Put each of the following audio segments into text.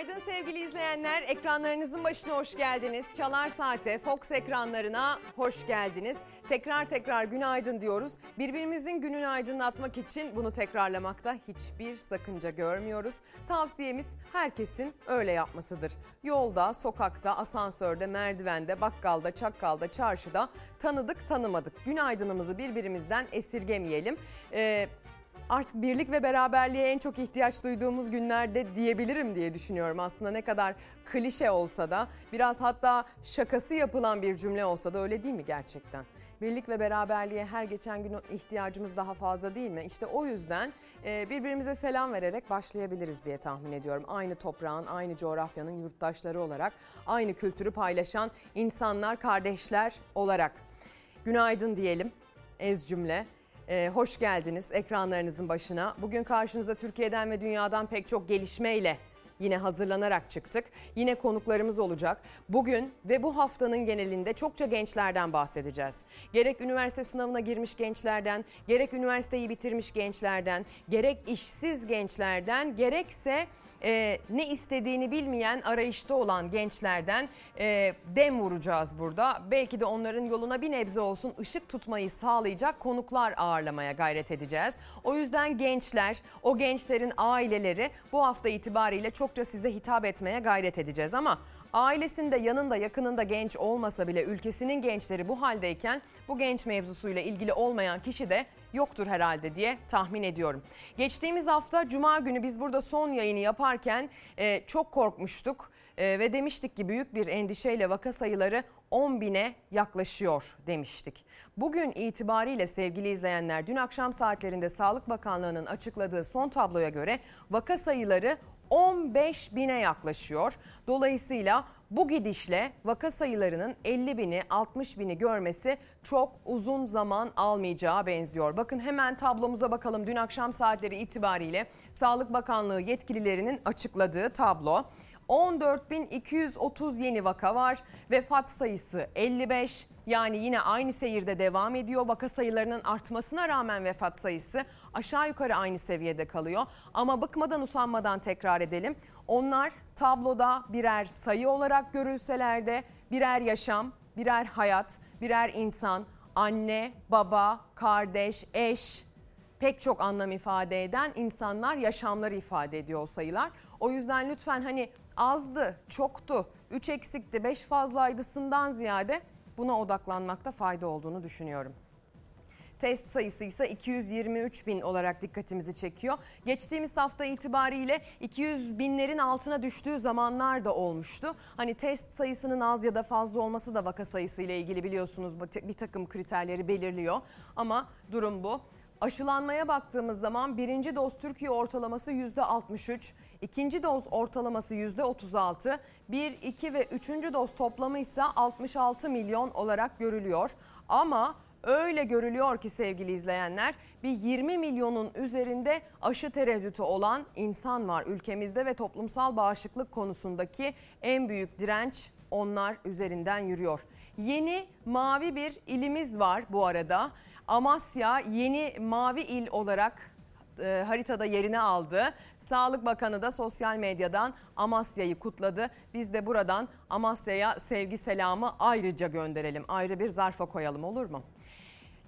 Günaydın sevgili izleyenler. Ekranlarınızın başına hoş geldiniz. Çalar Saat'e, Fox ekranlarına hoş geldiniz. Tekrar tekrar günaydın diyoruz. Birbirimizin gününü aydınlatmak için bunu tekrarlamakta hiçbir sakınca görmüyoruz. Tavsiyemiz herkesin öyle yapmasıdır. Yolda, sokakta, asansörde, merdivende, bakkalda, çakkalda, çarşıda tanıdık tanımadık. Günaydınımızı birbirimizden esirgemeyelim. Ee, artık birlik ve beraberliğe en çok ihtiyaç duyduğumuz günlerde diyebilirim diye düşünüyorum. Aslında ne kadar klişe olsa da biraz hatta şakası yapılan bir cümle olsa da öyle değil mi gerçekten? Birlik ve beraberliğe her geçen gün ihtiyacımız daha fazla değil mi? İşte o yüzden e, birbirimize selam vererek başlayabiliriz diye tahmin ediyorum. Aynı toprağın, aynı coğrafyanın yurttaşları olarak, aynı kültürü paylaşan insanlar, kardeşler olarak. Günaydın diyelim ez cümle. Ee, hoş geldiniz ekranlarınızın başına. Bugün karşınıza Türkiye'den ve dünyadan pek çok gelişmeyle yine hazırlanarak çıktık. Yine konuklarımız olacak. Bugün ve bu haftanın genelinde çokça gençlerden bahsedeceğiz. Gerek üniversite sınavına girmiş gençlerden, gerek üniversiteyi bitirmiş gençlerden, gerek işsiz gençlerden, gerekse e, ne istediğini bilmeyen arayışta olan gençlerden e, dem vuracağız burada. Belki de onların yoluna bir nebze olsun ışık tutmayı sağlayacak konuklar ağırlamaya gayret edeceğiz. O yüzden gençler, o gençlerin aileleri bu hafta itibariyle çokça size hitap etmeye gayret edeceğiz ama ailesinde yanında yakınında genç olmasa bile ülkesinin gençleri bu haldeyken bu genç mevzusuyla ilgili olmayan kişi de yoktur herhalde diye tahmin ediyorum. Geçtiğimiz hafta Cuma günü biz burada son yayını yaparken e, çok korkmuştuk e, ve demiştik ki büyük bir endişeyle vaka sayıları 10 bine yaklaşıyor demiştik. Bugün itibariyle sevgili izleyenler dün akşam saatlerinde Sağlık Bakanlığı'nın açıkladığı son tabloya göre vaka sayıları 15 bine yaklaşıyor. Dolayısıyla bu gidişle vaka sayılarının 50 bini 60 bini görmesi çok uzun zaman almayacağı benziyor. Bakın hemen tablomuza bakalım dün akşam saatleri itibariyle Sağlık Bakanlığı yetkililerinin açıkladığı tablo. 14.230 yeni vaka var. Vefat sayısı 55. Yani yine aynı seyirde devam ediyor. Vaka sayılarının artmasına rağmen vefat sayısı aşağı yukarı aynı seviyede kalıyor. Ama bıkmadan usanmadan tekrar edelim. Onlar tabloda birer sayı olarak görülseler de birer yaşam, birer hayat, birer insan, anne, baba, kardeş, eş, pek çok anlam ifade eden insanlar yaşamları ifade ediyor o sayılar. O yüzden lütfen hani azdı, çoktu, 3 eksikti, 5 fazlaydısından ziyade buna odaklanmakta fayda olduğunu düşünüyorum. Test sayısı ise 223 bin olarak dikkatimizi çekiyor. Geçtiğimiz hafta itibariyle 200 binlerin altına düştüğü zamanlar da olmuştu. Hani test sayısının az ya da fazla olması da vaka sayısı ile ilgili biliyorsunuz bir takım kriterleri belirliyor. Ama durum bu. Aşılanmaya baktığımız zaman birinci doz Türkiye ortalaması %63, ikinci doz ortalaması %36, 1, 2 ve üçüncü doz toplamı ise 66 milyon olarak görülüyor. Ama öyle görülüyor ki sevgili izleyenler bir 20 milyonun üzerinde aşı tereddütü olan insan var ülkemizde ve toplumsal bağışıklık konusundaki en büyük direnç onlar üzerinden yürüyor. Yeni mavi bir ilimiz var bu arada. Amasya yeni mavi il olarak e, haritada yerini aldı. Sağlık Bakanı da sosyal medyadan Amasya'yı kutladı. Biz de buradan Amasya'ya sevgi selamı ayrıca gönderelim. Ayrı bir zarfa koyalım olur mu?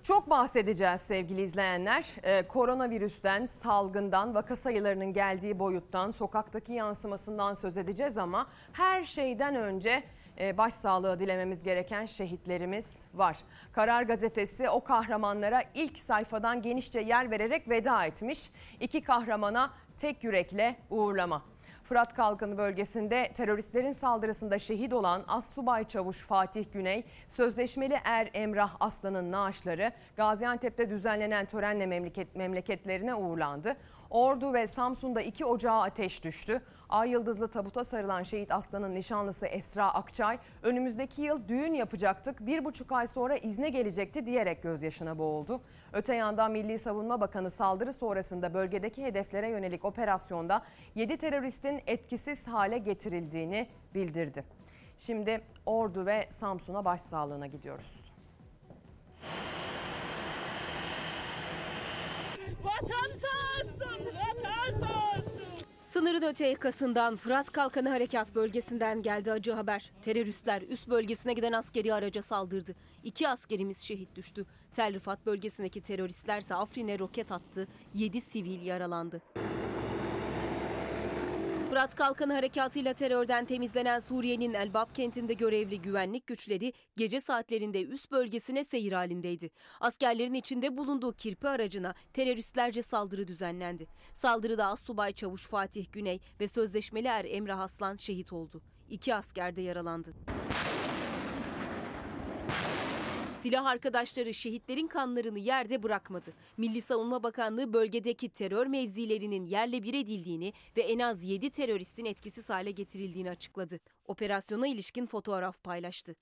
Çok bahsedeceğiz sevgili izleyenler. Ee, koronavirüsten, salgından, vaka sayılarının geldiği boyuttan, sokaktaki yansımasından söz edeceğiz ama her şeyden önce e, başsağlığı dilememiz gereken şehitlerimiz var. Karar Gazetesi o kahramanlara ilk sayfadan genişçe yer vererek veda etmiş. İki kahramana tek yürekle uğurlama. Fırat Kalkanı bölgesinde teröristlerin saldırısında şehit olan Assubay Çavuş Fatih Güney, sözleşmeli er Emrah Aslan'ın naaşları Gaziantep'te düzenlenen törenle memleket, memleketlerine uğurlandı. Ordu ve Samsun'da iki ocağa ateş düştü. Ay yıldızlı tabuta sarılan şehit aslanın nişanlısı Esra Akçay önümüzdeki yıl düğün yapacaktık bir buçuk ay sonra izne gelecekti diyerek gözyaşına boğuldu. Öte yandan Milli Savunma Bakanı saldırı sonrasında bölgedeki hedeflere yönelik operasyonda 7 teröristin etkisiz hale getirildiğini bildirdi. Şimdi Ordu ve Samsun'a başsağlığına gidiyoruz. Vatan sağ olsun, vatan sağ olsun. Sınırın öte yakasından Fırat Kalkanı Harekat Bölgesi'nden geldi acı haber. Teröristler üst bölgesine giden askeri araca saldırdı. İki askerimiz şehit düştü. Tel Rifat bölgesindeki teröristlerse Afrin'e roket attı. 7 sivil yaralandı. Fırat Kalkanı harekatıyla terörden temizlenen Suriye'nin Elbap kentinde görevli güvenlik güçleri gece saatlerinde üst bölgesine seyir halindeydi. Askerlerin içinde bulunduğu kirpi aracına teröristlerce saldırı düzenlendi. Saldırıda Assubay Çavuş Fatih Güney ve sözleşmeli er Emrah Aslan şehit oldu. İki asker de yaralandı. Silah arkadaşları şehitlerin kanlarını yerde bırakmadı. Milli Savunma Bakanlığı bölgedeki terör mevzilerinin yerle bir edildiğini ve en az 7 teröristin etkisiz hale getirildiğini açıkladı. Operasyona ilişkin fotoğraf paylaştı.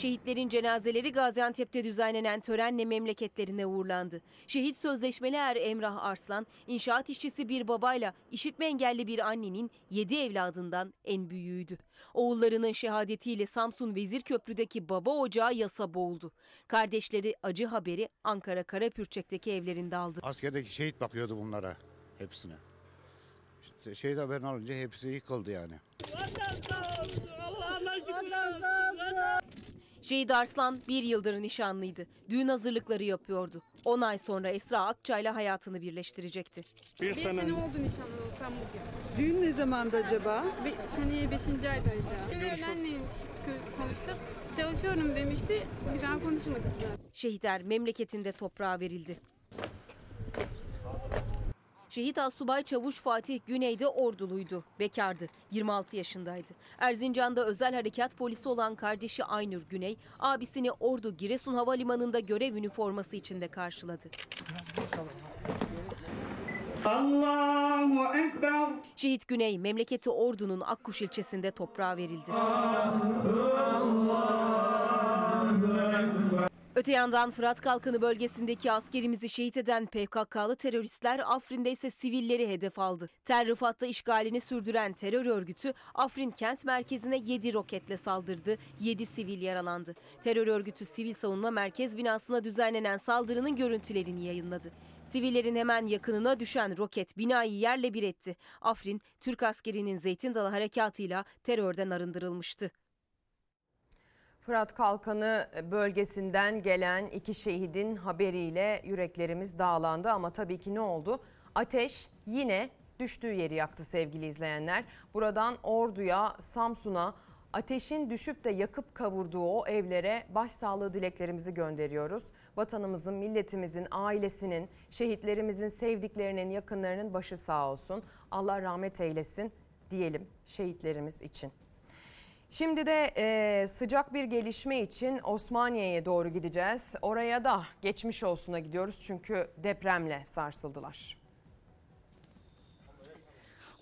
Şehitlerin cenazeleri Gaziantep'te düzenlenen törenle memleketlerine uğurlandı. Şehit sözleşmeli er Emrah Arslan, inşaat işçisi bir babayla işitme engelli bir annenin 7 evladından en büyüğüydü. Oğullarının şehadetiyle Samsun Vezirköprü'deki baba ocağı yasa boğuldu. Kardeşleri acı haberi Ankara Karapürçek'teki evlerinde aldı. Askerdeki şehit bakıyordu bunlara hepsine. İşte şehit haberini alınca hepsi yıkıldı yani. Şehit Arslan bir yıldır nişanlıydı. Düğün hazırlıkları yapıyordu. 10 ay sonra Esra Akçay'la hayatını birleştirecekti. Bir Bir sene sene oldu nişanlı tam bugün. Düğün ne zamanda acaba? Bir seneye beşinci aydaydı. Öğlenle konuştuk. Çalışıyorum demişti. Bir daha konuşmadık zaten. Şehitler memleketinde toprağa verildi. Şehit Asubay Çavuş Fatih Güney'de orduluydu. Bekardı. 26 yaşındaydı. Erzincan'da özel harekat polisi olan kardeşi Aynur Güney, abisini Ordu Giresun Havalimanı'nda görev üniforması içinde karşıladı. Allahu Ekber. Şehit Güney, memleketi Ordu'nun Akkuş ilçesinde toprağa verildi. Öte yandan Fırat Kalkanı bölgesindeki askerimizi şehit eden PKK'lı teröristler Afrin'de ise sivilleri hedef aldı. Tel Rıfat'ta işgalini sürdüren terör örgütü Afrin kent merkezine 7 roketle saldırdı. 7 sivil yaralandı. Terör örgütü Sivil Savunma Merkez binasına düzenlenen saldırının görüntülerini yayınladı. Sivillerin hemen yakınına düşen roket binayı yerle bir etti. Afrin, Türk askerinin Zeytin Dalı harekatıyla terörden arındırılmıştı. Fırat Kalkanı bölgesinden gelen iki şehidin haberiyle yüreklerimiz dağlandı ama tabii ki ne oldu? Ateş yine düştüğü yeri yaktı sevgili izleyenler. Buradan Ordu'ya, Samsun'a ateşin düşüp de yakıp kavurduğu o evlere başsağlığı dileklerimizi gönderiyoruz. Vatanımızın, milletimizin, ailesinin, şehitlerimizin, sevdiklerinin, yakınlarının başı sağ olsun. Allah rahmet eylesin diyelim şehitlerimiz için. Şimdi de e, sıcak bir gelişme için Osmaniye'ye doğru gideceğiz. Oraya da geçmiş olsuna gidiyoruz çünkü depremle sarsıldılar.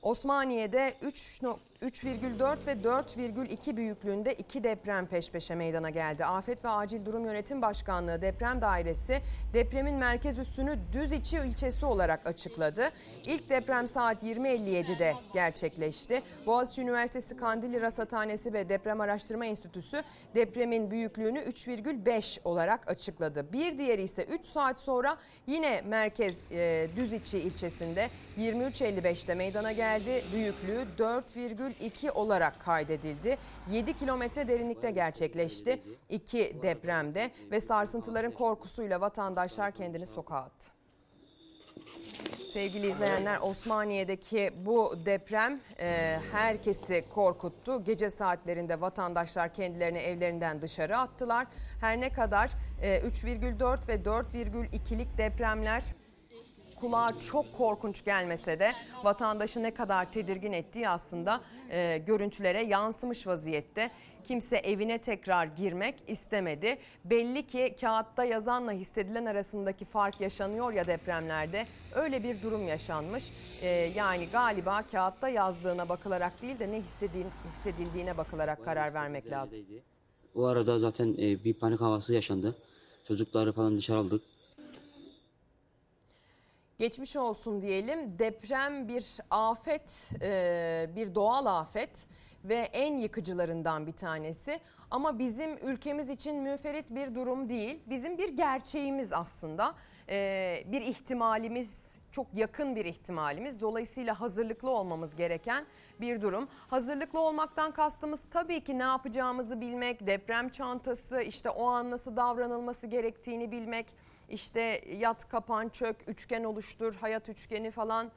Osmaniye'de 3 no- 3,4 ve 4,2 büyüklüğünde iki deprem peş peşe meydana geldi. Afet ve Acil Durum Yönetim Başkanlığı Deprem Dairesi depremin merkez üssünü Düziçi ilçesi olarak açıkladı. İlk deprem saat 20.57'de gerçekleşti. Boğaziçi Üniversitesi Kandilli Rasathanesi ve Deprem Araştırma Enstitüsü depremin büyüklüğünü 3,5 olarak açıkladı. Bir diğeri ise 3 saat sonra yine merkez e, Düziçi ilçesinde 23.55'te meydana geldi. Büyüklüğü 4,2 olarak kaydedildi. 7 kilometre derinlikte gerçekleşti. İki depremde ve sarsıntıların korkusuyla vatandaşlar kendini sokağa attı. Sevgili izleyenler Osmaniye'deki bu deprem e, herkesi korkuttu. Gece saatlerinde vatandaşlar kendilerini evlerinden dışarı attılar. Her ne kadar e, 3,4 ve 4,2'lik depremler kulağa çok korkunç gelmese de vatandaşı ne kadar tedirgin ettiği aslında e, görüntülere yansımış vaziyette. Kimse evine tekrar girmek istemedi. Belli ki kağıtta yazanla hissedilen arasındaki fark yaşanıyor ya depremlerde. Öyle bir durum yaşanmış. E, yani galiba kağıtta yazdığına bakılarak değil de ne hissedil- hissedildiğine bakılarak karar vermek lazım. O arada zaten e, bir panik havası yaşandı. Çocukları falan dışarı aldık. Geçmiş olsun diyelim. Deprem bir afet, e, bir doğal afet ve en yıkıcılarından bir tanesi. Ama bizim ülkemiz için müferit bir durum değil. Bizim bir gerçeğimiz aslında. Ee, bir ihtimalimiz, çok yakın bir ihtimalimiz. Dolayısıyla hazırlıklı olmamız gereken bir durum. Hazırlıklı olmaktan kastımız tabii ki ne yapacağımızı bilmek, deprem çantası, işte o an nasıl davranılması gerektiğini bilmek, işte yat, kapan, çök, üçgen oluştur, hayat üçgeni falan.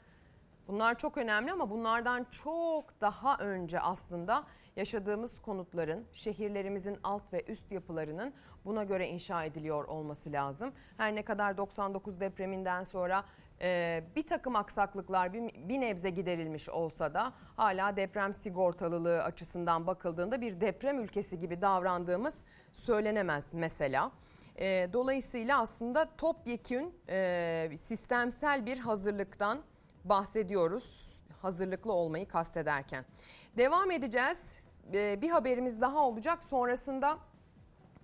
Bunlar çok önemli ama bunlardan çok daha önce aslında yaşadığımız konutların, şehirlerimizin alt ve üst yapılarının buna göre inşa ediliyor olması lazım. Her ne kadar 99 depreminden sonra e, bir takım aksaklıklar bir, bir nebze giderilmiş olsa da hala deprem sigortalılığı açısından bakıldığında bir deprem ülkesi gibi davrandığımız söylenemez mesela. E, dolayısıyla aslında topyekün e, sistemsel bir hazırlıktan bahsediyoruz hazırlıklı olmayı kastederken. Devam edeceğiz. Ee, bir haberimiz daha olacak. Sonrasında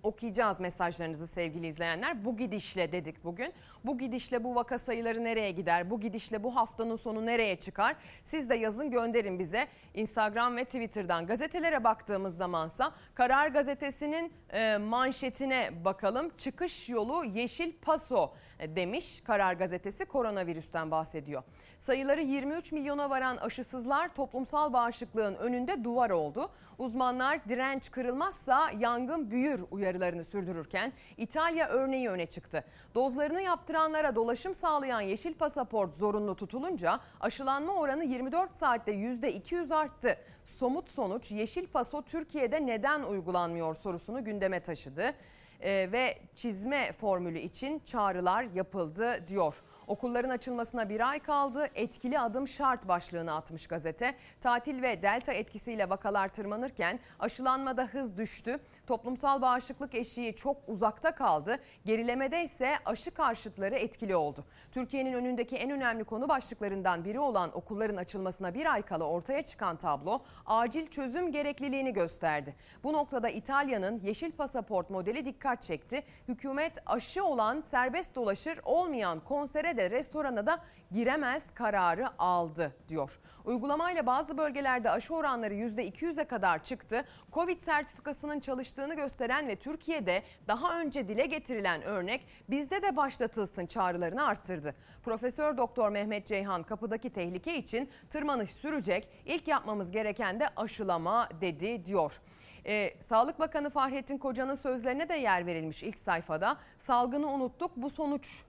okuyacağız mesajlarınızı sevgili izleyenler. Bu gidişle dedik bugün. Bu gidişle bu vaka sayıları nereye gider? Bu gidişle bu haftanın sonu nereye çıkar? Siz de yazın gönderin bize. Instagram ve Twitter'dan gazetelere baktığımız zamansa Karar Gazetesi'nin e, manşetine bakalım. Çıkış yolu Yeşil Paso e, demiş Karar Gazetesi koronavirüsten bahsediyor. Sayıları 23 milyona varan aşısızlar toplumsal bağışıklığın önünde duvar oldu. Uzmanlar direnç kırılmazsa yangın büyür uyarılarını sürdürürken İtalya örneği öne çıktı. Dozlarını yaptıranlara dolaşım sağlayan yeşil pasaport zorunlu tutulunca aşılanma oranı 24 saatte %200 arttı. Somut sonuç yeşil paso Türkiye'de neden uygulanmıyor sorusunu gündeme taşıdı. Ee, ve çizme formülü için çağrılar yapıldı diyor. Okulların açılmasına bir ay kaldı. Etkili adım şart başlığını atmış gazete. Tatil ve delta etkisiyle vakalar tırmanırken aşılanmada hız düştü. Toplumsal bağışıklık eşiği çok uzakta kaldı. Gerilemede ise aşı karşıtları etkili oldu. Türkiye'nin önündeki en önemli konu başlıklarından biri olan okulların açılmasına bir ay kala ortaya çıkan tablo acil çözüm gerekliliğini gösterdi. Bu noktada İtalya'nın yeşil pasaport modeli dikkat çekti. Hükümet aşı olan serbest dolaşır olmayan konsere de restorana da giremez kararı aldı diyor. Uygulamayla bazı bölgelerde aşı oranları %200'e kadar çıktı. Covid sertifikasının çalıştığını gösteren ve Türkiye'de daha önce dile getirilen örnek bizde de başlatılsın çağrılarını arttırdı. Profesör Doktor Mehmet Ceyhan kapıdaki tehlike için tırmanış sürecek. İlk yapmamız gereken de aşılama dedi diyor. Ee, Sağlık Bakanı Fahrettin Koca'nın sözlerine de yer verilmiş ilk sayfada. Salgını unuttuk bu sonuç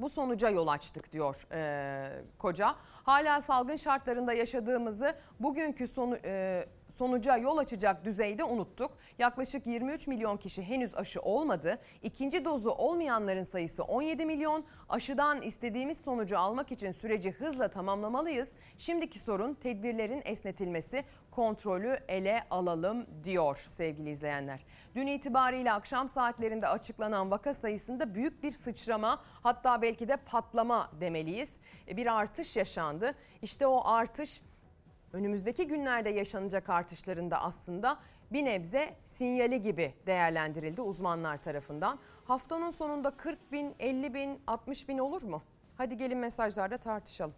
bu sonuca yol açtık diyor e, koca. Hala salgın şartlarında yaşadığımızı bugünkü sonu, e, sonuca yol açacak düzeyde unuttuk. Yaklaşık 23 milyon kişi henüz aşı olmadı. İkinci dozu olmayanların sayısı 17 milyon. Aşıdan istediğimiz sonucu almak için süreci hızla tamamlamalıyız. Şimdiki sorun tedbirlerin esnetilmesi, kontrolü ele alalım diyor sevgili izleyenler. Dün itibariyle akşam saatlerinde açıklanan vaka sayısında büyük bir sıçrama hatta belki de patlama demeliyiz. Bir artış yaşandı. İşte o artış önümüzdeki günlerde yaşanacak artışlarında aslında bir nebze sinyali gibi değerlendirildi uzmanlar tarafından. Haftanın sonunda 40 bin, 50 bin, 60 bin olur mu? Hadi gelin mesajlarda tartışalım.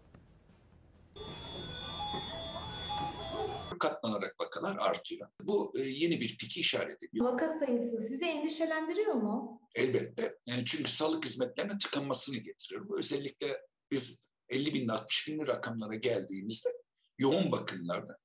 katlanarak vakalar artıyor. Bu e, yeni bir piki işaret ediyor. Vaka sayısı sizi endişelendiriyor mu? Elbette. Yani çünkü sağlık hizmetlerine tıkanmasını getirir. Bu özellikle biz 50 bin 60 bin rakamlara geldiğimizde yoğun bakımlarda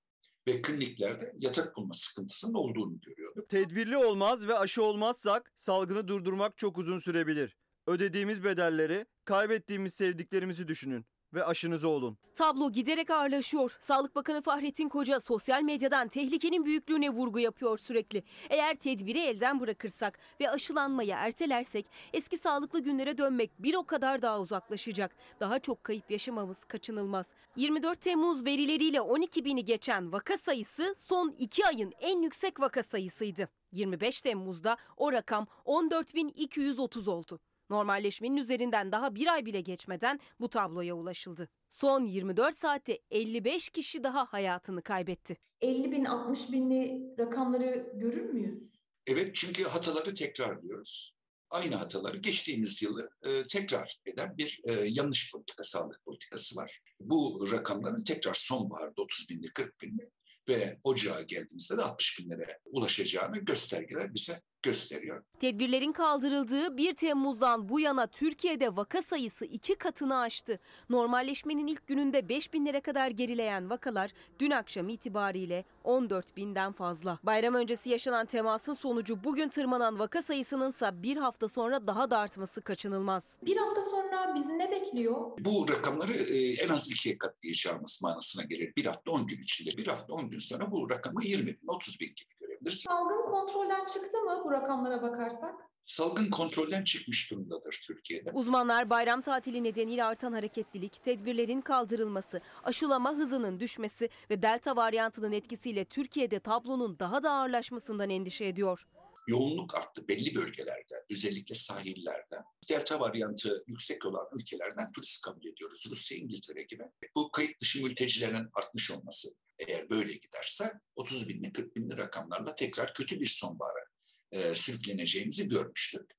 ve kliniklerde yatak bulma sıkıntısının olduğunu görüyorduk. Tedbirli olmaz ve aşı olmazsak salgını durdurmak çok uzun sürebilir. Ödediğimiz bedelleri, kaybettiğimiz sevdiklerimizi düşünün ve aşınızı olun. Tablo giderek ağırlaşıyor. Sağlık Bakanı Fahrettin Koca sosyal medyadan tehlikenin büyüklüğüne vurgu yapıyor sürekli. Eğer tedbiri elden bırakırsak ve aşılanmayı ertelersek eski sağlıklı günlere dönmek bir o kadar daha uzaklaşacak. Daha çok kayıp yaşamamız kaçınılmaz. 24 Temmuz verileriyle 12 bini geçen vaka sayısı son 2 ayın en yüksek vaka sayısıydı. 25 Temmuz'da o rakam 14.230 oldu. Normalleşmenin üzerinden daha bir ay bile geçmeden bu tabloya ulaşıldı. Son 24 saatte 55 kişi daha hayatını kaybetti. 50 bin 60 binli rakamları görür müyüz? Evet çünkü hataları tekrarlıyoruz. Aynı hataları geçtiğimiz yılı e, tekrar eden bir e, yanlış politika, sağlık politikası var. Bu rakamların tekrar sonbaharda 30 binli 40 binli ve ocağa geldiğimizde de 60 binlere ulaşacağını göstergeler bize gösteriyor. Tedbirlerin kaldırıldığı 1 Temmuz'dan bu yana Türkiye'de vaka sayısı iki katını aştı. Normalleşmenin ilk gününde 5 binlere kadar gerileyen vakalar dün akşam itibariyle 14 binden fazla. Bayram öncesi yaşanan temasın sonucu bugün tırmanan vaka sayısının ise bir hafta sonra daha da artması kaçınılmaz. Bir hafta sonra bizi ne bekliyor? Bu rakamları e, en az ikiye katlayacağımız manasına gelir. Bir hafta 10 gün içinde, bir hafta 10 gün sonra bu rakamı 20 bin, 30 bin gibi görebiliriz. Salgın kontrolden çıktı mı bu rakamlara bakarsak? Salgın kontrolden çıkmış durumdadır Türkiye'de. Uzmanlar bayram tatili nedeniyle artan hareketlilik, tedbirlerin kaldırılması, aşılama hızının düşmesi ve delta varyantının etkisiyle Türkiye'de tablonun daha da ağırlaşmasından endişe ediyor. Yoğunluk arttı belli bölgelerde, özellikle sahillerde. Delta varyantı yüksek olan ülkelerden turist kabul ediyoruz. Rusya, İngiltere gibi. Bu kayıt dışı mültecilerin artmış olması eğer böyle giderse 30 binli 40 binli rakamlarla tekrar kötü bir sonbahara e, sürükleneceğimizi görmüştük.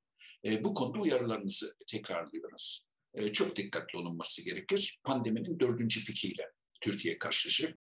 E, bu konuda uyarılarımızı tekrarlıyoruz. E, çok dikkatli olunması gerekir. Pandeminin dördüncü pikiyle Türkiye karşılaşacak.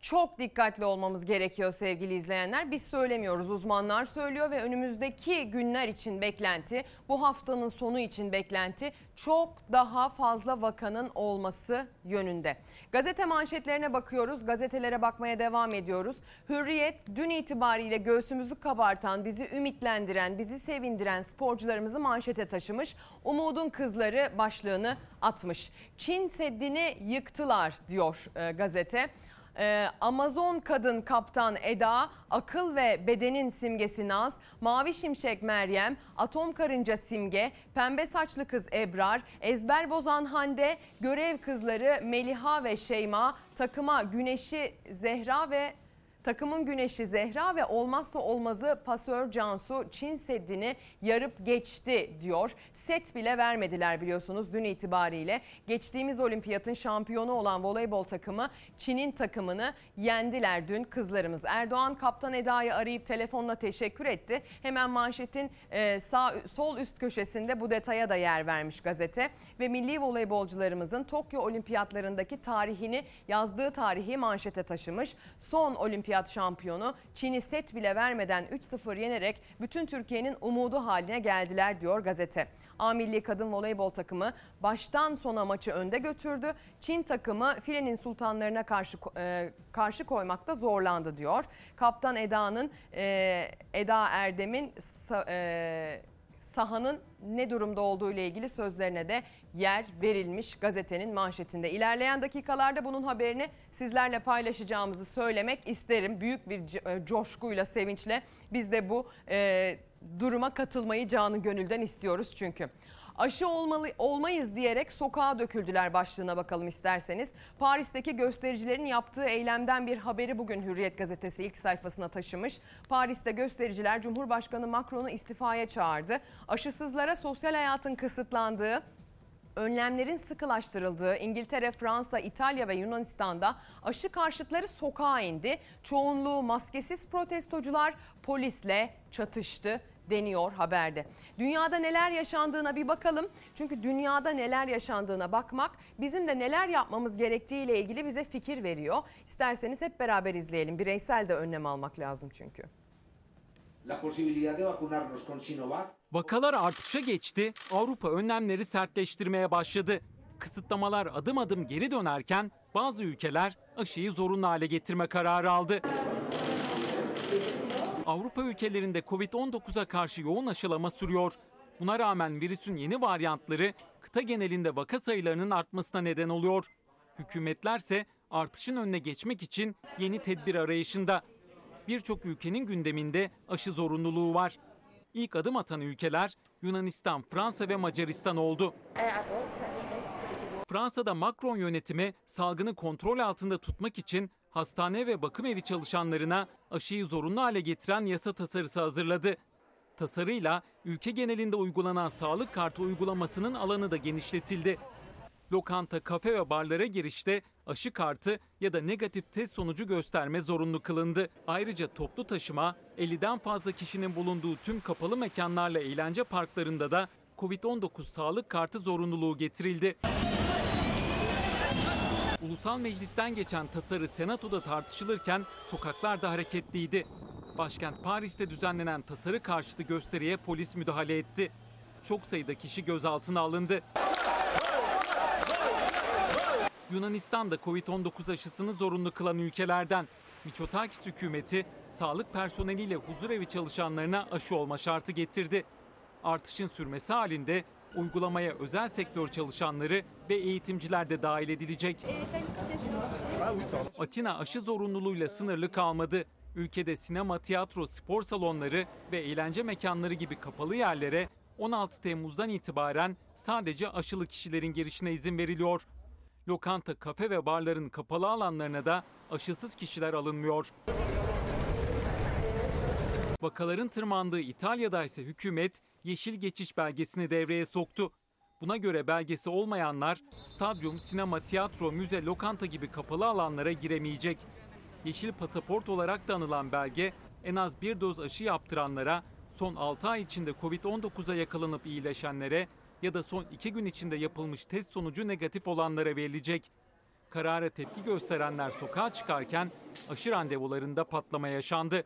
Çok dikkatli olmamız gerekiyor sevgili izleyenler. Biz söylemiyoruz, uzmanlar söylüyor ve önümüzdeki günler için beklenti, bu haftanın sonu için beklenti çok daha fazla vakanın olması yönünde. Gazete manşetlerine bakıyoruz, gazetelere bakmaya devam ediyoruz. Hürriyet dün itibariyle göğsümüzü kabartan, bizi ümitlendiren, bizi sevindiren sporcularımızı manşete taşımış. Umudun kızları başlığını atmış. Çin Seddi'ni yıktılar diyor e, gazete. Ee, Amazon kadın kaptan Eda, akıl ve bedenin simgesi Naz, mavi şimşek Meryem, atom karınca Simge, pembe saçlı kız Ebrar, ezber bozan Hande, görev kızları Meliha ve Şeyma, takıma Güneşi Zehra ve Takımın güneşi Zehra ve olmazsa olmazı pasör Cansu Çin Seddi'ni yarıp geçti diyor. Set bile vermediler biliyorsunuz dün itibariyle. Geçtiğimiz olimpiyatın şampiyonu olan voleybol takımı Çin'in takımını yendiler dün kızlarımız. Erdoğan kaptan Eda'yı arayıp telefonla teşekkür etti. Hemen manşetin e, sağ sol üst köşesinde bu detaya da yer vermiş gazete. Ve milli voleybolcularımızın Tokyo olimpiyatlarındaki tarihini yazdığı tarihi manşete taşımış. Son olimpiyat şampiyonu Çin'i set bile vermeden 3-0 yenerek bütün Türkiye'nin umudu haline geldiler diyor gazete. A milli kadın voleybol takımı baştan sona maçı önde götürdü. Çin takımı filenin sultanlarına karşı e, karşı koymakta zorlandı diyor. Kaptan Eda'nın e, Eda Erdem'in e, sahanın ne durumda olduğu ile ilgili sözlerine de yer verilmiş gazetenin manşetinde. İlerleyen dakikalarda bunun haberini sizlerle paylaşacağımızı söylemek isterim. Büyük bir coşkuyla, sevinçle biz de bu e, duruma katılmayı canı gönülden istiyoruz çünkü. Aşı olmalı, olmayız diyerek sokağa döküldüler başlığına bakalım isterseniz. Paris'teki göstericilerin yaptığı eylemden bir haberi bugün Hürriyet gazetesi ilk sayfasına taşımış. Paris'te göstericiler Cumhurbaşkanı Macron'u istifaya çağırdı. Aşısızlara sosyal hayatın kısıtlandığı, önlemlerin sıkılaştırıldığı İngiltere, Fransa, İtalya ve Yunanistan'da aşı karşıtları sokağa indi. Çoğunluğu maskesiz protestocular polisle çatıştı deniyor haberde. Dünyada neler yaşandığına bir bakalım. Çünkü dünyada neler yaşandığına bakmak bizim de neler yapmamız gerektiği ile ilgili bize fikir veriyor. İsterseniz hep beraber izleyelim. Bireysel de önlem almak lazım çünkü. Vakalar artışa geçti, Avrupa önlemleri sertleştirmeye başladı. Kısıtlamalar adım adım geri dönerken bazı ülkeler aşıyı zorunlu hale getirme kararı aldı. Avrupa ülkelerinde Covid-19'a karşı yoğun aşılama sürüyor. Buna rağmen virüsün yeni varyantları kıta genelinde vaka sayılarının artmasına neden oluyor. Hükümetlerse artışın önüne geçmek için yeni tedbir arayışında. Birçok ülkenin gündeminde aşı zorunluluğu var. İlk adım atan ülkeler Yunanistan, Fransa ve Macaristan oldu. Fransa'da Macron yönetimi salgını kontrol altında tutmak için hastane ve bakım evi çalışanlarına aşıyı zorunlu hale getiren yasa tasarısı hazırladı. Tasarıyla ülke genelinde uygulanan sağlık kartı uygulamasının alanı da genişletildi. Lokanta, kafe ve barlara girişte aşı kartı ya da negatif test sonucu gösterme zorunlu kılındı. Ayrıca toplu taşıma, 50'den fazla kişinin bulunduğu tüm kapalı mekanlarla eğlence parklarında da Covid-19 sağlık kartı zorunluluğu getirildi. Ulusal Meclis'ten geçen tasarı Senato'da tartışılırken sokaklar da hareketliydi. Başkent Paris'te düzenlenen tasarı karşıtı gösteriye polis müdahale etti. Çok sayıda kişi gözaltına alındı. Yunanistan da Covid-19 aşısını zorunlu kılan ülkelerden. Miçotakis hükümeti sağlık personeliyle huzurevi çalışanlarına aşı olma şartı getirdi. Artışın sürmesi halinde uygulamaya özel sektör çalışanları ve eğitimciler de dahil edilecek. Atina aşı zorunluluğuyla sınırlı kalmadı. Ülkede sinema, tiyatro, spor salonları ve eğlence mekanları gibi kapalı yerlere 16 Temmuz'dan itibaren sadece aşılı kişilerin girişine izin veriliyor. Lokanta, kafe ve barların kapalı alanlarına da aşısız kişiler alınmıyor. Vakaların tırmandığı İtalya'da ise hükümet yeşil geçiş belgesini devreye soktu. Buna göre belgesi olmayanlar stadyum, sinema, tiyatro, müze, lokanta gibi kapalı alanlara giremeyecek. Yeşil pasaport olarak da anılan belge en az bir doz aşı yaptıranlara, son 6 ay içinde Covid-19'a yakalanıp iyileşenlere ya da son 2 gün içinde yapılmış test sonucu negatif olanlara verilecek. Karara tepki gösterenler sokağa çıkarken aşı randevularında patlama yaşandı.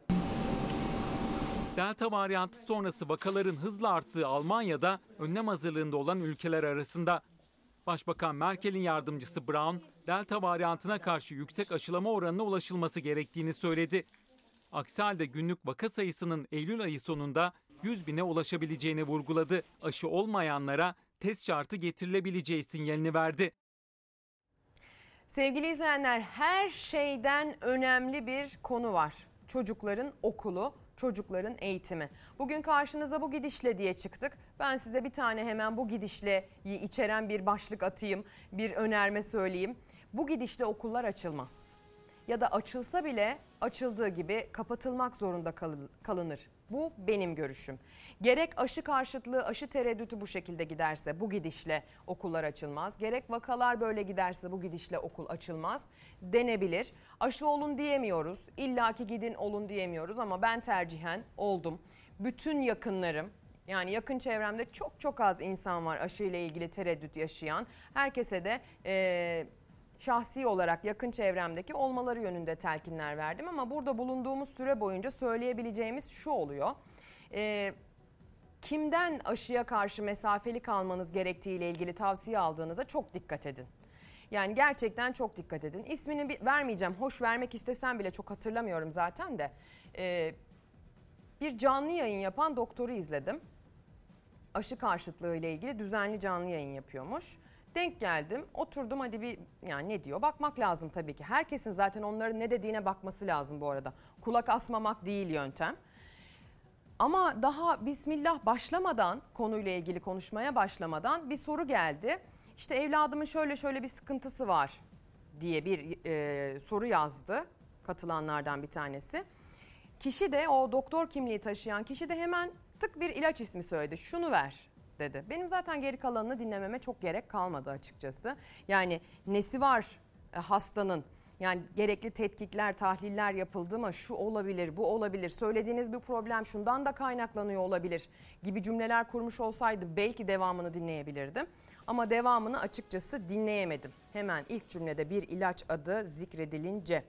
Delta varyantı sonrası vakaların hızla arttığı Almanya'da önlem hazırlığında olan ülkeler arasında. Başbakan Merkel'in yardımcısı Brown, Delta varyantına karşı yüksek aşılama oranına ulaşılması gerektiğini söyledi. Aksi halde günlük vaka sayısının Eylül ayı sonunda 100 bine ulaşabileceğini vurguladı. Aşı olmayanlara test şartı getirilebileceği sinyalini verdi. Sevgili izleyenler her şeyden önemli bir konu var. Çocukların okulu, çocukların eğitimi. Bugün karşınıza bu gidişle diye çıktık. Ben size bir tane hemen bu gidişle içeren bir başlık atayım, bir önerme söyleyeyim. Bu gidişle okullar açılmaz. Ya da açılsa bile açıldığı gibi kapatılmak zorunda kalınır. Bu benim görüşüm. Gerek aşı karşıtlığı, aşı tereddütü bu şekilde giderse bu gidişle okullar açılmaz. Gerek vakalar böyle giderse bu gidişle okul açılmaz denebilir. Aşı olun diyemiyoruz. İllaki gidin olun diyemiyoruz ama ben tercihen oldum. Bütün yakınlarım yani yakın çevremde çok çok az insan var aşı ile ilgili tereddüt yaşayan. Herkese de e, şahsi olarak yakın çevremdeki olmaları yönünde telkinler verdim. Ama burada bulunduğumuz süre boyunca söyleyebileceğimiz şu oluyor. Ee, kimden aşıya karşı mesafeli kalmanız gerektiği ile ilgili tavsiye aldığınıza çok dikkat edin. Yani gerçekten çok dikkat edin. İsmini bir, vermeyeceğim. Hoş vermek istesem bile çok hatırlamıyorum zaten de. Ee, bir canlı yayın yapan doktoru izledim. Aşı karşıtlığı ile ilgili düzenli canlı yayın yapıyormuş. Denk geldim oturdum hadi bir yani ne diyor bakmak lazım tabii ki. Herkesin zaten onların ne dediğine bakması lazım bu arada. Kulak asmamak değil yöntem. Ama daha bismillah başlamadan konuyla ilgili konuşmaya başlamadan bir soru geldi. İşte evladımın şöyle şöyle bir sıkıntısı var diye bir e, soru yazdı katılanlardan bir tanesi. Kişi de o doktor kimliği taşıyan kişi de hemen tık bir ilaç ismi söyledi. Şunu ver dedi. Benim zaten geri kalanını dinlememe çok gerek kalmadı açıkçası. Yani nesi var e, hastanın? Yani gerekli tetkikler, tahliller yapıldı mı? Şu olabilir, bu olabilir. Söylediğiniz bir problem şundan da kaynaklanıyor olabilir gibi cümleler kurmuş olsaydı belki devamını dinleyebilirdim. Ama devamını açıkçası dinleyemedim. Hemen ilk cümlede bir ilaç adı zikredilince.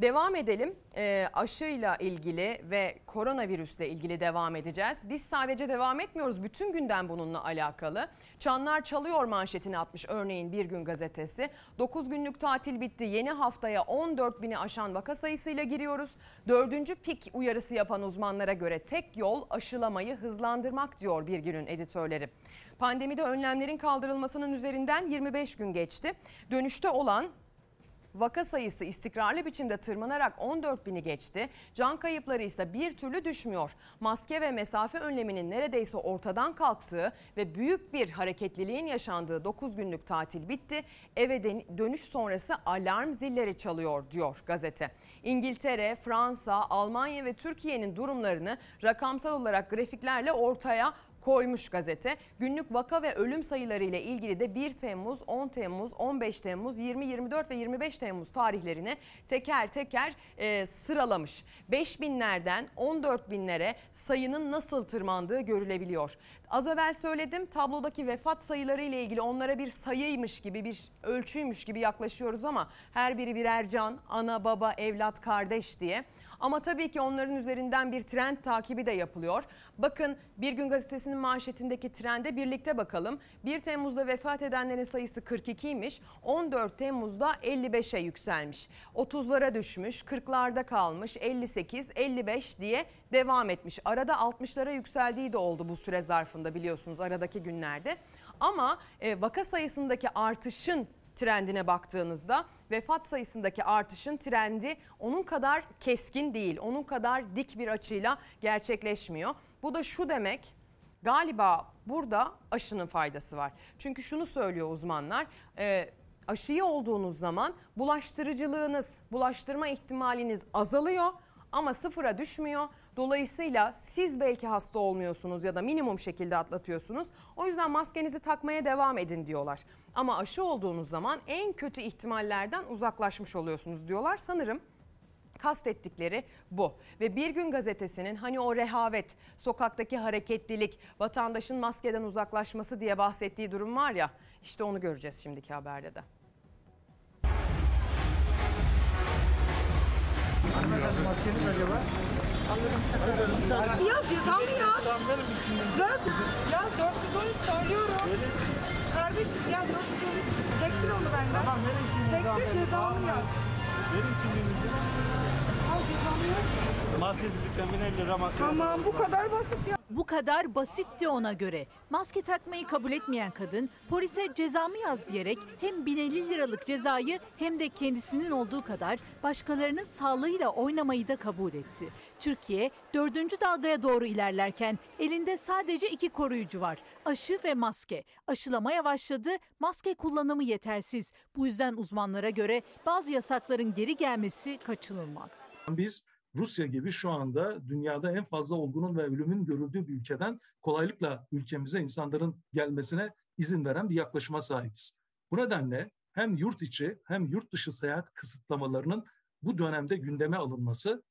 Devam edelim e, aşıyla ilgili ve koronavirüsle ilgili devam edeceğiz. Biz sadece devam etmiyoruz bütün günden bununla alakalı. Çanlar çalıyor manşetini atmış örneğin Bir Gün Gazetesi. 9 günlük tatil bitti yeni haftaya 14 bini aşan vaka sayısıyla giriyoruz. Dördüncü pik uyarısı yapan uzmanlara göre tek yol aşılamayı hızlandırmak diyor Bir Gün'ün editörleri. Pandemide önlemlerin kaldırılmasının üzerinden 25 gün geçti. Dönüşte olan Vaka sayısı istikrarlı biçimde tırmanarak 14 bini geçti. Can kayıpları ise bir türlü düşmüyor. Maske ve mesafe önleminin neredeyse ortadan kalktığı ve büyük bir hareketliliğin yaşandığı 9 günlük tatil bitti. Eve dönüş sonrası alarm zilleri çalıyor diyor gazete. İngiltere, Fransa, Almanya ve Türkiye'nin durumlarını rakamsal olarak grafiklerle ortaya koymuş gazete. Günlük vaka ve ölüm sayıları ile ilgili de 1 Temmuz, 10 Temmuz, 15 Temmuz, 20, 24 ve 25 Temmuz tarihlerini teker teker e, sıralamış. 5 binlerden 14 binlere sayının nasıl tırmandığı görülebiliyor. Az evvel söyledim tablodaki vefat sayıları ile ilgili onlara bir sayıymış gibi bir ölçüymüş gibi yaklaşıyoruz ama her biri birer can, ana, baba, evlat, kardeş diye. Ama tabii ki onların üzerinden bir trend takibi de yapılıyor. Bakın Bir Gün Gazetesi'nin manşetindeki trende birlikte bakalım. 1 Temmuz'da vefat edenlerin sayısı 42'ymiş. 14 Temmuz'da 55'e yükselmiş. 30'lara düşmüş, 40'larda kalmış, 58, 55 diye devam etmiş. Arada 60'lara yükseldiği de oldu bu süre zarfında biliyorsunuz aradaki günlerde. Ama e, vaka sayısındaki artışın trendine baktığınızda vefat sayısındaki artışın trendi onun kadar keskin değil. Onun kadar dik bir açıyla gerçekleşmiyor. Bu da şu demek galiba burada aşının faydası var. Çünkü şunu söylüyor uzmanlar. E, aşıyı olduğunuz zaman bulaştırıcılığınız, bulaştırma ihtimaliniz azalıyor ama sıfıra düşmüyor. Dolayısıyla siz belki hasta olmuyorsunuz ya da minimum şekilde atlatıyorsunuz. O yüzden maskenizi takmaya devam edin diyorlar. Ama aşı olduğunuz zaman en kötü ihtimallerden uzaklaşmış oluyorsunuz diyorlar. Sanırım kastettikleri bu. Ve Bir Gün Gazetesi'nin hani o rehavet, sokaktaki hareketlilik, vatandaşın maskeden uzaklaşması diye bahsettiği durum var ya işte onu göreceğiz şimdiki haberde de. Maskeniz acaba? Yaz ceza mı yaz? Yaz. Yaz 413 söylüyorum. Kardeşim yaz 413. Çektir onu benden. Tamam verin kimliğinizi Çektir cezamı yaz. Verin kimliğinizi. Al cezamı yaz. Maskesizlikten 1050 lira. Tamam bu kadar basit ya. Bu kadar basitti ona göre. Maske takmayı kabul etmeyen kadın polise cezamı yaz diyerek hem 1050 liralık cezayı hem de kendisinin olduğu kadar başkalarının sağlığıyla oynamayı da kabul etti. Türkiye dördüncü dalgaya doğru ilerlerken elinde sadece iki koruyucu var. Aşı ve maske. Aşılama yavaşladı, maske kullanımı yetersiz. Bu yüzden uzmanlara göre bazı yasakların geri gelmesi kaçınılmaz. Biz Rusya gibi şu anda dünyada en fazla olgunun ve ölümün görüldüğü bir ülkeden kolaylıkla ülkemize insanların gelmesine izin veren bir yaklaşıma sahibiz. Bu nedenle hem yurt içi hem yurt dışı seyahat kısıtlamalarının bu dönemde gündeme alınması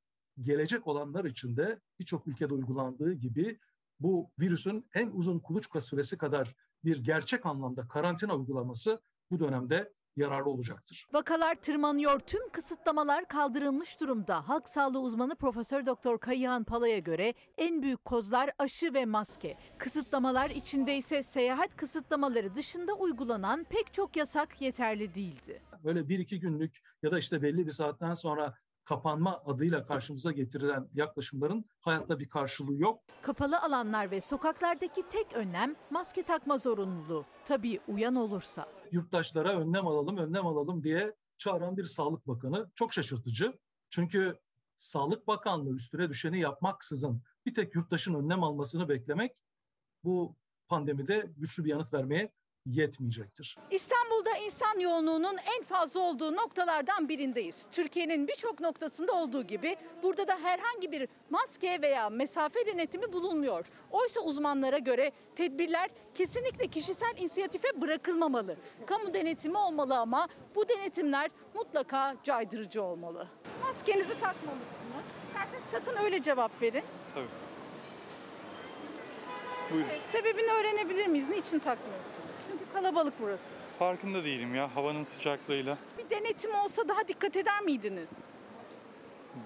gelecek olanlar için de birçok ülkede uygulandığı gibi bu virüsün en uzun kuluçka süresi kadar bir gerçek anlamda karantina uygulaması bu dönemde yararlı olacaktır. Vakalar tırmanıyor, tüm kısıtlamalar kaldırılmış durumda. Halk sağlığı uzmanı Profesör Doktor Kayıhan Pala'ya göre en büyük kozlar aşı ve maske. Kısıtlamalar içinde ise seyahat kısıtlamaları dışında uygulanan pek çok yasak yeterli değildi. Böyle bir iki günlük ya da işte belli bir saatten sonra kapanma adıyla karşımıza getirilen yaklaşımların hayatta bir karşılığı yok. Kapalı alanlar ve sokaklardaki tek önlem maske takma zorunluluğu. Tabii uyan olursa. Yurttaşlara önlem alalım, önlem alalım diye çağıran bir Sağlık Bakanı çok şaşırtıcı. Çünkü Sağlık Bakanlığı üstüne düşeni yapmaksızın bir tek yurttaşın önlem almasını beklemek bu pandemide güçlü bir yanıt vermeye yetmeyecektir. İstanbul'da insan yoğunluğunun en fazla olduğu noktalardan birindeyiz. Türkiye'nin birçok noktasında olduğu gibi burada da herhangi bir maske veya mesafe denetimi bulunmuyor. Oysa uzmanlara göre tedbirler kesinlikle kişisel inisiyatife bırakılmamalı. Kamu denetimi olmalı ama bu denetimler mutlaka caydırıcı olmalı. Maskenizi takmamışsınız. İsterseniz takın öyle cevap verin. Tabii. Buyurun. Evet, sebebini öğrenebilir miyiz? Niçin takmıyorsunuz? Kalabalık burası. Farkında değilim ya havanın sıcaklığıyla. Bir denetim olsa daha dikkat eder miydiniz?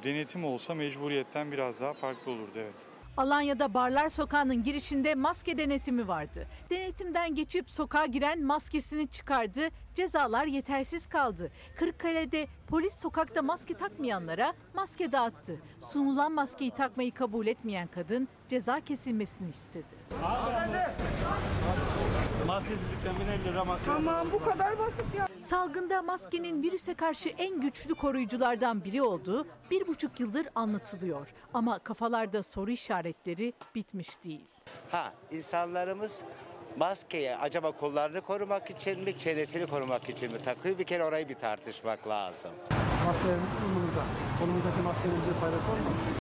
Denetim olsa mecburiyetten biraz daha farklı olurdu evet. Alanya'da Barlar Sokağı'nın girişinde maske denetimi vardı. Denetimden geçip sokağa giren maskesini çıkardı, cezalar yetersiz kaldı. Kırıkkale'de polis sokakta maske takmayanlara maske dağıttı. Sunulan maskeyi takmayı kabul etmeyen kadın ceza kesilmesini istedi. Maskesizlikten 1050 lira mahkeme. Tamam bu kadar basit ya. Salgında maskenin virüse karşı en güçlü koruyuculardan biri olduğu bir buçuk yıldır anlatılıyor. Ama kafalarda soru işaretleri bitmiş değil. Ha insanlarımız maskeyi acaba kollarını korumak için mi çenesini korumak için mi takıyor bir kere orayı bir tartışmak lazım. Maskelerimiz kolumuzda. Kolumuzdaki maskelerin bir faydası olmaz.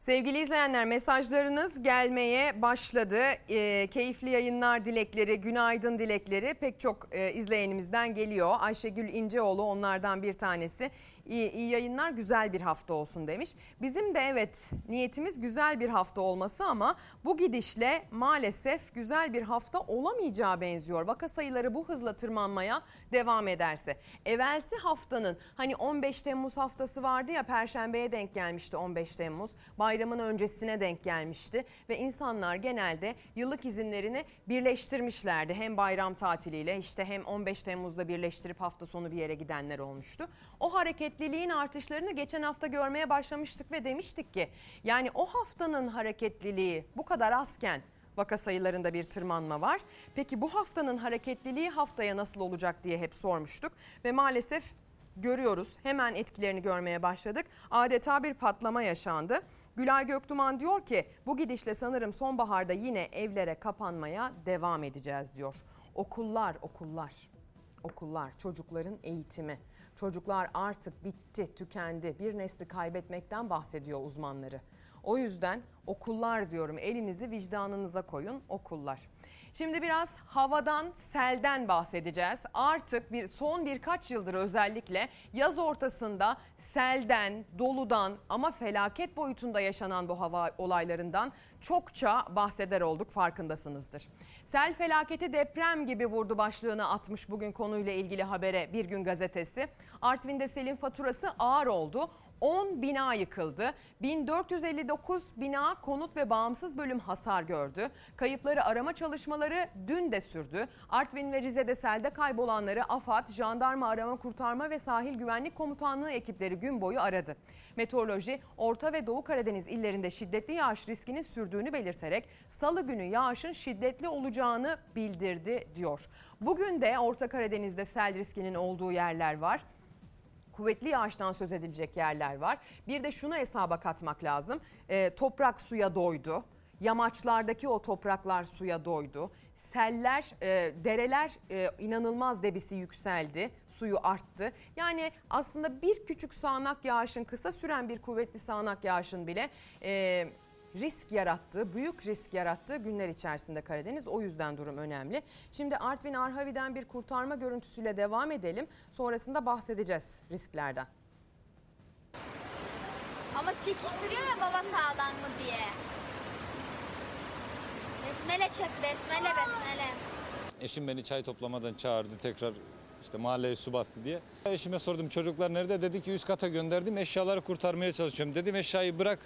Sevgili izleyenler mesajlarınız gelmeye başladı. Ee, keyifli yayınlar dilekleri, günaydın dilekleri pek çok e, izleyenimizden geliyor. Ayşegül İnceoğlu onlardan bir tanesi. İyi, iyi yayınlar güzel bir hafta olsun demiş. Bizim de evet niyetimiz güzel bir hafta olması ama bu gidişle maalesef güzel bir hafta olamayacağı benziyor. Vaka sayıları bu hızla tırmanmaya devam ederse. Evvelsi haftanın hani 15 Temmuz haftası vardı ya Perşembeye denk gelmişti 15 Temmuz. Bayramın öncesine denk gelmişti ve insanlar genelde yıllık izinlerini birleştirmişlerdi. Hem bayram tatiliyle işte hem 15 Temmuz'da birleştirip hafta sonu bir yere gidenler olmuştu. O hareketliliğin artışlarını geçen hafta görmeye başlamıştık ve demiştik ki yani o haftanın hareketliliği bu kadar azken vaka sayılarında bir tırmanma var. Peki bu haftanın hareketliliği haftaya nasıl olacak diye hep sormuştuk ve maalesef görüyoruz. Hemen etkilerini görmeye başladık. Adeta bir patlama yaşandı. Gülay Göktuman diyor ki bu gidişle sanırım sonbaharda yine evlere kapanmaya devam edeceğiz diyor. Okullar, okullar, okullar, çocukların eğitimi. Çocuklar artık bitti, tükendi. Bir nesli kaybetmekten bahsediyor uzmanları. O yüzden okullar diyorum elinizi vicdanınıza koyun okullar. Şimdi biraz havadan, selden bahsedeceğiz. Artık bir son birkaç yıldır özellikle yaz ortasında selden, doludan ama felaket boyutunda yaşanan bu hava olaylarından çokça bahseder olduk farkındasınızdır. Sel felaketi deprem gibi vurdu başlığını atmış bugün konuyla ilgili habere Bir Gün Gazetesi. Artvin'de selin faturası ağır oldu. 10 bina yıkıldı. 1459 bina konut ve bağımsız bölüm hasar gördü. Kayıpları arama çalışmaları dün de sürdü. Artvin ve Rize'de selde kaybolanları AFAD, Jandarma Arama Kurtarma ve Sahil Güvenlik Komutanlığı ekipleri gün boyu aradı. Meteoroloji, Orta ve Doğu Karadeniz illerinde şiddetli yağış riskinin sürdüğünü belirterek salı günü yağışın şiddetli olacağını bildirdi diyor. Bugün de Orta Karadeniz'de sel riskinin olduğu yerler var kuvvetli yağıştan söz edilecek yerler var. Bir de şunu hesaba katmak lazım. E, toprak suya doydu. Yamaçlardaki o topraklar suya doydu. Seller, e, dereler e, inanılmaz debisi yükseldi. Suyu arttı. Yani aslında bir küçük sağanak yağışın kısa süren bir kuvvetli sağanak yağışın bile e, risk yarattığı, büyük risk yarattığı günler içerisinde Karadeniz. O yüzden durum önemli. Şimdi Artvin Arhavi'den bir kurtarma görüntüsüyle devam edelim. Sonrasında bahsedeceğiz risklerden. Ama çekiştiriyor ya baba sağlam mı diye. Besmele çek, besmele besmele. Eşim beni çay toplamadan çağırdı tekrar işte mahalleye su bastı diye. Eşime sordum çocuklar nerede? Dedi ki üst kata gönderdim eşyaları kurtarmaya çalışıyorum. Dedim eşyayı bırak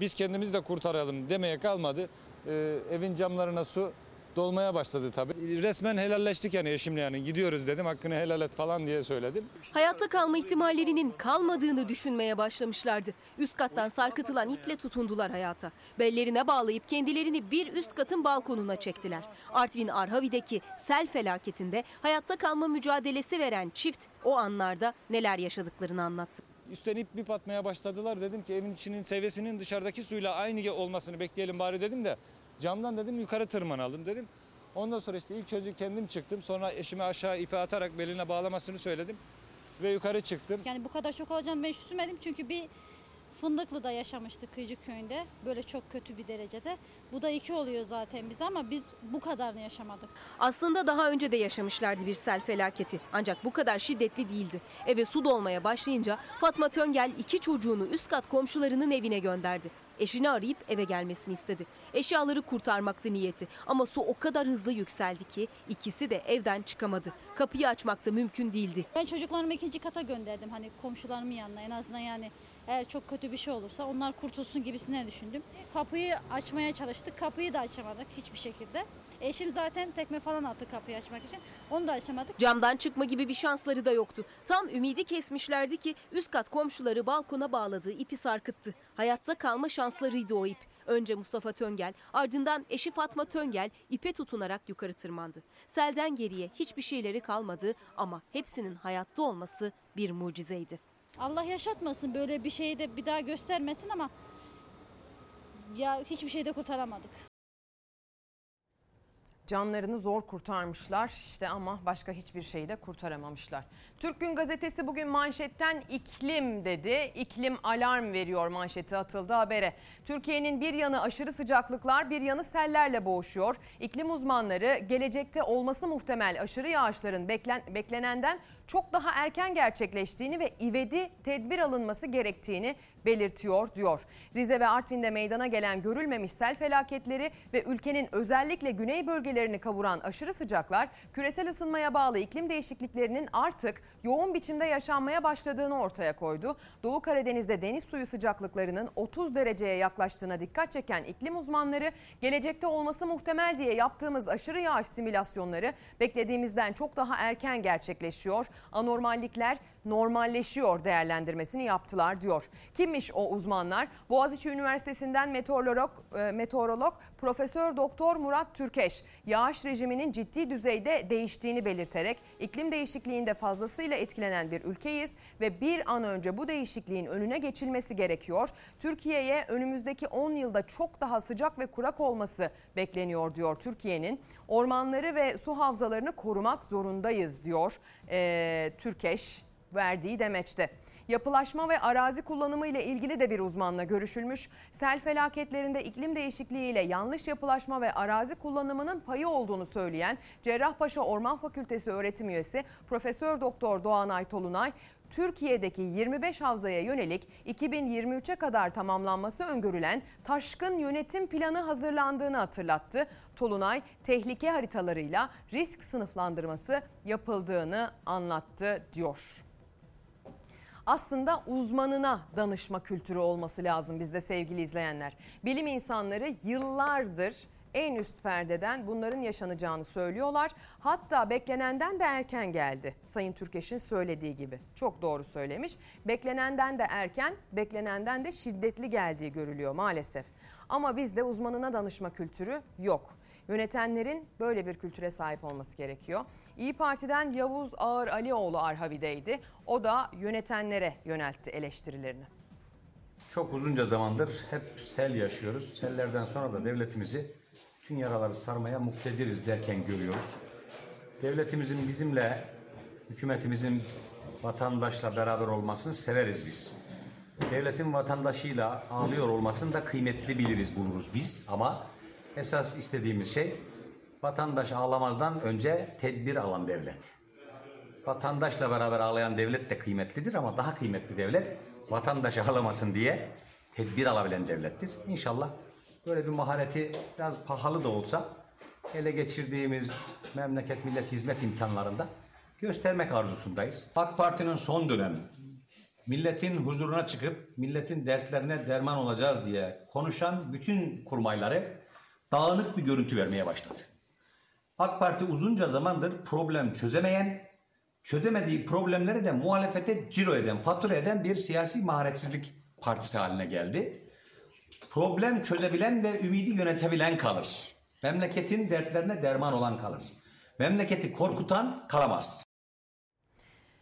biz kendimiz de kurtaralım demeye kalmadı. Ee, evin camlarına su dolmaya başladı tabii. Resmen helalleştik yani eşimle yani gidiyoruz dedim hakkını helal et falan diye söyledim. Hayatta kalma ihtimallerinin kalmadığını düşünmeye başlamışlardı. Üst kattan sarkıtılan iple tutundular hayata. Bellerine bağlayıp kendilerini bir üst katın balkonuna çektiler. Artvin Arhavi'deki sel felaketinde hayatta kalma mücadelesi veren çift o anlarda neler yaşadıklarını anlattı. Üstten ip bip atmaya başladılar. Dedim ki evin içinin seviyesinin dışarıdaki suyla aynı olmasını bekleyelim bari dedim de camdan dedim yukarı tırmanalım dedim. Ondan sonra işte ilk önce kendim çıktım. Sonra eşime aşağı ipi atarak beline bağlamasını söyledim ve yukarı çıktım. Yani bu kadar çok olacağını ben hiç düşünmedim çünkü bir Fındıklı'da yaşamıştık Kıyıcık köyünde. Böyle çok kötü bir derecede. Bu da iki oluyor zaten bize ama biz bu kadarını yaşamadık. Aslında daha önce de yaşamışlardı bir sel felaketi. Ancak bu kadar şiddetli değildi. Eve su dolmaya başlayınca Fatma Töngel iki çocuğunu üst kat komşularının evine gönderdi. Eşini arayıp eve gelmesini istedi. Eşyaları kurtarmaktı niyeti ama su o kadar hızlı yükseldi ki ikisi de evden çıkamadı. Kapıyı açmak da mümkün değildi. Ben çocuklarımı ikinci kata gönderdim hani komşularımın yanına en azından yani eğer çok kötü bir şey olursa onlar kurtulsun gibisine düşündüm. Kapıyı açmaya çalıştık. Kapıyı da açamadık hiçbir şekilde. Eşim zaten tekme falan attı kapıyı açmak için. Onu da açamadık. Camdan çıkma gibi bir şansları da yoktu. Tam ümidi kesmişlerdi ki üst kat komşuları balkona bağladığı ipi sarkıttı. Hayatta kalma şanslarıydı o ip. Önce Mustafa Töngel, ardından eşi Fatma Töngel ipe tutunarak yukarı tırmandı. Selden geriye hiçbir şeyleri kalmadı ama hepsinin hayatta olması bir mucizeydi. Allah yaşatmasın böyle bir şeyi de bir daha göstermesin ama ya hiçbir şeyde kurtaramadık. Canlarını zor kurtarmışlar işte ama başka hiçbir şeyi de kurtaramamışlar. Türk Gün Gazetesi bugün manşetten iklim dedi. İklim alarm veriyor manşeti atıldı habere. Türkiye'nin bir yanı aşırı sıcaklıklar bir yanı sellerle boğuşuyor. İklim uzmanları gelecekte olması muhtemel aşırı yağışların beklen, beklenenden çok daha erken gerçekleştiğini ve ivedi tedbir alınması gerektiğini belirtiyor diyor. Rize ve Artvin'de meydana gelen görülmemiş sel felaketleri ve ülkenin özellikle güney bölgelerini kavuran aşırı sıcaklar küresel ısınmaya bağlı iklim değişikliklerinin artık yoğun biçimde yaşanmaya başladığını ortaya koydu. Doğu Karadeniz'de deniz suyu sıcaklıklarının 30 dereceye yaklaştığına dikkat çeken iklim uzmanları gelecekte olması muhtemel diye yaptığımız aşırı yağış simülasyonları beklediğimizden çok daha erken gerçekleşiyor. Anormallikler normalleşiyor değerlendirmesini yaptılar diyor. Kimmiş o uzmanlar? Boğaziçi Üniversitesi'nden meteorolog e, meteorolog Profesör Doktor Murat Türkeş yağış rejiminin ciddi düzeyde değiştiğini belirterek iklim değişikliğinde fazlasıyla etkilenen bir ülkeyiz ve bir an önce bu değişikliğin önüne geçilmesi gerekiyor. Türkiye'ye önümüzdeki 10 yılda çok daha sıcak ve kurak olması bekleniyor diyor Türkiye'nin. Ormanları ve su havzalarını korumak zorundayız diyor e, Türkeş verdiği demeçte. Yapılaşma ve arazi kullanımı ile ilgili de bir uzmanla görüşülmüş. Sel felaketlerinde iklim değişikliği ile yanlış yapılaşma ve arazi kullanımının payı olduğunu söyleyen Cerrahpaşa Orman Fakültesi öğretim üyesi Profesör Doktor Doğanay Tolunay, Türkiye'deki 25 havzaya yönelik 2023'e kadar tamamlanması öngörülen taşkın yönetim planı hazırlandığını hatırlattı. Tolunay tehlike haritalarıyla risk sınıflandırması yapıldığını anlattı diyor aslında uzmanına danışma kültürü olması lazım bizde sevgili izleyenler. Bilim insanları yıllardır en üst perdeden bunların yaşanacağını söylüyorlar. Hatta beklenenden de erken geldi. Sayın Türkeş'in söylediği gibi. Çok doğru söylemiş. Beklenenden de erken, beklenenden de şiddetli geldiği görülüyor maalesef. Ama bizde uzmanına danışma kültürü yok. Yönetenlerin böyle bir kültüre sahip olması gerekiyor. İyi Parti'den Yavuz Ağır Alioğlu Arhavi'deydi. O da yönetenlere yöneltti eleştirilerini. Çok uzunca zamandır hep sel yaşıyoruz. Sellerden sonra da devletimizi tüm yaraları sarmaya muktediriz derken görüyoruz. Devletimizin bizimle, hükümetimizin vatandaşla beraber olmasını severiz biz. Devletin vatandaşıyla ağlıyor olmasını da kıymetli biliriz, buluruz biz. Ama esas istediğimiz şey vatandaş ağlamazdan önce tedbir alan devlet. Vatandaşla beraber ağlayan devlet de kıymetlidir ama daha kıymetli devlet vatandaş ağlamasın diye tedbir alabilen devlettir. İnşallah böyle bir mahareti biraz pahalı da olsa ele geçirdiğimiz memleket millet hizmet imkanlarında göstermek arzusundayız. AK Parti'nin son dönemi milletin huzuruna çıkıp milletin dertlerine derman olacağız diye konuşan bütün kurmayları dağınık bir görüntü vermeye başladı. AK Parti uzunca zamandır problem çözemeyen, çözemediği problemleri de muhalefete ciro eden, fatura eden bir siyasi maharetsizlik partisi haline geldi. Problem çözebilen ve ümidi yönetebilen kalır. Memleketin dertlerine derman olan kalır. Memleketi korkutan kalamaz.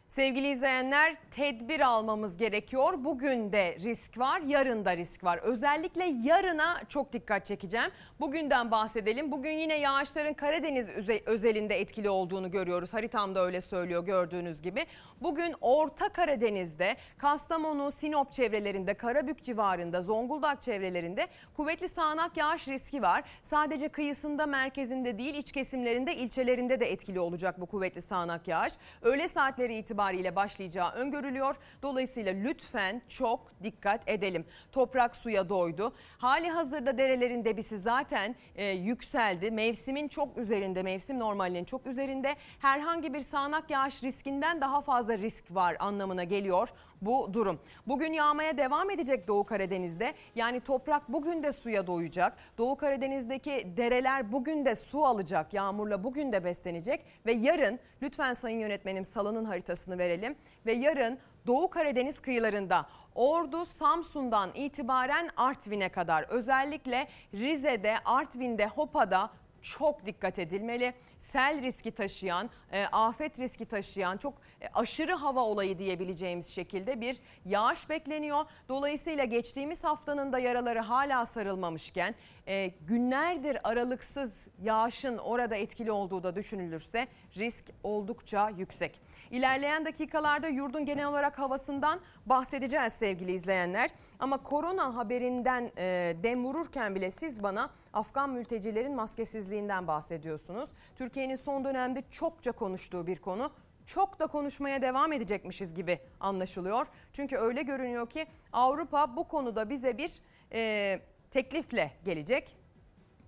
Sevgili izleyenler tedbir almamız gerekiyor. Bugün de risk var, yarın da risk var. Özellikle yarına çok dikkat çekeceğim. Bugünden bahsedelim. Bugün yine yağışların Karadeniz özelinde etkili olduğunu görüyoruz. Haritamda öyle söylüyor gördüğünüz gibi. Bugün Orta Karadeniz'de, Kastamonu, Sinop çevrelerinde, Karabük civarında, Zonguldak çevrelerinde kuvvetli sağanak yağış riski var. Sadece kıyısında, merkezinde değil, iç kesimlerinde, ilçelerinde de etkili olacak bu kuvvetli sağanak yağış. Öğle saatleri itibariyle başlayacağı öngörülüyor. Dolayısıyla lütfen çok dikkat edelim. Toprak suya doydu. Hali hazırda derelerin debisi zaten e, yükseldi. Mevsimin çok üzerinde, mevsim normalinin çok üzerinde. Herhangi bir sağanak yağış riskinden daha fazla risk var anlamına geliyor bu durum. Bugün yağmaya devam edecek Doğu Karadeniz'de. Yani toprak bugün de suya doyacak. Doğu Karadeniz'deki dereler bugün de su alacak. Yağmurla bugün de beslenecek ve yarın lütfen sayın yönetmenim salının haritasını verelim ve yarın Doğu Karadeniz kıyılarında Ordu, Samsun'dan itibaren Artvin'e kadar özellikle Rize'de, Artvin'de, Hopa'da çok dikkat edilmeli. Sel riski taşıyan, e, afet riski taşıyan, çok e, aşırı hava olayı diyebileceğimiz şekilde bir yağış bekleniyor. Dolayısıyla geçtiğimiz haftanın da yaraları hala sarılmamışken e, günlerdir aralıksız yağışın orada etkili olduğu da düşünülürse risk oldukça yüksek. İlerleyen dakikalarda yurdun genel olarak havasından bahsedeceğiz sevgili izleyenler. Ama korona haberinden e, dem vururken bile siz bana Afgan mültecilerin maskesizliğinden bahsediyorsunuz. Türkiye'nin son dönemde çokça konuştuğu bir konu. Çok da konuşmaya devam edecekmişiz gibi anlaşılıyor. Çünkü öyle görünüyor ki Avrupa bu konuda bize bir e, teklifle gelecek.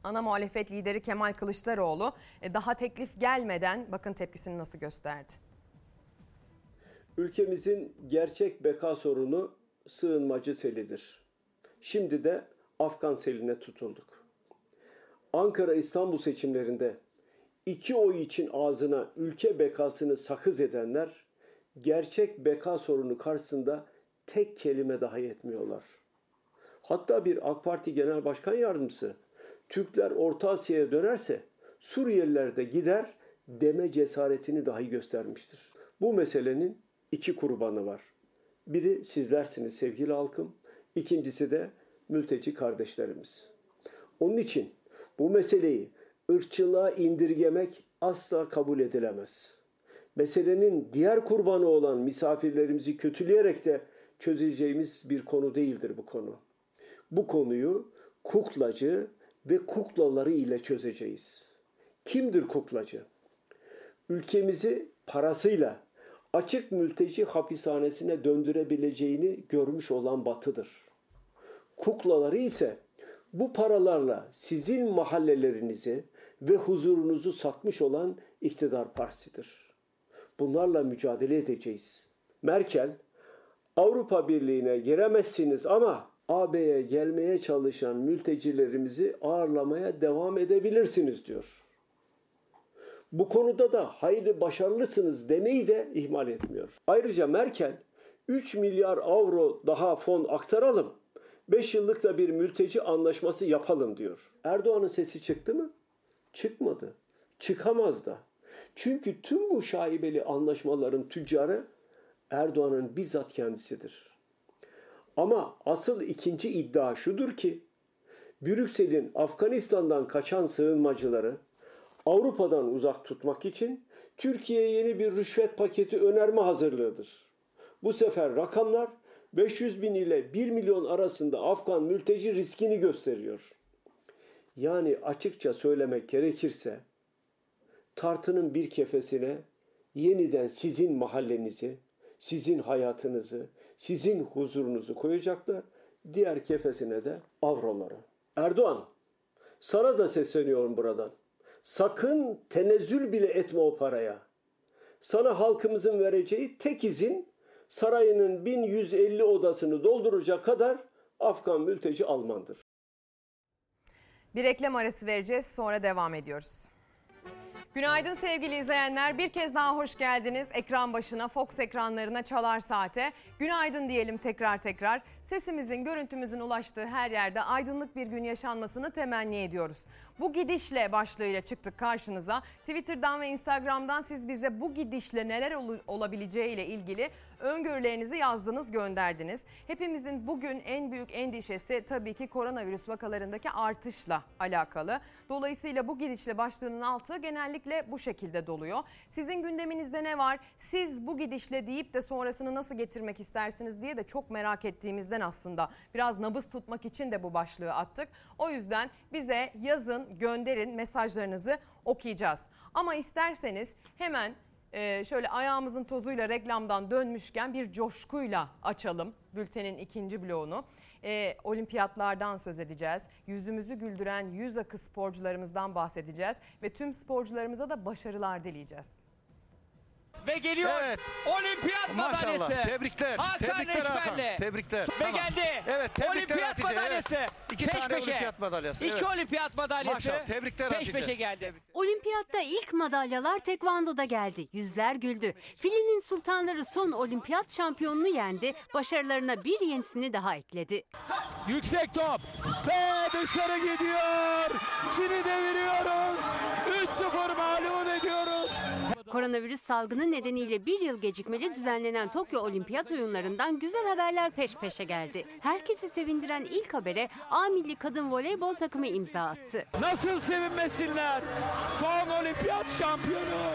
Ana muhalefet lideri Kemal Kılıçdaroğlu e, daha teklif gelmeden bakın tepkisini nasıl gösterdi. Ülkemizin gerçek beka sorunu sığınmacı selidir. Şimdi de Afgan seline tutulduk. Ankara-İstanbul seçimlerinde iki oy için ağzına ülke bekasını sakız edenler gerçek beka sorunu karşısında tek kelime daha yetmiyorlar. Hatta bir AK Parti Genel Başkan Yardımcısı Türkler Orta Asya'ya dönerse Suriyeliler de gider deme cesaretini dahi göstermiştir. Bu meselenin iki kurbanı var. Biri sizlersiniz sevgili halkım, ikincisi de mülteci kardeşlerimiz. Onun için bu meseleyi ırkçılığa indirgemek asla kabul edilemez. Meselenin diğer kurbanı olan misafirlerimizi kötüleyerek de çözeceğimiz bir konu değildir bu konu. Bu konuyu kuklacı ve kuklaları ile çözeceğiz. Kimdir kuklacı? Ülkemizi parasıyla açık mülteci hapishanesine döndürebileceğini görmüş olan batıdır. Kuklaları ise bu paralarla sizin mahallelerinizi ve huzurunuzu satmış olan iktidar partisidir. Bunlarla mücadele edeceğiz. Merkel, Avrupa Birliği'ne giremezsiniz ama AB'ye gelmeye çalışan mültecilerimizi ağırlamaya devam edebilirsiniz diyor. Bu konuda da hayli başarılısınız demeyi de ihmal etmiyor. Ayrıca Merkel 3 milyar avro daha fon aktaralım. 5 yıllık da bir mülteci anlaşması yapalım diyor. Erdoğan'ın sesi çıktı mı? Çıkmadı. Çıkamaz da. Çünkü tüm bu şaibeli anlaşmaların tüccarı Erdoğan'ın bizzat kendisidir. Ama asıl ikinci iddia şudur ki Brüksel'in Afganistan'dan kaçan sığınmacıları Avrupa'dan uzak tutmak için Türkiye'ye yeni bir rüşvet paketi önerme hazırlığıdır. Bu sefer rakamlar 500 bin ile 1 milyon arasında Afgan mülteci riskini gösteriyor. Yani açıkça söylemek gerekirse tartının bir kefesine yeniden sizin mahallenizi, sizin hayatınızı, sizin huzurunuzu koyacaklar. Diğer kefesine de avroları. Erdoğan, sana da sesleniyorum buradan. Sakın tenezzül bile etme o paraya. Sana halkımızın vereceği tek izin sarayının 1150 odasını dolduracak kadar Afgan mülteci Almandır. Bir reklam arası vereceğiz sonra devam ediyoruz. Günaydın sevgili izleyenler. Bir kez daha hoş geldiniz ekran başına, Fox ekranlarına, Çalar Saate. Günaydın diyelim tekrar tekrar. Sesimizin, görüntümüzün ulaştığı her yerde aydınlık bir gün yaşanmasını temenni ediyoruz. Bu gidişle başlığıyla çıktık karşınıza. Twitter'dan ve Instagram'dan siz bize bu gidişle neler ol- olabileceği ile ilgili öngörülerinizi yazdınız, gönderdiniz. Hepimizin bugün en büyük endişesi tabii ki koronavirüs vakalarındaki artışla alakalı. Dolayısıyla bu gidişle başlığının altı genellikle bu şekilde doluyor. Sizin gündeminizde ne var? Siz bu gidişle deyip de sonrasını nasıl getirmek istersiniz diye de çok merak ettiğimizden aslında biraz nabız tutmak için de bu başlığı attık. O yüzden bize yazın, gönderin mesajlarınızı okuyacağız. Ama isterseniz hemen ee, şöyle ayağımızın tozuyla reklamdan dönmüşken bir coşkuyla açalım bültenin ikinci bloğunu. Ee, olimpiyatlardan söz edeceğiz. Yüzümüzü güldüren yüz akı sporcularımızdan bahsedeceğiz ve tüm sporcularımıza da başarılar dileyeceğiz. Ve geliyor. Olimpiyat Maşallah. madalyası. Tebrikler. Hakan Tebrikler Hakan. Reçberli. Tebrikler. Ve Tamam. geldi. Evet, tebrikler Olimpiyat Hatice, madalyası. evet. İki peş tane peşe. olimpiyat madalyası, İki evet. olimpiyat madalyası. Maşallah, tebrikler Peş Hatice. peşe geldi. Olimpiyatta ilk madalyalar tekvandoda geldi. Yüzler güldü. Filenin sultanları son olimpiyat şampiyonunu yendi. Başarılarına bir yenisini daha ekledi. Yüksek top. Ve dışarı gidiyor. Çin'i deviriyoruz. 3-0 mağlup ediyoruz. Koronavirüs salgını nedeniyle bir yıl gecikmeli düzenlenen Tokyo Olimpiyat Oyunlarından güzel haberler peş peşe geldi. Herkesi sevindiren ilk habere A milli kadın voleybol takımı imza attı. Nasıl sevinmesinler? Son olimpiyat şampiyonu.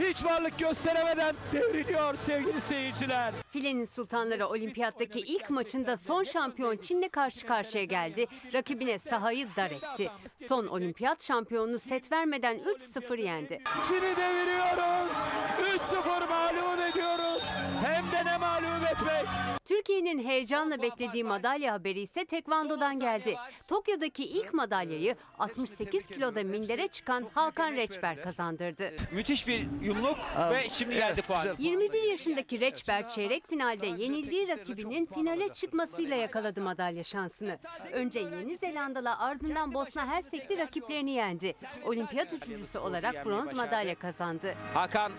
Hiç varlık gösteremeden devriliyor sevgili seyirciler. Filenin sultanları olimpiyattaki ilk maçında son şampiyon Çin'le karşı karşıya geldi. Rakibine sahayı dar etti. Son olimpiyat şampiyonunu set vermeden 3-0 yendi. Çin'i deviriyoruz. 3-0 mağlup ediyoruz. Hem de ne mağlup etmek. Türkiye'nin heyecanla beklediği madalya haberi ise tekvandodan geldi. Tokyo'daki ilk madalyayı 68 kiloda mindere çıkan Hakan Reçber kazandırdı. Müthiş bir yumruk ve şimdi geldi puan. 21 yaşındaki Reçber çeyrek finalde yenildiği rakibinin finale çıkmasıyla yakaladı madalya şansını. Önce Yeni Zelandalı ardından Bosna Hersekli rakiplerini yendi. Olimpiyat üçüncüsü olarak bronz madalya kazandı. Hakan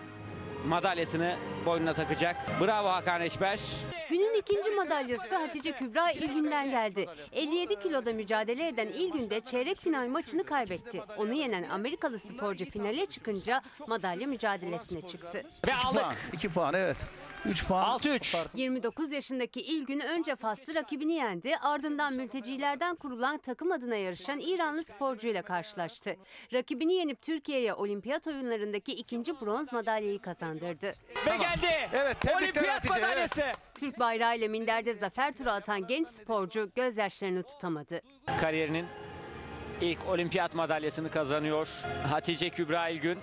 madalyasını boynuna takacak. Bravo Hakan Eşber. Günün ikinci madalyası Hatice Kübra İlgün'den geldi. 57 kiloda mücadele eden İlgün de çeyrek final maçını kaybetti. Onu yenen Amerikalı sporcu finale çıkınca madalya mücadelesine çıktı. Ve aldık. 2 puan evet. 3 puan. 6-3. 29 yaşındaki İlgün önce Faslı rakibini yendi, ardından mültecilerden kurulan takım adına yarışan İranlı sporcuyla karşılaştı. Rakibini yenip Türkiye'ye olimpiyat oyunlarındaki ikinci bronz madalyayı kazandırdı. Ve geldi. Evet tebrikler Olimpiyat Hatice. madalyası. Türk bayrağıyla minderde zafer turu atan genç sporcu gözyaşlarını tutamadı. Kariyerinin ilk olimpiyat madalyasını kazanıyor. Hatice Kübra İlgün.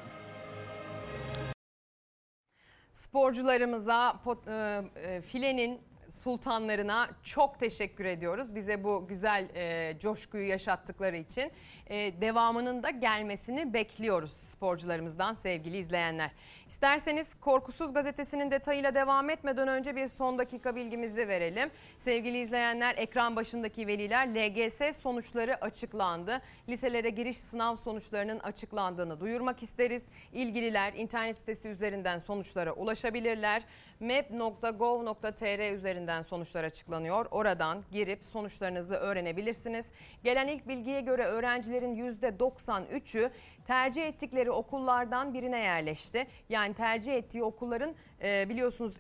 Sporcularımıza, pot- e, e, filenin sultanlarına çok teşekkür ediyoruz. Bize bu güzel e, coşkuyu yaşattıkları için. E, devamının da gelmesini bekliyoruz sporcularımızdan sevgili izleyenler. İsterseniz Korkusuz Gazetesi'nin detayıyla devam etmeden önce bir son dakika bilgimizi verelim. Sevgili izleyenler ekran başındaki veliler LGS sonuçları açıklandı. Liselere giriş sınav sonuçlarının açıklandığını duyurmak isteriz. İlgililer internet sitesi üzerinden sonuçlara ulaşabilirler. map.gov.tr üzerinden sonuçlar açıklanıyor. Oradan girip sonuçlarınızı öğrenebilirsiniz. Gelen ilk bilgiye göre öğrencilerin %93'ü tercih ettikleri okullardan birine yerleşti. Yani tercih ettiği okulların e, biliyorsunuz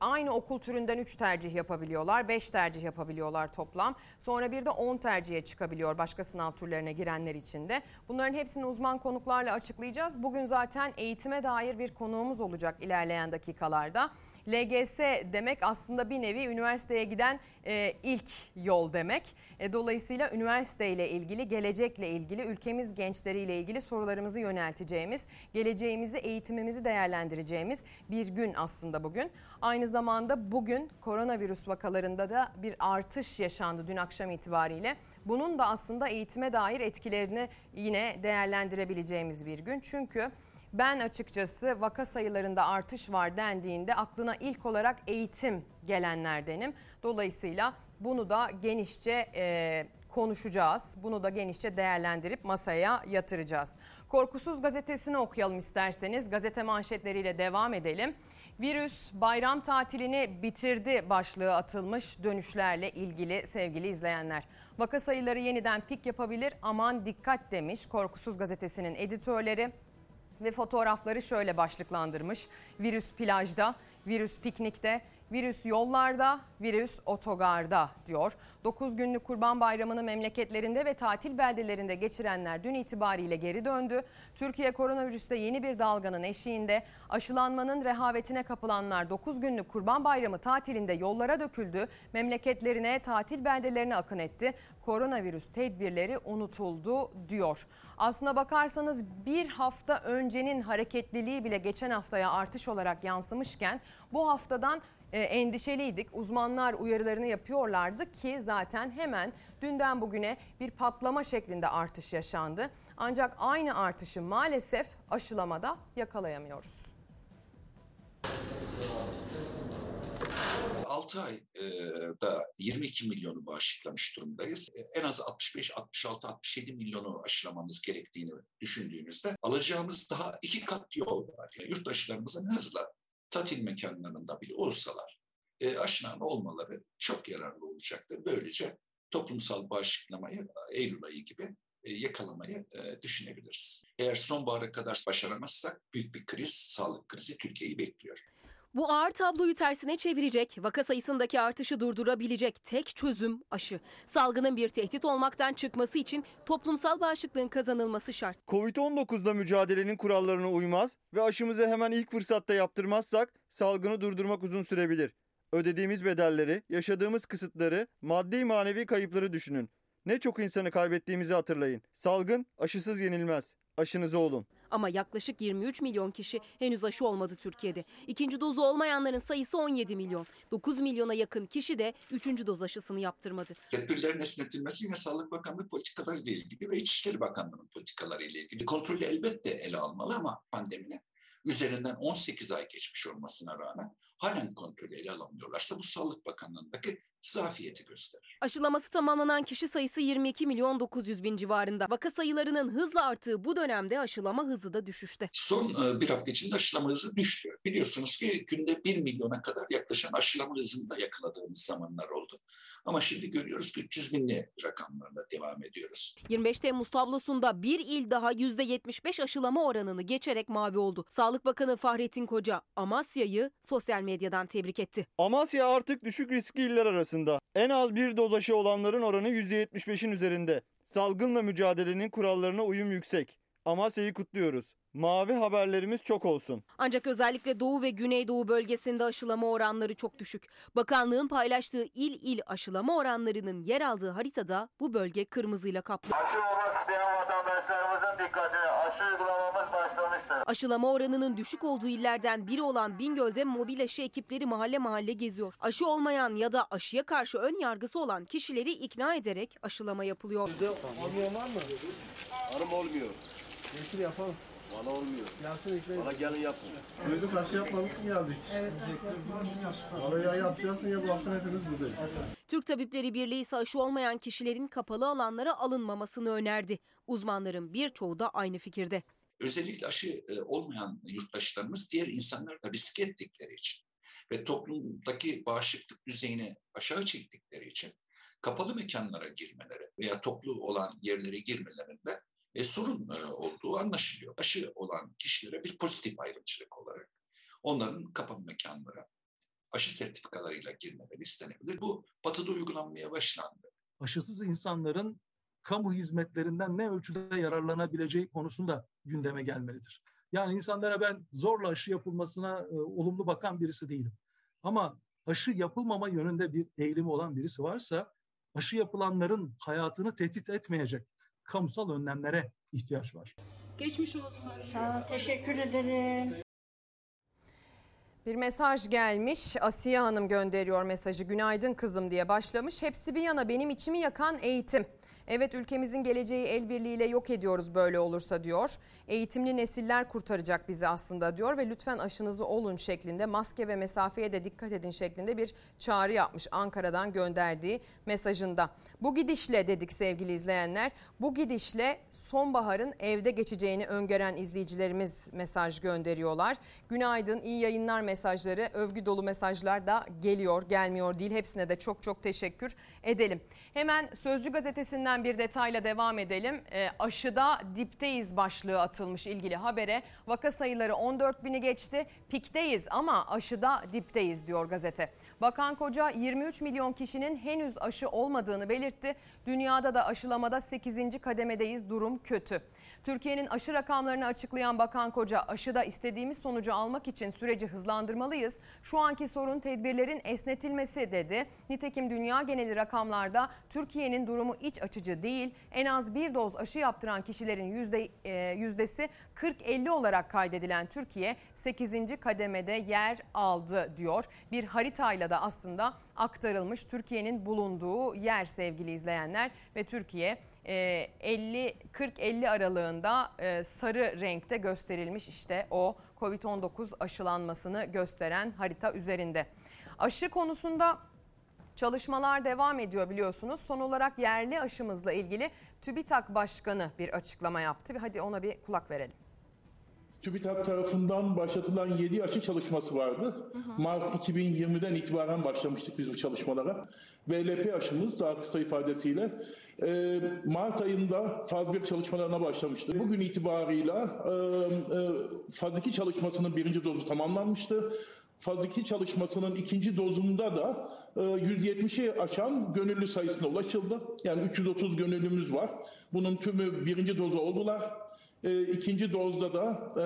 aynı okul türünden 3 tercih yapabiliyorlar, 5 tercih yapabiliyorlar toplam. Sonra bir de 10 tercihe çıkabiliyor başka sınav türlerine girenler için de. Bunların hepsini uzman konuklarla açıklayacağız. Bugün zaten eğitime dair bir konuğumuz olacak ilerleyen dakikalarda. LGS demek aslında bir nevi üniversiteye giden e, ilk yol demek. E, dolayısıyla üniversiteyle ilgili, gelecekle ilgili, ülkemiz gençleriyle ilgili sorularımızı yönelteceğimiz, geleceğimizi, eğitimimizi değerlendireceğimiz bir gün aslında bugün. Aynı zamanda bugün koronavirüs vakalarında da bir artış yaşandı dün akşam itibariyle. Bunun da aslında eğitime dair etkilerini yine değerlendirebileceğimiz bir gün. Çünkü ben açıkçası vaka sayılarında artış var dendiğinde aklına ilk olarak eğitim gelenlerdenim. Dolayısıyla bunu da genişçe e, konuşacağız. Bunu da genişçe değerlendirip masaya yatıracağız. Korkusuz gazetesini okuyalım isterseniz. Gazete manşetleriyle devam edelim. Virüs bayram tatilini bitirdi başlığı atılmış dönüşlerle ilgili sevgili izleyenler. Vaka sayıları yeniden pik yapabilir aman dikkat demiş Korkusuz gazetesinin editörleri ve fotoğrafları şöyle başlıklandırmış. Virüs plajda, virüs piknikte, virüs yollarda, virüs otogarda diyor. 9 günlük Kurban Bayramı'nı memleketlerinde ve tatil beldelerinde geçirenler dün itibariyle geri döndü. Türkiye koronavirüste yeni bir dalganın eşiğinde aşılanmanın rehavetine kapılanlar 9 günlük Kurban Bayramı tatilinde yollara döküldü. Memleketlerine, tatil beldelerine akın etti. Koronavirüs tedbirleri unutuldu diyor. Aslına bakarsanız bir hafta öncenin hareketliliği bile geçen haftaya artış olarak yansımışken bu haftadan e, endişeliydik. Uzmanlar uyarılarını yapıyorlardı ki zaten hemen dünden bugüne bir patlama şeklinde artış yaşandı. Ancak aynı artışı maalesef aşılamada yakalayamıyoruz. 6 ayda 22 milyonu bağışıklamış durumdayız. E, en az 65, 66, 67 milyonu aşılamamız gerektiğini düşündüğünüzde alacağımız daha iki kat yol var. Yani yurttaşlarımızın hızla tatil mekanlarında bile olsalar e, aşılan olmaları çok yararlı olacaktır. Böylece toplumsal bağışıklamayı Eylül ayı gibi e, yakalamayı e, düşünebiliriz. Eğer sonbahara kadar başaramazsak büyük bir kriz, sağlık krizi Türkiye'yi bekliyor. Bu ağır tabloyu tersine çevirecek, vaka sayısındaki artışı durdurabilecek tek çözüm aşı. Salgının bir tehdit olmaktan çıkması için toplumsal bağışıklığın kazanılması şart. Covid-19'la mücadelenin kurallarına uymaz ve aşımızı hemen ilk fırsatta yaptırmazsak salgını durdurmak uzun sürebilir. Ödediğimiz bedelleri, yaşadığımız kısıtları, maddi manevi kayıpları düşünün. Ne çok insanı kaybettiğimizi hatırlayın. Salgın aşısız yenilmez. Aşınızı olun. Ama yaklaşık 23 milyon kişi henüz aşı olmadı Türkiye'de. İkinci dozu olmayanların sayısı 17 milyon. 9 milyona yakın kişi de 3. doz aşısını yaptırmadı. Tedbirlerin esnetilmesi yine Sağlık Bakanlığı politikaları ile ilgili ve İçişleri Bakanlığı'nın politikaları ile ilgili. Kontrolü elbette ele almalı ama pandeminin üzerinden 18 ay geçmiş olmasına rağmen halen kontrolü ele alamıyorlarsa bu Sağlık Bakanlığı'ndaki zafiyeti gösterir. Aşılaması tamamlanan kişi sayısı 22 milyon 900 bin civarında. Vaka sayılarının hızla arttığı bu dönemde aşılama hızı da düşüşte. Son e, bir hafta içinde aşılama hızı düştü. Biliyorsunuz ki günde 1 milyona kadar yaklaşan aşılama hızını da yakaladığımız zamanlar oldu. Ama şimdi görüyoruz ki 300 binli rakamlarla devam ediyoruz. 25 Temmuz tablosunda bir il daha %75 aşılama oranını geçerek mavi oldu. Sağlık Bakanı Fahrettin Koca Amasya'yı sosyal medyadan tebrik etti. Amasya artık düşük riskli iller arasında. En az bir doz aşı olanların oranı %75'in üzerinde. Salgınla mücadelenin kurallarına uyum yüksek. Amasya'yı kutluyoruz. Mavi haberlerimiz çok olsun. Ancak özellikle Doğu ve Güneydoğu bölgesinde aşılama oranları çok düşük. Bakanlığın paylaştığı il il aşılama oranlarının yer aldığı haritada bu bölge kırmızıyla kaplı. Aşı olmak isteyen vatandaşlarımızın dikkatine aşı uygulamamız. Aşılama oranının düşük olduğu illerden biri olan Bingöl'de mobil aşı ekipleri mahalle mahalle geziyor. Aşı olmayan ya da aşıya karşı ön yargısı olan kişileri ikna ederek aşılama yapılıyor. Olmuyor var mı? Hanım olmuyor. Getir yapalım. Bana olmuyor. Yapsın Bana gelin yapın. Duyduk aşı yapmamışsın geldik. Evet. Vallahi ya yapacaksın ya bu akşam hepimiz buradayız. Türk Tabipleri Birliği ise aşı olmayan kişilerin kapalı alanlara alınmamasını önerdi. Uzmanların birçoğu da aynı fikirde. Özellikle aşı e, olmayan yurttaşlarımız diğer insanlar da riske ettikleri için ve toplumdaki bağışıklık düzeyini aşağı çektikleri için kapalı mekanlara girmeleri veya toplu olan yerlere girmelerinde e, sorun e, olduğu anlaşılıyor. Aşı olan kişilere bir pozitif ayrımcılık olarak onların kapalı mekanlara aşı sertifikalarıyla girmeleri istenebilir. Bu batıda uygulanmaya başlandı. Aşısız insanların kamu hizmetlerinden ne ölçüde yararlanabileceği konusunda gündeme gelmelidir. Yani insanlara ben zorla aşı yapılmasına e, olumlu bakan birisi değilim. Ama aşı yapılmama yönünde bir eğilimi olan birisi varsa aşı yapılanların hayatını tehdit etmeyecek kamusal önlemlere ihtiyaç var. Geçmiş olsun. Sağ ol, teşekkür ederim. Bir mesaj gelmiş. Asiye Hanım gönderiyor mesajı. Günaydın kızım diye başlamış. Hepsi bir yana benim içimi yakan eğitim. Evet ülkemizin geleceği el birliğiyle yok ediyoruz böyle olursa diyor. Eğitimli nesiller kurtaracak bizi aslında diyor ve lütfen aşınızı olun şeklinde maske ve mesafeye de dikkat edin şeklinde bir çağrı yapmış Ankara'dan gönderdiği mesajında. Bu gidişle dedik sevgili izleyenler bu gidişle sonbaharın evde geçeceğini öngören izleyicilerimiz mesaj gönderiyorlar. Günaydın iyi yayınlar mesajları övgü dolu mesajlar da geliyor gelmiyor değil hepsine de çok çok teşekkür edelim. Hemen Sözcü gazetesinden bir detayla devam edelim. E, aşıda dipteyiz başlığı atılmış ilgili habere. Vaka sayıları 14 bini geçti. Pikteyiz ama aşıda dipteyiz diyor gazete. Bakan Koca 23 milyon kişinin henüz aşı olmadığını belirtti. Dünyada da aşılamada 8. kademedeyiz durum kötü. Türkiye'nin aşı rakamlarını açıklayan Bakan Koca aşıda istediğimiz sonucu almak için süreci hızlandırmalıyız. Şu anki sorun tedbirlerin esnetilmesi dedi. Nitekim dünya geneli rakamlarda Türkiye'nin durumu iç açıcı değil. En az bir doz aşı yaptıran kişilerin yüzde, e, yüzdesi 40-50 olarak kaydedilen Türkiye 8. kademede yer aldı diyor. Bir haritayla da aslında aktarılmış Türkiye'nin bulunduğu yer sevgili izleyenler ve Türkiye 50 40-50 aralığında e, sarı renkte gösterilmiş işte o Covid-19 aşılanmasını gösteren harita üzerinde. Aşı konusunda çalışmalar devam ediyor biliyorsunuz. Son olarak yerli aşımızla ilgili TÜBİTAK Başkanı bir açıklama yaptı. Hadi ona bir kulak verelim. TÜBİTAK tarafından başlatılan 7 aşı çalışması vardı. Mart 2020'den itibaren başlamıştık biz bu çalışmalara. VLP aşımız daha kısa ifadesiyle e, Mart ayında faz 1 çalışmalarına başlamıştı. Bugün itibarıyla e, e, faz 2 çalışmasının birinci dozu tamamlanmıştı. Faz 2 çalışmasının ikinci dozunda da e, 170'i aşan gönüllü sayısına ulaşıldı. Yani 330 gönüllümüz var. Bunun tümü birinci dozu oldular. E, ikinci dozda da e,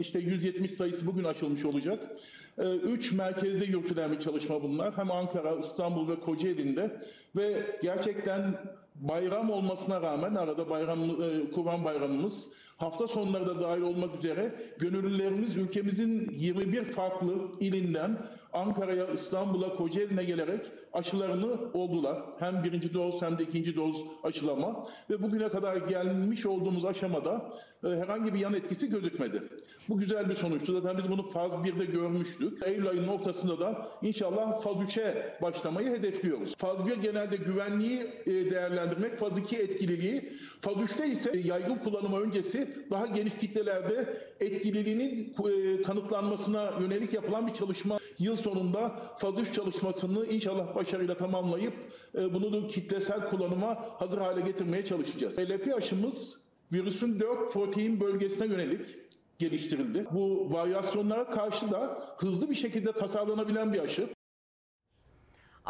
işte 170 sayısı bugün aşılmış olacak. E, üç merkezde yürütülen bir çalışma bunlar. Hem Ankara, İstanbul ve Kocaeli'nde ve gerçekten bayram olmasına rağmen arada bayram e, Kurban Bayramımız hafta sonları da dahil olmak üzere gönüllülerimiz ülkemizin 21 farklı ilinden Ankara'ya, İstanbul'a, Kocaeli'ne gelerek aşılarını oldular. Hem birinci doz hem de ikinci doz aşılama ve bugüne kadar gelmiş olduğumuz aşamada e, herhangi bir yan etkisi gözükmedi. Bu güzel bir sonuçtu. Zaten biz bunu faz 1'de görmüştük. Eylül ayının ortasında da inşallah faz 3'e başlamayı hedefliyoruz. Faz 1 genelde güvenliği e, değerlendirmek, faz 2 etkililiği, faz 3'te ise yaygın kullanıma öncesi daha geniş kitlelerde etkililiğinin e, kanıtlanmasına yönelik yapılan bir çalışma. Yıl sonunda faz 3 çalışmasını inşallah başarıyla tamamlayıp e, bunu da kitlesel kullanıma hazır hale getirmeye çalışacağız. LP aşımız virüsün 4 protein bölgesine yönelik geliştirildi. Bu varyasyonlara karşı da hızlı bir şekilde tasarlanabilen bir aşı.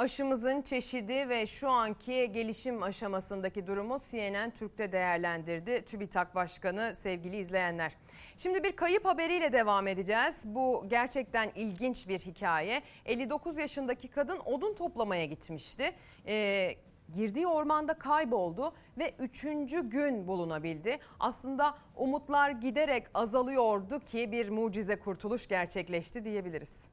Aşımızın çeşidi ve şu anki gelişim aşamasındaki durumu CNN Türk'te değerlendirdi TÜBİTAK Başkanı sevgili izleyenler. Şimdi bir kayıp haberiyle devam edeceğiz. Bu gerçekten ilginç bir hikaye. 59 yaşındaki kadın odun toplamaya gitmişti. Ee, girdiği ormanda kayboldu ve üçüncü gün bulunabildi. Aslında umutlar giderek azalıyordu ki bir mucize kurtuluş gerçekleşti diyebiliriz.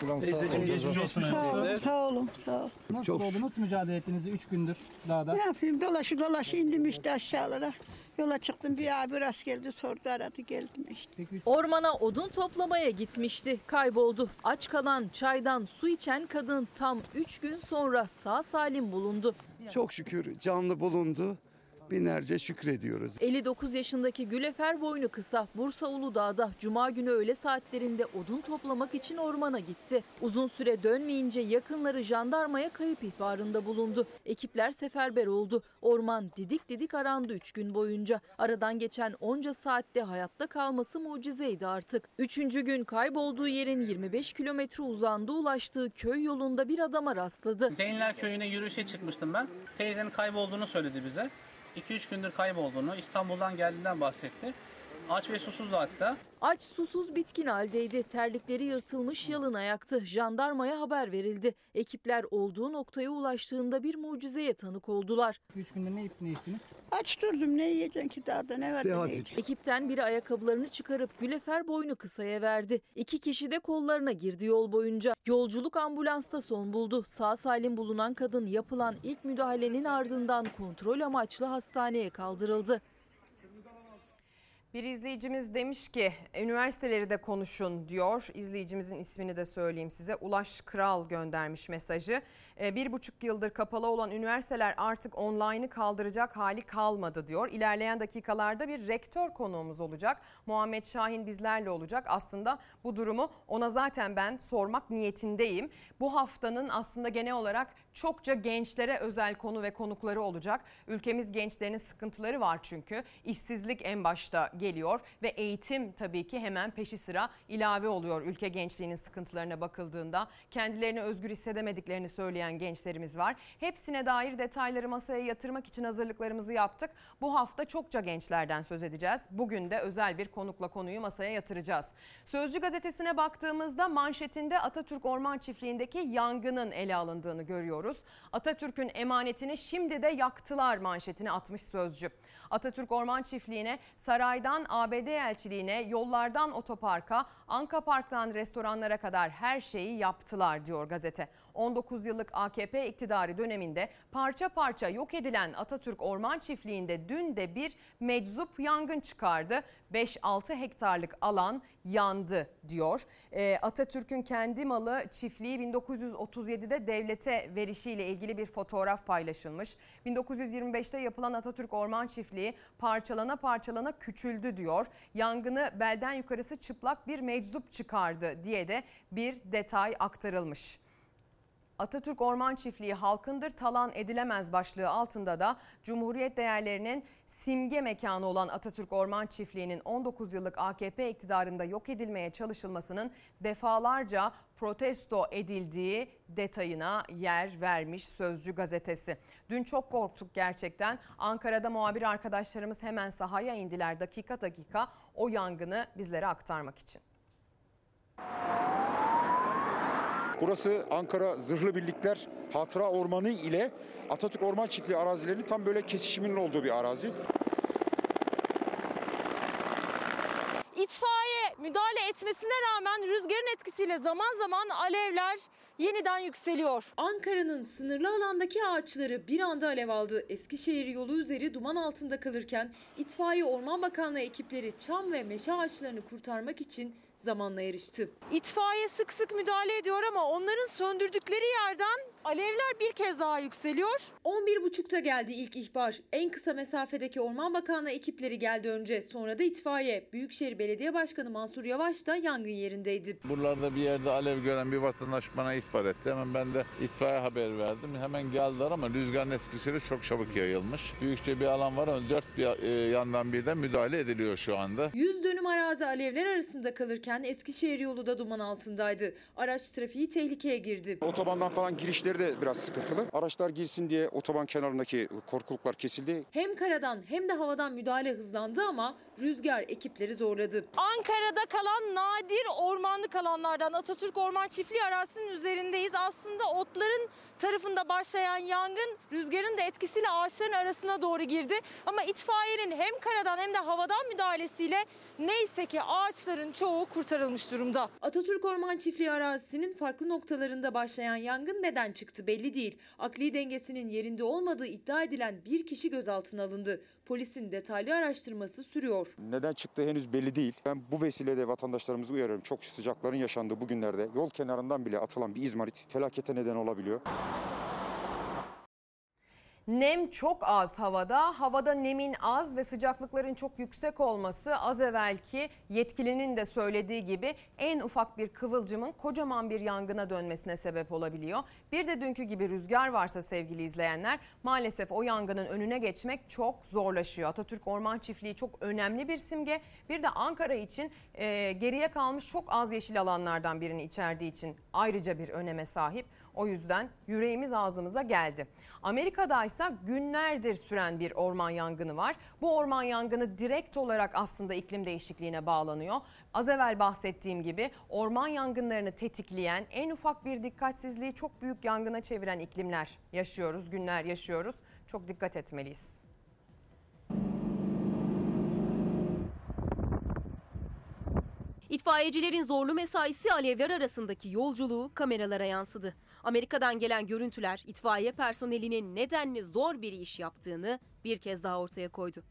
Teyzeciğim geçmiş olsun Sağ olun, öncelikle. sağ olun, sağ olun. Nasıl Çok oldu? Nasıl mücadele ettiniz 3 gündür dağda? Ne yapayım dolaşı dolaşı indim işte aşağılara. Yola çıktım bir abi rast geldi sordu aradı geldim işte. Ormana odun toplamaya gitmişti, kayboldu. Aç kalan, çaydan su içen kadın tam 3 gün sonra sağ salim bulundu. Çok şükür canlı bulundu. Binlerce şükrediyoruz. 59 yaşındaki Gülefer boynu kısa Bursa Uludağ'da cuma günü öğle saatlerinde odun toplamak için ormana gitti. Uzun süre dönmeyince yakınları jandarmaya kayıp ihbarında bulundu. Ekipler seferber oldu. Orman didik didik arandı 3 gün boyunca. Aradan geçen onca saatte hayatta kalması mucizeydi artık. Üçüncü gün kaybolduğu yerin 25 kilometre uzağında ulaştığı köy yolunda bir adama rastladı. Zeynler köyüne yürüyüşe çıkmıştım ben. Teyzenin kaybolduğunu söyledi bize. 2-3 gündür kaybolduğunu, İstanbul'dan geldiğinden bahsetti. Aç ve susuzdu hatta. Aç susuz bitkin haldeydi. Terlikleri yırtılmış yalın ayaktı. Jandarmaya haber verildi. Ekipler olduğu noktaya ulaştığında bir mucizeye tanık oldular. 3 gündür ne yiyip ne içtiniz? Aç durdum ne yiyeceksin ki ne var da ne yiyeceksin? Ekipten biri ayakkabılarını çıkarıp Gülefer boynu kısaya verdi. İki kişi de kollarına girdi yol boyunca. Yolculuk ambulansta son buldu. Sağ salim bulunan kadın yapılan ilk müdahalenin ardından kontrol amaçlı hastaneye kaldırıldı. Bir izleyicimiz demiş ki üniversiteleri de konuşun diyor. İzleyicimizin ismini de söyleyeyim size. Ulaş Kral göndermiş mesajı. Ee, bir buçuk yıldır kapalı olan üniversiteler artık online'ı kaldıracak hali kalmadı diyor. İlerleyen dakikalarda bir rektör konuğumuz olacak. Muhammed Şahin bizlerle olacak. Aslında bu durumu ona zaten ben sormak niyetindeyim. Bu haftanın aslında genel olarak çokça gençlere özel konu ve konukları olacak. Ülkemiz gençlerinin sıkıntıları var çünkü. İşsizlik en başta geliyor ve eğitim tabii ki hemen peşi sıra ilave oluyor ülke gençliğinin sıkıntılarına bakıldığında. Kendilerini özgür hissedemediklerini söyleyen gençlerimiz var. Hepsine dair detayları masaya yatırmak için hazırlıklarımızı yaptık. Bu hafta çokça gençlerden söz edeceğiz. Bugün de özel bir konukla konuyu masaya yatıracağız. Sözcü gazetesine baktığımızda manşetinde Atatürk Orman Çiftliği'ndeki yangının ele alındığını görüyoruz. Atatürk'ün emanetini şimdi de yaktılar manşetini atmış Sözcü. Atatürk Orman Çiftliği'ne saraydan ABD elçiliğine, yollardan otoparka, Anka Park'tan restoranlara kadar her şeyi yaptılar diyor gazete. 19 yıllık AKP iktidarı döneminde parça parça yok edilen Atatürk Orman Çiftliği'nde dün de bir meczup yangın çıkardı. 5-6 hektarlık alan yandı diyor. Ee, Atatürk'ün kendi malı çiftliği 1937'de devlete verişiyle ilgili bir fotoğraf paylaşılmış. 1925'te yapılan Atatürk Orman Çiftliği parçalana parçalana küçüldü diyor. Yangını belden yukarısı çıplak bir meczup çıkardı diye de bir detay aktarılmış. Atatürk Orman Çiftliği halkındır talan edilemez başlığı altında da Cumhuriyet değerlerinin simge mekanı olan Atatürk Orman Çiftliği'nin 19 yıllık AKP iktidarında yok edilmeye çalışılmasının defalarca protesto edildiği detayına yer vermiş Sözcü gazetesi. Dün çok korktuk gerçekten. Ankara'da muhabir arkadaşlarımız hemen sahaya indiler dakika dakika o yangını bizlere aktarmak için. Burası Ankara Zırhlı Birlikler Hatıra Ormanı ile Atatürk Orman Çiftliği arazilerinin tam böyle kesişiminin olduğu bir arazi. İtfaiye müdahale etmesine rağmen rüzgarın etkisiyle zaman zaman alevler yeniden yükseliyor. Ankara'nın sınırlı alandaki ağaçları bir anda alev aldı. Eskişehir yolu üzeri duman altında kalırken itfaiye Orman Bakanlığı ekipleri çam ve meşe ağaçlarını kurtarmak için zamanla erişti. İtfaiye sık sık müdahale ediyor ama onların söndürdükleri yerden alevler bir kez daha yükseliyor. 11.30'da geldi ilk ihbar. En kısa mesafedeki Orman Bakanlığı ekipleri geldi önce. Sonra da itfaiye. Büyükşehir Belediye Başkanı Mansur Yavaş da yangın yerindeydi. Buralarda bir yerde alev gören bir vatandaş bana ihbar etti. Hemen ben de itfaiye haber verdim. Hemen geldiler ama rüzgarın etkisiyle çok çabuk yayılmış. Büyükçe bir alan var ama dört bir e, yandan birden müdahale ediliyor şu anda. 100 dönüm arazi alevler arasında kalırken Eskişehir yolu da duman altındaydı. Araç trafiği tehlikeye girdi. Otobandan falan girişleri de biraz sıkıntılı. Araçlar girsin diye otoban kenarındaki korkuluklar kesildi. Hem karadan hem de havadan müdahale hızlandı ama rüzgar ekipleri zorladı. Ankara'da kalan nadir ormanlık alanlardan Atatürk Orman Çiftliği arazisinin üzerindeyiz. Aslında otların tarafında başlayan yangın rüzgarın da etkisiyle ağaçların arasına doğru girdi. Ama itfaiyenin hem karadan hem de havadan müdahalesiyle neyse ki ağaçların çoğu kurtarılmış durumda. Atatürk Orman Çiftliği arazisinin farklı noktalarında başlayan yangın neden çıktı belli değil. Akli dengesinin yerinde olmadığı iddia edilen bir kişi gözaltına alındı. Polisin detaylı araştırması sürüyor. Neden çıktığı henüz belli değil. Ben bu vesileyle vatandaşlarımızı uyarıyorum. Çok sıcakların yaşandığı bu günlerde yol kenarından bile atılan bir izmarit felakete neden olabiliyor. Nem çok az havada. Havada nemin az ve sıcaklıkların çok yüksek olması az evvelki yetkilinin de söylediği gibi en ufak bir kıvılcımın kocaman bir yangına dönmesine sebep olabiliyor. Bir de dünkü gibi rüzgar varsa sevgili izleyenler maalesef o yangının önüne geçmek çok zorlaşıyor. Atatürk Orman Çiftliği çok önemli bir simge. Bir de Ankara için e, geriye kalmış çok az yeşil alanlardan birini içerdiği için ayrıca bir öneme sahip. O yüzden yüreğimiz ağzımıza geldi. Amerika'da ise günlerdir süren bir orman yangını var. Bu orman yangını direkt olarak aslında iklim değişikliğine bağlanıyor. Az evvel bahsettiğim gibi orman yangınlarını tetikleyen en ufak bir dikkatsizliği çok büyük yangına çeviren iklimler yaşıyoruz, günler yaşıyoruz. Çok dikkat etmeliyiz. İtfaiyecilerin zorlu mesaisi alevler arasındaki yolculuğu kameralara yansıdı. Amerika'dan gelen görüntüler itfaiye personelinin nedenli zor bir iş yaptığını bir kez daha ortaya koydu.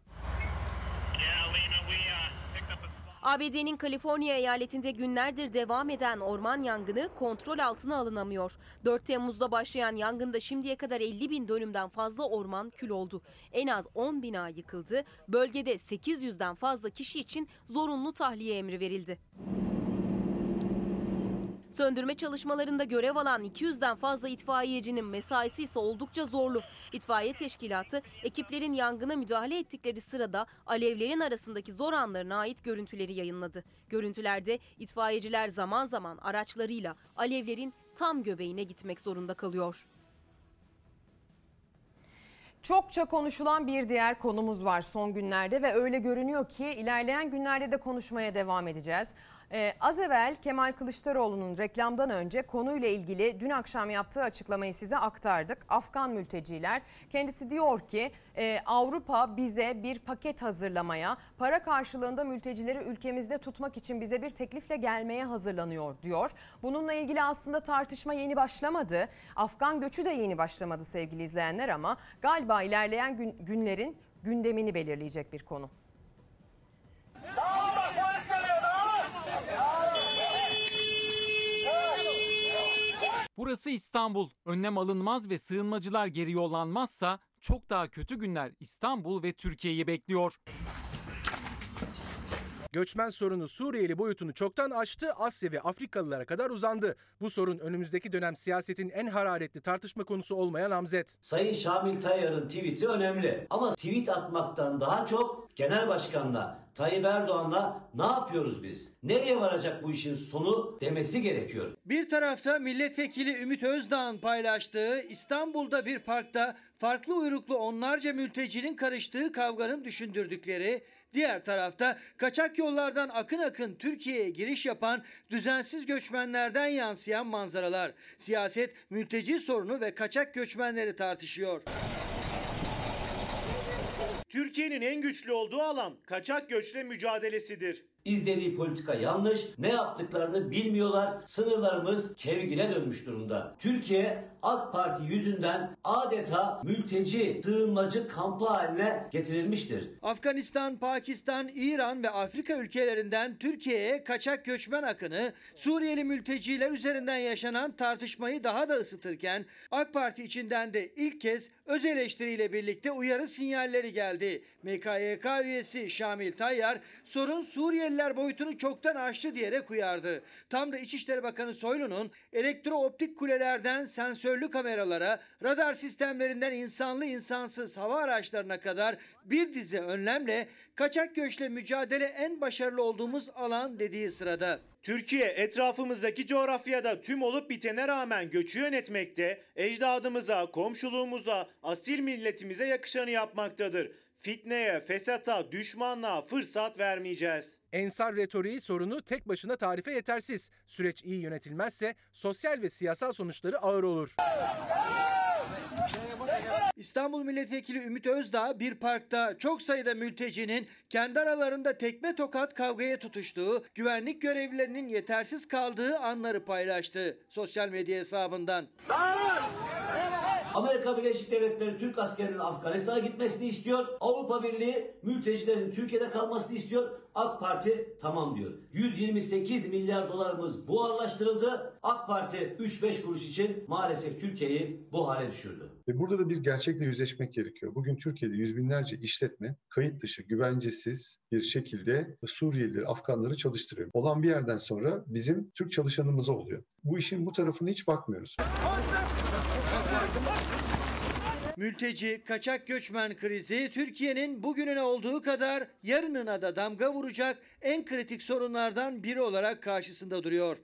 ABD'nin Kaliforniya eyaletinde günlerdir devam eden orman yangını kontrol altına alınamıyor. 4 Temmuz'da başlayan yangında şimdiye kadar 50 bin dönümden fazla orman kül oldu. En az 10 bina yıkıldı. Bölgede 800'den fazla kişi için zorunlu tahliye emri verildi. Söndürme çalışmalarında görev alan 200'den fazla itfaiyecinin mesaisi ise oldukça zorlu. İtfaiye teşkilatı ekiplerin yangına müdahale ettikleri sırada alevlerin arasındaki zor anlarına ait görüntüleri yayınladı. Görüntülerde itfaiyeciler zaman zaman araçlarıyla alevlerin tam göbeğine gitmek zorunda kalıyor. Çokça konuşulan bir diğer konumuz var son günlerde ve öyle görünüyor ki ilerleyen günlerde de konuşmaya devam edeceğiz. Ee, az evvel Kemal Kılıçdaroğlu'nun reklamdan önce konuyla ilgili dün akşam yaptığı açıklamayı size aktardık. Afgan mülteciler kendisi diyor ki e, Avrupa bize bir paket hazırlamaya, para karşılığında mültecileri ülkemizde tutmak için bize bir teklifle gelmeye hazırlanıyor diyor. Bununla ilgili aslında tartışma yeni başlamadı. Afgan göçü de yeni başlamadı sevgili izleyenler ama galiba ilerleyen gün, günlerin gündemini belirleyecek bir konu. Burası İstanbul. Önlem alınmaz ve sığınmacılar geri yollanmazsa çok daha kötü günler İstanbul ve Türkiye'yi bekliyor. Göçmen sorunu Suriyeli boyutunu çoktan aştı, Asya ve Afrikalılara kadar uzandı. Bu sorun önümüzdeki dönem siyasetin en hararetli tartışma konusu olmaya namzet. Sayın Şamil Tayyar'ın tweet'i önemli. Ama tweet atmaktan daha çok genel başkanla Tayyip Erdoğan'la ne yapıyoruz biz? Nereye varacak bu işin sonu demesi gerekiyor. Bir tarafta milletvekili Ümit Özdağ'ın paylaştığı İstanbul'da bir parkta farklı uyruklu onlarca mültecinin karıştığı kavganın düşündürdükleri, diğer tarafta kaçak yollardan akın akın Türkiye'ye giriş yapan düzensiz göçmenlerden yansıyan manzaralar. Siyaset mülteci sorunu ve kaçak göçmenleri tartışıyor. Türkiye'nin en güçlü olduğu alan kaçak göçle mücadelesidir. İzlediği politika yanlış, ne yaptıklarını bilmiyorlar. Sınırlarımız kevgire dönmüş durumda. Türkiye AK Parti yüzünden adeta mülteci, sığınmacı kampı haline getirilmiştir. Afganistan, Pakistan, İran ve Afrika ülkelerinden Türkiye'ye kaçak göçmen akını Suriyeli mülteciler üzerinden yaşanan tartışmayı daha da ısıtırken AK Parti içinden de ilk kez öz eleştiriyle birlikte uyarı sinyalleri geldi. MKYK üyesi Şamil Tayyar sorun Suriyeliler boyutunu çoktan aştı diyerek uyardı. Tam da İçişleri Bakanı Soylu'nun elektrooptik kulelerden sensörlü kameralara, radar sistemlerinden insanlı insansız hava araçlarına kadar bir dizi önlemle kaçak göçle mücadele en başarılı olduğumuz alan dediği sırada. Türkiye etrafımızdaki coğrafyada tüm olup bitene rağmen göçü yönetmekte, ecdadımıza, komşuluğumuza, asil milletimize yakışanı yapmaktadır. Fitneye, fesata, düşmanlığa fırsat vermeyeceğiz. Ensar retoriği sorunu tek başına tarife yetersiz. Süreç iyi yönetilmezse sosyal ve siyasal sonuçları ağır olur. İstanbul Milletvekili Ümit Özdağ bir parkta çok sayıda mültecinin kendi aralarında tekme tokat kavgaya tutuştuğu, güvenlik görevlilerinin yetersiz kaldığı anları paylaştı sosyal medya hesabından. Amerika Birleşik Devletleri Türk askerinin Afganistan'a gitmesini istiyor. Avrupa Birliği mültecilerin Türkiye'de kalmasını istiyor. AK Parti tamam diyor. 128 milyar dolarımız buharlaştırıldı. AK Parti 3-5 kuruş için maalesef Türkiye'yi bu hale düşürdü. Ve burada da bir gerçekle yüzleşmek gerekiyor. Bugün Türkiye'de yüz binlerce işletme kayıt dışı, güvencesiz bir şekilde Suriyelileri, Afganları çalıştırıyor. Olan bir yerden sonra bizim Türk çalışanımıza oluyor. Bu işin bu tarafına hiç bakmıyoruz. Mülteci, kaçak göçmen krizi Türkiye'nin bugününe olduğu kadar yarınına da damga vuracak en kritik sorunlardan biri olarak karşısında duruyor.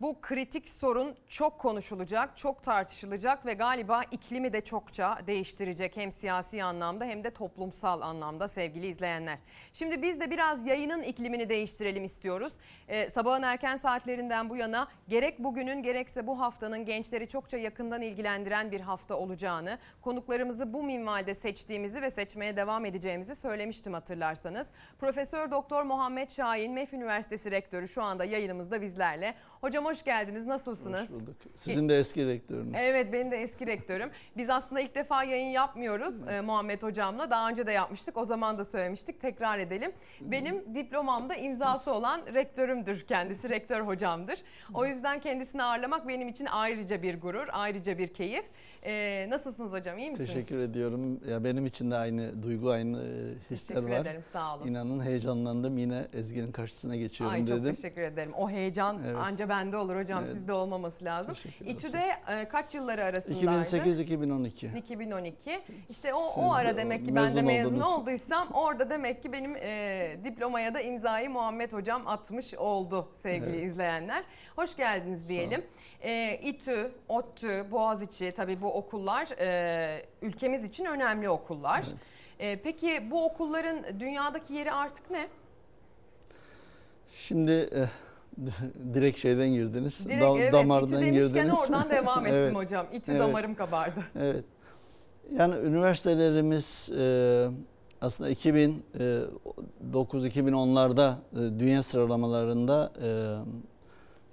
Bu kritik sorun çok konuşulacak, çok tartışılacak ve galiba iklimi de çokça değiştirecek hem siyasi anlamda hem de toplumsal anlamda sevgili izleyenler. Şimdi biz de biraz yayının iklimini değiştirelim istiyoruz. Ee, sabahın erken saatlerinden bu yana gerek bugünün gerekse bu haftanın gençleri çokça yakından ilgilendiren bir hafta olacağını, konuklarımızı bu minvalde seçtiğimizi ve seçmeye devam edeceğimizi söylemiştim hatırlarsanız. Profesör Doktor Muhammed Şahin MEF Üniversitesi Rektörü şu anda yayınımızda bizlerle. Hocam hoş geldiniz. Nasılsınız? Hoş bulduk. Sizin de eski rektörünüz. Evet benim de eski rektörüm. Biz aslında ilk defa yayın yapmıyoruz e, Muhammed Hocam'la. Daha önce de yapmıştık. O zaman da söylemiştik. Tekrar edelim. Benim diplomamda imzası olan rektörümdür kendisi. Rektör hocamdır. O yüzden kendisini ağırlamak benim için ayrıca bir gurur, ayrıca bir keyif. E, nasılsınız hocam? İyi misiniz? Teşekkür ediyorum. Ya benim için de aynı duygu, aynı hisler Teşekkür var. ederim. Sağ olun. İnanın heyecanlandım. Yine Ezgi'nin karşısına geçiyorum Ay çok dedim. teşekkür ederim. O heyecan Evet. anca bende olur hocam. Evet. Sizde olmaması lazım. İTÜ'de e, kaç yılları arasındaydı? 2008-2012. 2012. İşte o, Siz o ara de demek ki ben de mezun oldunuz. olduysam orada demek ki benim e, diplomaya da imzayı Muhammed Hocam atmış oldu sevgili Evet. izleyenler. Hoş geldiniz diyelim. E, İTÜ, ODTÜ, Boğaziçi tabii bu okullar e, ülkemiz için önemli okullar. E, peki bu okulların dünyadaki yeri artık ne? Şimdi eh, direkt şeyden girdiniz. Direkt da- evet damardan İTÜ girdiniz. oradan devam ettim Evet. hocam. İTÜ Evet. damarım kabardı. Evet. Yani üniversitelerimiz e, aslında 2009-2010'larda e, dünya sıralamalarında e,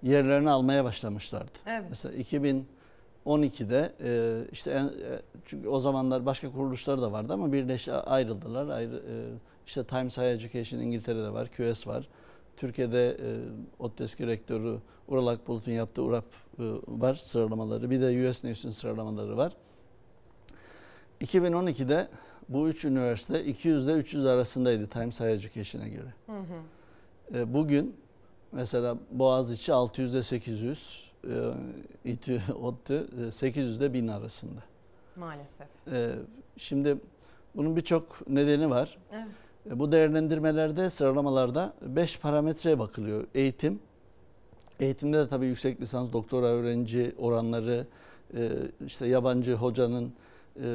yerlerini almaya başlamışlardı. Evet. Mesela 2012'de e, işte en, e, çünkü o zamanlar başka kuruluşlar da vardı ama birleşe ayrıldılar. Ayrı, e, işte Times Higher Education İngiltere'de var, QS var. Türkiye'de e, ODTÜ rektörü Ural Akbulut'un yaptığı URAP e, var sıralamaları. Bir de US News'un sıralamaları var. 2012'de bu üç üniversite 200 ile 300 arasındaydı Times Higher Education'a göre. Hı hı. E, bugün mesela Boğaziçi 600 ile 800, e, İTÜ, ODTÜ e, 800 ile 1000 arasında. Maalesef. E, şimdi bunun birçok nedeni var. Evet. E, Bu değerlendirmelerde, sıralamalarda 5 parametreye bakılıyor. Eğitim, eğitimde de tabii yüksek lisans, doktora öğrenci oranları, e, işte yabancı hocanın e,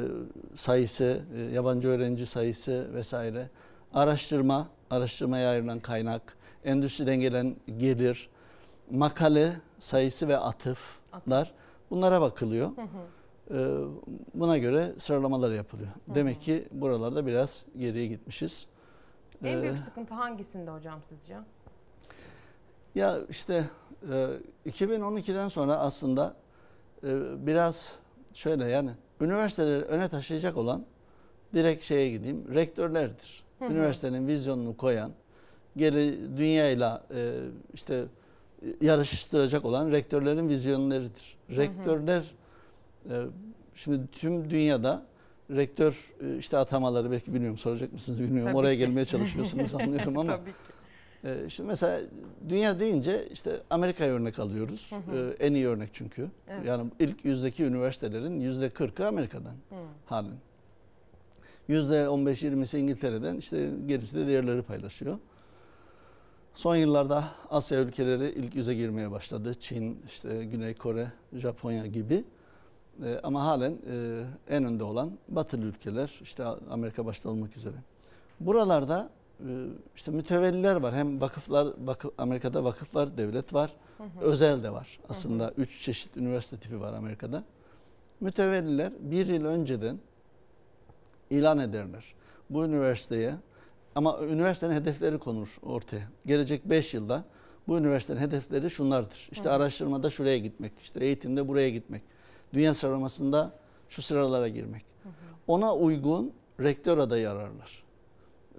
sayısı, e, yabancı öğrenci sayısı vesaire. Araştırma, araştırmaya ayrılan kaynak, endüstriden gelen gelir, makale sayısı ve atıflar bunlara bakılıyor. Hı hı. Ee, Buna göre sıralamalar yapılıyor. Demek ki buralarda biraz geriye gitmişiz. En Ee, büyük sıkıntı hangisinde hocam sizce? Ya işte e, 2012'den sonra aslında e, biraz şöyle yani üniversiteleri öne taşıyacak olan direkt şeye gideyim rektörlerdir. Hı hı. Üniversitenin vizyonunu koyan, geri dünyayla e, işte e, yarıştıracak olan rektörlerin vizyonlarıdır. hı. Rektörler e, şimdi tüm dünyada rektör e, işte atamaları belki bilmiyorum soracak mısınız bilmiyorum. Tabii Oraya ki. gelmeye çalışıyorsunuz anlıyorum ama. Tabii ki. Ee, Şimdi mesela dünya deyince işte Amerika'ya örnek alıyoruz. Hı hı. Ee, En iyi örnek çünkü. Evet. Yani ilk yüzdeki üniversitelerin yüzde 40'ı Amerika'dan Hı. halen. Yüzde 15-20'si İngiltere'den işte gerisi de diğerleri paylaşıyor. Son yıllarda Asya ülkeleri ilk yüze girmeye başladı. Çin, işte Güney Kore, Japonya gibi. Ee, ama halen e, en önde olan batılı ülkeler, işte Amerika başta olmak üzere. Buralarda e, işte mütevelliler var. Hem vakıflar, vakıf, Amerika'da vakıf var, devlet var, Hı hı. özel de var. Aslında üç çeşit üniversite tipi var Amerika'da. Mütevelliler bir yıl önceden ilan ederler. Bu üniversiteye ama üniversitenin hedefleri konur ortaya. Gelecek 5 yılda bu üniversitenin hedefleri şunlardır. İşte Hı. araştırmada şuraya gitmek, işte eğitimde buraya gitmek, dünya sıralamasında şu sıralara girmek. Ona uygun rektör adayı ararlar.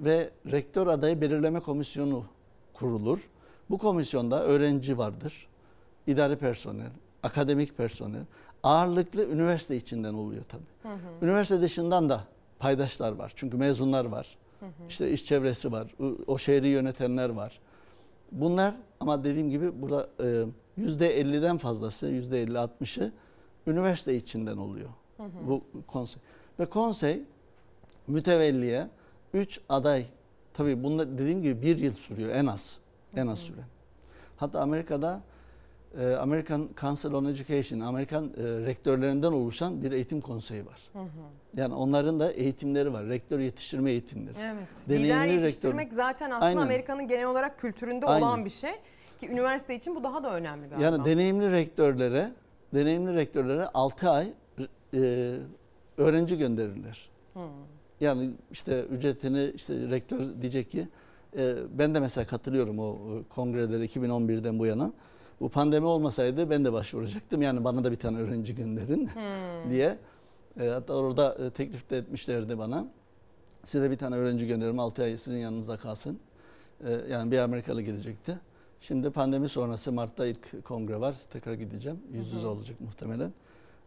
Ve rektör adayı belirleme komisyonu kurulur. Bu komisyonda öğrenci vardır, idari personel, akademik personel, ağırlıklı üniversite içinden oluyor tabii. Hı hı. Üniversite dışından da paydaşlar var. Çünkü mezunlar var. Hı hı. İşte iş çevresi var. O- şehri yönetenler var. Bunlar ama dediğim gibi burada e, yüzde 50'den fazlası, yüzde 50-60'ı üniversite içinden oluyor. Hı hı. Bu konsey. Ve konsey mütevelliye 3 aday, tabii bunda dediğim gibi bir yıl sürüyor en az. En az süre. Hatta Amerika'da e, American Council on Education, Amerikan e, rektörlerinden oluşan bir eğitim konseyi var. Hı hı. Yani onların da eğitimleri var. Rektör yetiştirme eğitimleri. Evet. Deneyimli Lider rektör. yetiştirmek zaten aslında. Amerika'nın genel olarak kültüründe Aynen. olan bir şey. Ki üniversite için bu daha da önemli galiba. Yani deneyimli rektörlere, deneyimli rektörlere 6 ay e, öğrenci gönderirler. Hı. Yani işte ücretini işte rektör diyecek ki e, ben de mesela katılıyorum o e, kongrelere 2011'den bu yana. Bu pandemi olmasaydı ben de başvuracaktım. Yani bana da bir tane öğrenci gönderin Hmm. diye. E, hatta orada e, teklif de etmişlerdi bana. Size bir tane öğrenci gönderim 6 ay sizin yanınızda kalsın. E, yani bir Amerikalı gelecekti. Şimdi pandemi sonrası Mart'ta ilk kongre var. Tekrar gideceğim. Yüz yüze olacak muhtemelen.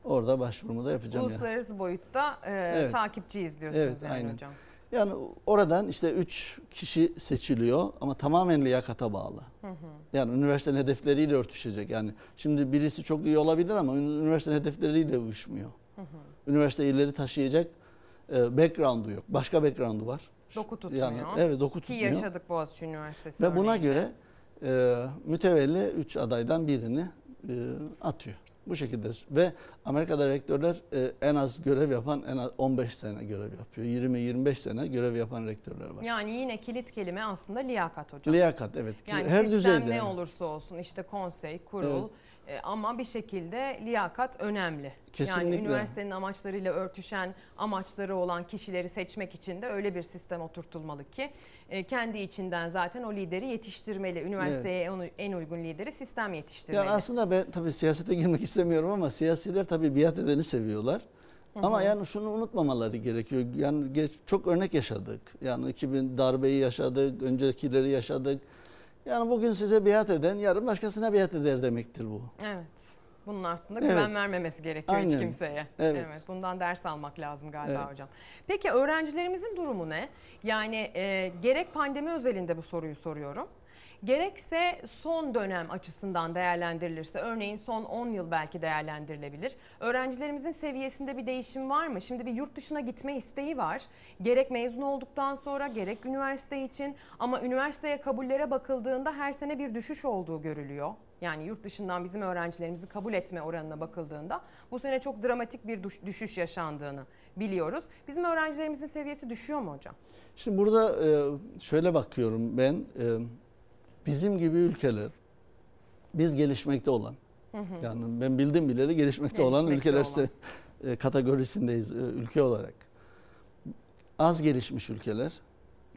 Orada başvurumu da yapacağım. yani. Uluslararası boyutta e, Evet. takipçiyiz diyorsunuz Evet, yani aynen. hocam. Yani oradan işte üç kişi seçiliyor ama tamamen liyakata bağlı. Hı hı. Yani üniversitenin hedefleriyle örtüşecek. Yani şimdi birisi çok iyi olabilir ama ün- üniversitenin hedefleriyle uyuşmuyor. Hı hı. Üniversite ileri taşıyacak e, background'u yok. Başka background'u var. Doku tutmuyor. Yani evet doku Ki tutmuyor. yaşadık Boğaziçi Üniversitesi Ve buna göre e, mütevelli üç adaydan birini e, atıyor. Bu şekilde ve Amerika'da rektörler e, en az görev yapan en az 15 sene görev yapıyor. 20-25 sene görev yapan rektörler var. Yani yine kilit kelime aslında liyakat hocam. Liyakat evet. Yani Her sistem düzeyde. ne olursa olsun işte konsey, kurul e, ama bir şekilde liyakat önemli. Kesinlikle. Yani üniversitenin amaçlarıyla örtüşen amaçları olan kişileri seçmek için de öyle bir sistem oturtulmalı ki e, kendi içinden zaten o lideri yetiştirmeli. Üniversiteye en- en uygun lideri sistem yetiştirmeli. Yani aslında ben tabii siyasete girmek istemiyorum ama siyasiler tabii biat edeni seviyorlar. Hı Ama yani şunu unutmamaları gerekiyor. Yani geç, çok örnek yaşadık. Yani 2000 darbeyi yaşadık, öncekileri yaşadık. Yani bugün size biat eden yarın başkasına biat eder demektir bu. Evet. Bunun aslında Evet. güven vermemesi gerekiyor hiç Aynen. kimseye. Evet. Bundan ders almak lazım galiba Evet. hocam. Peki öğrencilerimizin durumu ne? Yani e, gerek pandemi özelinde bu soruyu soruyorum. Gerekse son dönem açısından değerlendirilirse örneğin son 10 yıl belki değerlendirilebilir. Öğrencilerimizin seviyesinde bir değişim var mı? Şimdi bir yurt dışına gitme isteği var. Gerek mezun olduktan sonra gerek üniversite için ama üniversiteye kabullere bakıldığında her sene bir düşüş olduğu görülüyor. Yani yurt dışından bizim öğrencilerimizi kabul etme oranına bakıldığında bu sene çok dramatik bir düş- düşüş yaşandığını biliyoruz. Bizim öğrencilerimizin seviyesi düşüyor mu hocam? Şimdi burada şöyle bakıyorum ben. Bizim gibi ülkeler, biz gelişmekte olan, Hı hı. yani ben bildim bileli gelişmekte, olan Gelişmekte ülkeler olan. e, kategorisindeyiz e, ülke olarak. Az gelişmiş ülkeler,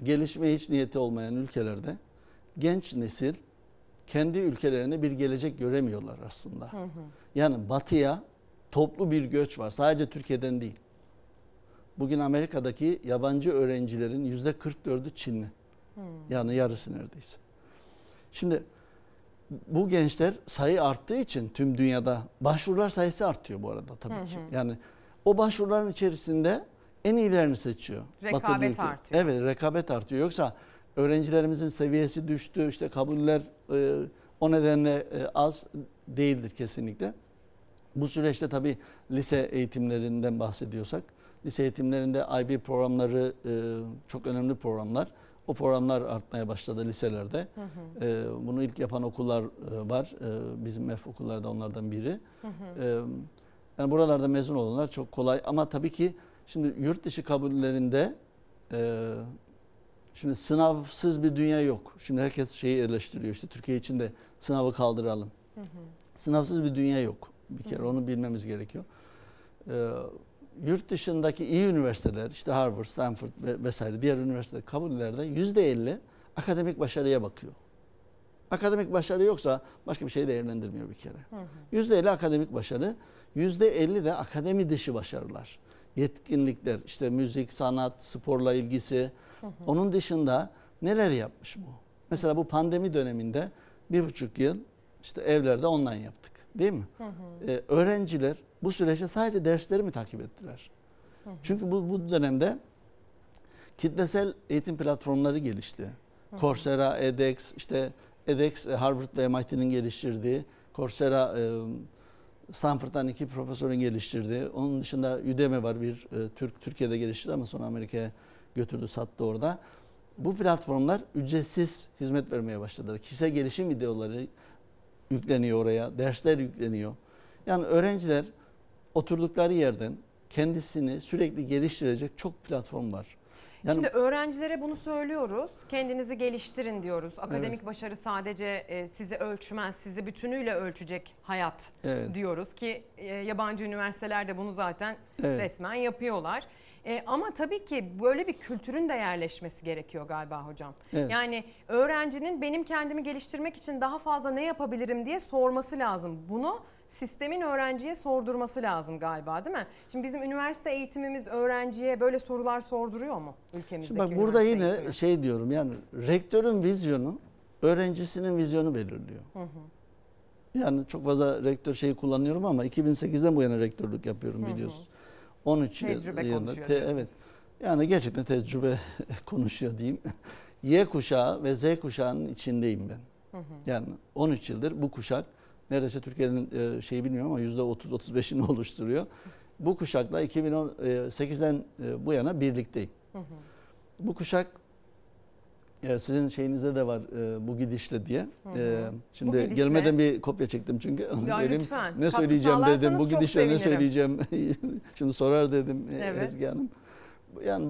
gelişmeye hiç niyeti olmayan ülkelerde genç nesil kendi ülkelerine bir gelecek göremiyorlar aslında. Hı hı. Yani batıya toplu bir göç var. Sadece Türkiye'den değil. Bugün Amerika'daki yabancı öğrencilerin yüzde 44'ü Çinli. Hmm. Yani yarısı neredeyse. Şimdi bu gençler sayı arttığı için tüm dünyada başvurular sayısı artıyor bu arada tabii Hı ki. hı. Yani o başvuruların içerisinde en iyilerini seçiyor. Rekabet artıyor. Evet rekabet artıyor. Yoksa öğrencilerimizin seviyesi düştü. işte kabuller e, o nedenle e, az değildir kesinlikle. Bu süreçte tabii lise eğitimlerinden bahsediyorsak, lise eğitimlerinde IB programları e, çok önemli programlar. O programlar artmaya başladı liselerde. Hı hı. E, bunu ilk yapan okullar e, var. E, bizim MEF okullarda onlardan biri. Hı hı. E, yani buralarda mezun olanlar çok kolay. Ama tabii ki şimdi yurt dışı kabullerinde e, şimdi sınavsız bir dünya yok. Şimdi herkes şeyi eleştiriyor işte Türkiye için de sınavı kaldıralım. Hı hı. Sınavsız bir dünya yok. Bir kere onu bilmemiz gerekiyor. Ee, yurt dışındaki iyi üniversiteler işte Harvard, Stanford ve vesaire diğer üniversite kabullerde yüzde elli akademik başarıya bakıyor. Akademik başarı yoksa başka bir şey değerlendirmiyor bir kere. Yüzde elli akademik başarı, yüzde elli de akademi dışı başarılar. Yetkinlikler, işte müzik, sanat, sporla ilgisi. Onun dışında neler yapmış bu? Mesela bu pandemi döneminde bir buçuk yıl işte evlerde online yaptık. Değil mi? Hı hı. Ee, öğrenciler bu süreçte sadece dersleri mi takip ettiler? Hı hı. Çünkü bu, bu dönemde kitlesel eğitim platformları gelişti. Hı hı. Coursera, edX, işte edX e, Harvard ve MIT'nin geliştirdiği, Coursera e, Stanford'dan iki profesörün geliştirdiği. Onun dışında Udemy var bir e, Türk Türkiye'de geliştirdi ama sonra Amerika'ya götürdü, sattı orada. Bu platformlar ücretsiz hizmet vermeye başladılar. Kişisel gelişim videoları yükleniyor oraya, dersler yükleniyor. Yani öğrenciler oturdukları yerden kendisini sürekli geliştirecek çok platform var. Yani Şimdi öğrencilere bunu söylüyoruz. Kendinizi geliştirin diyoruz. Akademik başarı sadece e, sizi ölçmez, sizi bütünüyle ölçecek hayat Evet. diyoruz ki e, yabancı üniversiteler de bunu zaten Evet. resmen yapıyorlar. E, ama tabii ki böyle bir kültürün de yerleşmesi gerekiyor galiba hocam. Evet. Yani öğrencinin benim kendimi geliştirmek için daha fazla ne yapabilirim diye sorması lazım. Bunu sistemin öğrenciye sordurması lazım galiba değil mi? Şimdi bizim üniversite eğitimimiz öğrenciye böyle sorular sorduruyor mu ülkemizdeki Şimdi bak burada yine eğitimi? şey diyorum yani rektörün vizyonu öğrencisinin vizyonu belirliyor. Hı hı. Yani çok fazla rektör şeyi kullanıyorum ama 2008'den bu yana rektörlük yapıyorum Hı hı. 13 yıl- Tecrübe yılda. konuşuyor Te- diyorsunuz. evet. Yani gerçekten tecrübe konuşuyor diyeyim. Y kuşağı ve Z kuşağının içindeyim ben. Hı hı. Yani 13 yıldır bu kuşak neredeyse Türkiye'nin e, şeyi bilmiyorum ama %30-35'ini oluşturuyor. Bu kuşakla 2018'den e, bu yana birlikteyim. Hı hı. Bu kuşak e, sizin şeyinizde de var e, bu gidişle diye. Hı hı. E, şimdi Bu gidişle- gelmeden bir kopya çektim çünkü. Onu Ya söyleyeyim. lütfen. Ne Katkı söyleyeceğim dedim. Bu gidişle ne söyleyeceğim. şimdi sorar dedim e, Evet. Ezgi Hanım. Yani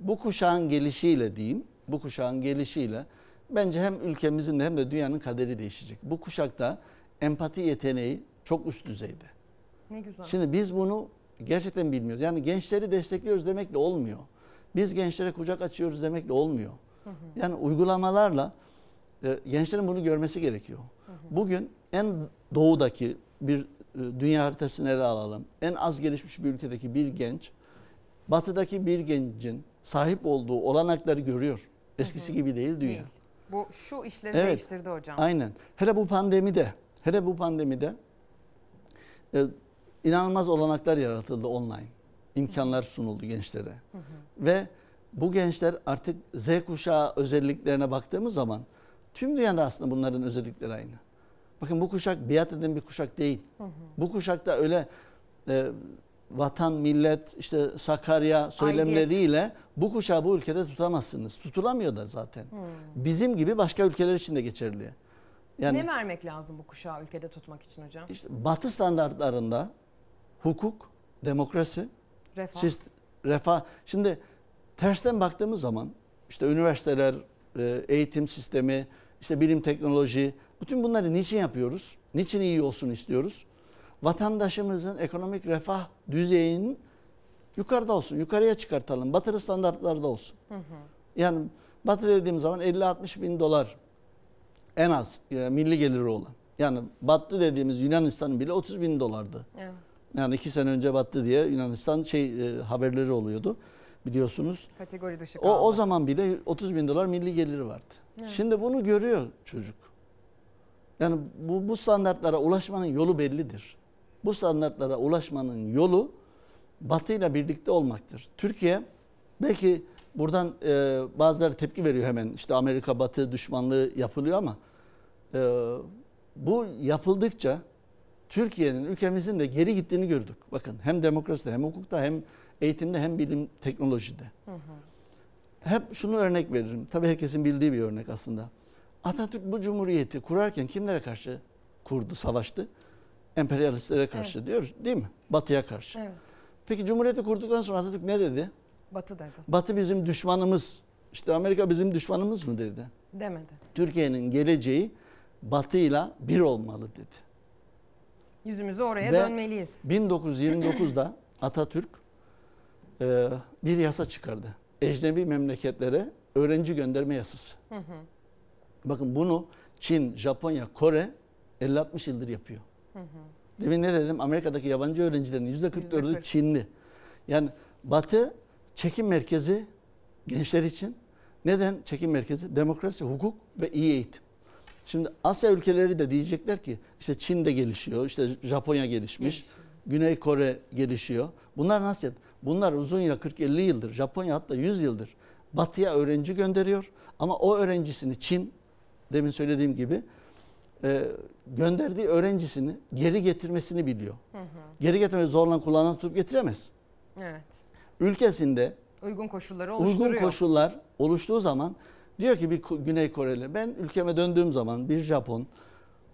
bu kuşağın gelişiyle diyeyim. Bu kuşağın gelişiyle bence hem ülkemizin de hem de dünyanın kaderi değişecek. Bu kuşakta empati yeteneği çok üst düzeyde. Ne güzel. Şimdi biz bunu gerçekten bilmiyoruz. Yani gençleri destekliyoruz demekle olmuyor. Biz gençlere kucak açıyoruz demekle olmuyor. Yani uygulamalarla e, gençlerin bunu görmesi gerekiyor. Bugün en doğudaki bir e, dünya haritasını ele alalım. En az gelişmiş bir ülkedeki bir genç batıdaki bir gencin sahip olduğu olanakları görüyor. Eskisi gibi değil dünya. Değil. Bu şu işleri Evet. değiştirdi hocam. Aynen. Hele bu pandemide, hele bu pandemide e, inanılmaz olanaklar yaratıldı online. İmkanlar sunuldu gençlere. Ve bu gençler artık Z kuşağı özelliklerine baktığımız zaman tüm dünyada aslında bunların özellikleri aynı. Bakın bu kuşak biat eden bir kuşak değil. Bu kuşakta öyle e, vatan, millet, işte Sakarya söylemleriyle bu kuşağı bu ülkede tutamazsınız. Tutulamıyor da zaten. Bizim gibi başka ülkeler için de geçerli. Yani ne vermek lazım bu kuşağı ülkede tutmak için hocam? işte Batı standartlarında hukuk, demokrasi, Refah. siz refah. Şimdi tersten baktığımız zaman işte üniversiteler, e, eğitim sistemi, işte bilim teknoloji, bütün bunları niçin yapıyoruz? Niçin iyi olsun istiyoruz? Vatandaşımızın ekonomik refah düzeyinin yukarıda olsun, yukarıya çıkartalım, batılı standartlarda olsun. Yani batı dediğim zaman 50-60 bin dolar en az e, milli geliri olan. Yani battı dediğimiz Yunanistan'ın bile 30 bin dolardı. Evet. Yani iki sene önce battı diye Yunanistan şey e, haberleri oluyordu biliyorsunuz. Kategori dışı O, kaldı. o zaman bile 30 bin dolar milli geliri vardı. Evet. Şimdi bunu görüyor çocuk. Yani bu, bu standartlara ulaşmanın yolu bellidir. Bu standartlara ulaşmanın yolu Batı ile birlikte olmaktır. Türkiye belki buradan e, bazıları tepki veriyor hemen. İşte Amerika Batı düşmanlığı yapılıyor ama e, bu yapıldıkça Türkiye'nin ülkemizin de geri gittiğini gördük. Bakın hem demokraside hem hukukta hem eğitimde hem bilim teknolojide. Hep şunu örnek veririm. Tabii herkesin bildiği bir örnek aslında. Atatürk bu cumhuriyeti kurarken kimlere karşı kurdu, savaştı? Emperyalistlere karşı diyor değil mi? Batı'ya karşı. Evet. Peki cumhuriyeti kurduktan sonra Atatürk ne dedi? Batı dedi. Batı bizim düşmanımız. İşte Amerika bizim düşmanımız mı dedi. Demedi. Türkiye'nin geleceği Batı'yla bir olmalı dedi. Yüzümüzü oraya Ve dönmeliyiz. 1929'da Atatürk e, bir yasa çıkardı. Ecnebi memleketlere öğrenci gönderme yasası. Hı hı. Bakın bunu Çin, Japonya, Kore 50-60 yıldır yapıyor. Hı hı. Demin ne dedim? Amerika'daki yabancı öğrencilerin %44'ü %40. Çinli. Yani Batı çekim merkezi gençler için. Neden çekim merkezi? Demokrasi, hukuk ve iyi eğitim. Şimdi Asya ülkeleri de diyecekler ki işte Çin de gelişiyor, işte Japonya gelişmiş, Gelişiyor. Güney Kore gelişiyor. Bunlar nasıl? yap- Bunlar uzun yıl 40-50 yıldır, Japonya hatta 100 yıldır Batı'ya öğrenci gönderiyor. Ama o öğrencisini Çin, demin söylediğim gibi e, gönderdiği öğrencisini geri getirmesini biliyor. Hı hı. Geri getirmesi zorla kulağından tutup getiremez. Evet. Ülkesinde Uygun koşulları oluşturuyor. uygun koşullar oluştuğu zaman diyor ki bir Güney Koreli ben ülkeme döndüğüm zaman bir Japon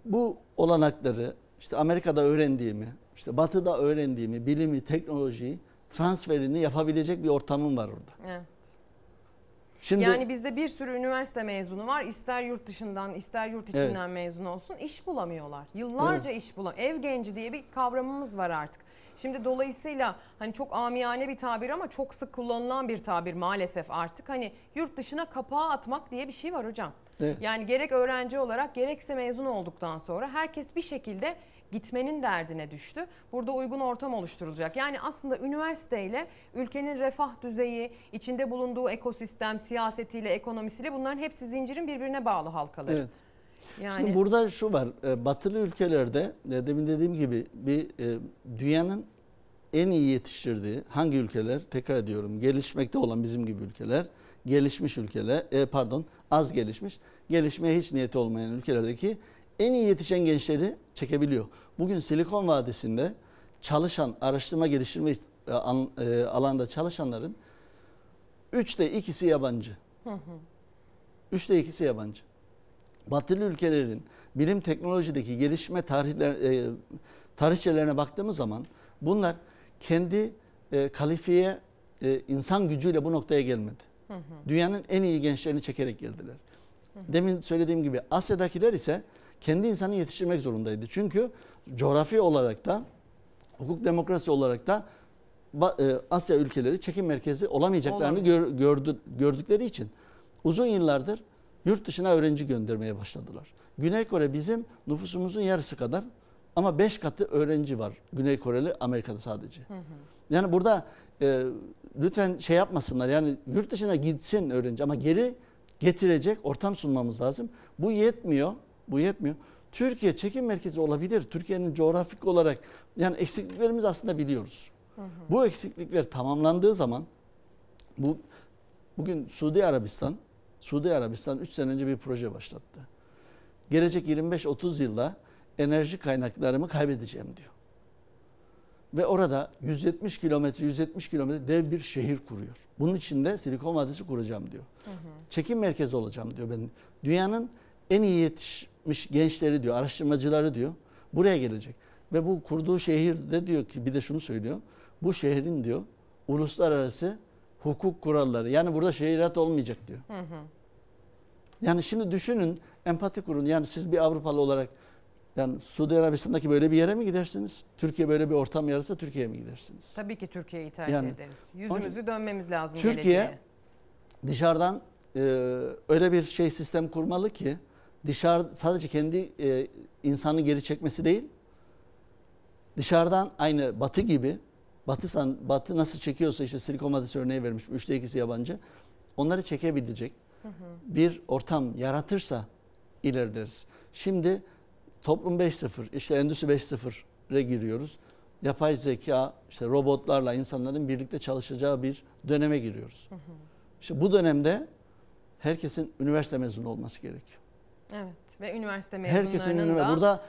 bu olanakları işte Amerika'da öğrendiğimi, işte Batı'da öğrendiğimi, bilimi, teknolojiyi transferini yapabilecek bir ortamım var orada. Evet. Şimdi yani bizde bir sürü üniversite mezunu var. İster yurt dışından ister yurt içinden mezun olsun. iş bulamıyorlar. Yıllarca iş bulam. Ev genci diye bir kavramımız var artık. Şimdi dolayısıyla hani çok amiyane bir tabir ama çok sık kullanılan bir tabir maalesef artık. Hani yurt dışına kapağı atmak diye bir şey var hocam. Evet. Yani gerek öğrenci olarak gerekse mezun olduktan sonra herkes bir şekilde gitmenin derdine düştü. Burada uygun ortam oluşturulacak. Yani aslında üniversiteyle ülkenin refah düzeyi, içinde bulunduğu ekosistem, siyasetiyle, ekonomisiyle bunların hepsi zincirin birbirine bağlı halkaları. Evet. Yani Şimdi burada şu var. e, Batılı ülkelerde e, demin dediğim gibi bir e, dünyanın en iyi yetiştirdiği hangi ülkeler? Tekrar ediyorum. Gelişmekte olan bizim gibi ülkeler, gelişmiş ülkeler, e, pardon, az gelişmiş, gelişmeye hiç niyeti olmayan ülkelerdeki en iyi yetişen gençleri çekebiliyor. Bugün Silikon Vadisi'nde çalışan, araştırma geliştirme e, e, alanda çalışanların üçte ikisi yabancı. Hı hı. Üçte ikisi yabancı. Batılı ülkelerin bilim teknolojideki gelişme tarihler, e, tarihçelerine baktığımız zaman bunlar kendi e, kalifiye e, insan gücüyle bu noktaya gelmedi. Hı hı. Dünyanın en iyi gençlerini çekerek geldiler. Demin söylediğim gibi Asya'dakiler ise kendi insanı yetiştirmek zorundaydı. Çünkü coğrafi olarak da hukuk demokrasi olarak da e, Asya ülkeleri çekim merkezi olamayacaklarını gör, gördü, gördükleri için uzun yıllardır yurt dışına öğrenci göndermeye başladılar. Güney Kore bizim nüfusumuzun yarısı kadar ama 5 katı öğrenci var Güney Koreli Amerika'da sadece. Yani burada e, lütfen şey yapmasınlar yani yurt dışına gitsin öğrenci ama geri getirecek ortam sunmamız lazım. Bu yetmiyor. Bu yetmiyor. Türkiye çekim merkezi olabilir. Türkiye'nin coğrafik olarak yani eksikliklerimizi aslında biliyoruz. Bu eksiklikler tamamlandığı zaman bu bugün Suudi Arabistan Suudi Arabistan 3 sene önce bir proje başlattı. Gelecek 25-30 yılda enerji kaynaklarımı kaybedeceğim diyor. Ve orada 170 kilometre 170 kilometre dev bir şehir kuruyor. Bunun içinde Silikon Vadisi kuracağım diyor. Çekim merkezi olacağım diyor ben. Dünyanın en iyi yetişmiş gençleri diyor, araştırmacıları diyor. Buraya gelecek. Ve bu kurduğu şehirde diyor ki bir de şunu söylüyor. Bu şehrin diyor uluslararası hukuk kuralları. Yani burada şehiriyet olmayacak diyor. Hı hı. Yani şimdi düşünün, empati kurun. Yani siz bir Avrupalı olarak yani Suudi Arabistan'daki böyle bir yere mi gidersiniz? Türkiye böyle bir ortam yaratsa Türkiye'ye mi gidersiniz? Tabii ki Türkiye'yi tercih Yani, ederiz. Yüzümüzü dönmemiz lazım Türkiye geleceğe. dışarıdan e, öyle bir şey sistem kurmalı ki dışarı sadece kendi e, insanı geri çekmesi değil, dışarıdan aynı Batı gibi Batı san, Batı nasıl çekiyorsa işte Silikon Vadisi örneği vermiş. Üçte ikisi yabancı. Onları çekebilecek bir ortam yaratırsa ilerleriz. Şimdi toplum 5.0 işte endüstri 5.0'e giriyoruz. Yapay zeka, işte robotlarla insanların birlikte çalışacağı bir döneme giriyoruz. İşte bu dönemde herkesin üniversite mezunu olması gerekiyor. Evet ve üniversite Herkesin mezunlarının üniversite da burada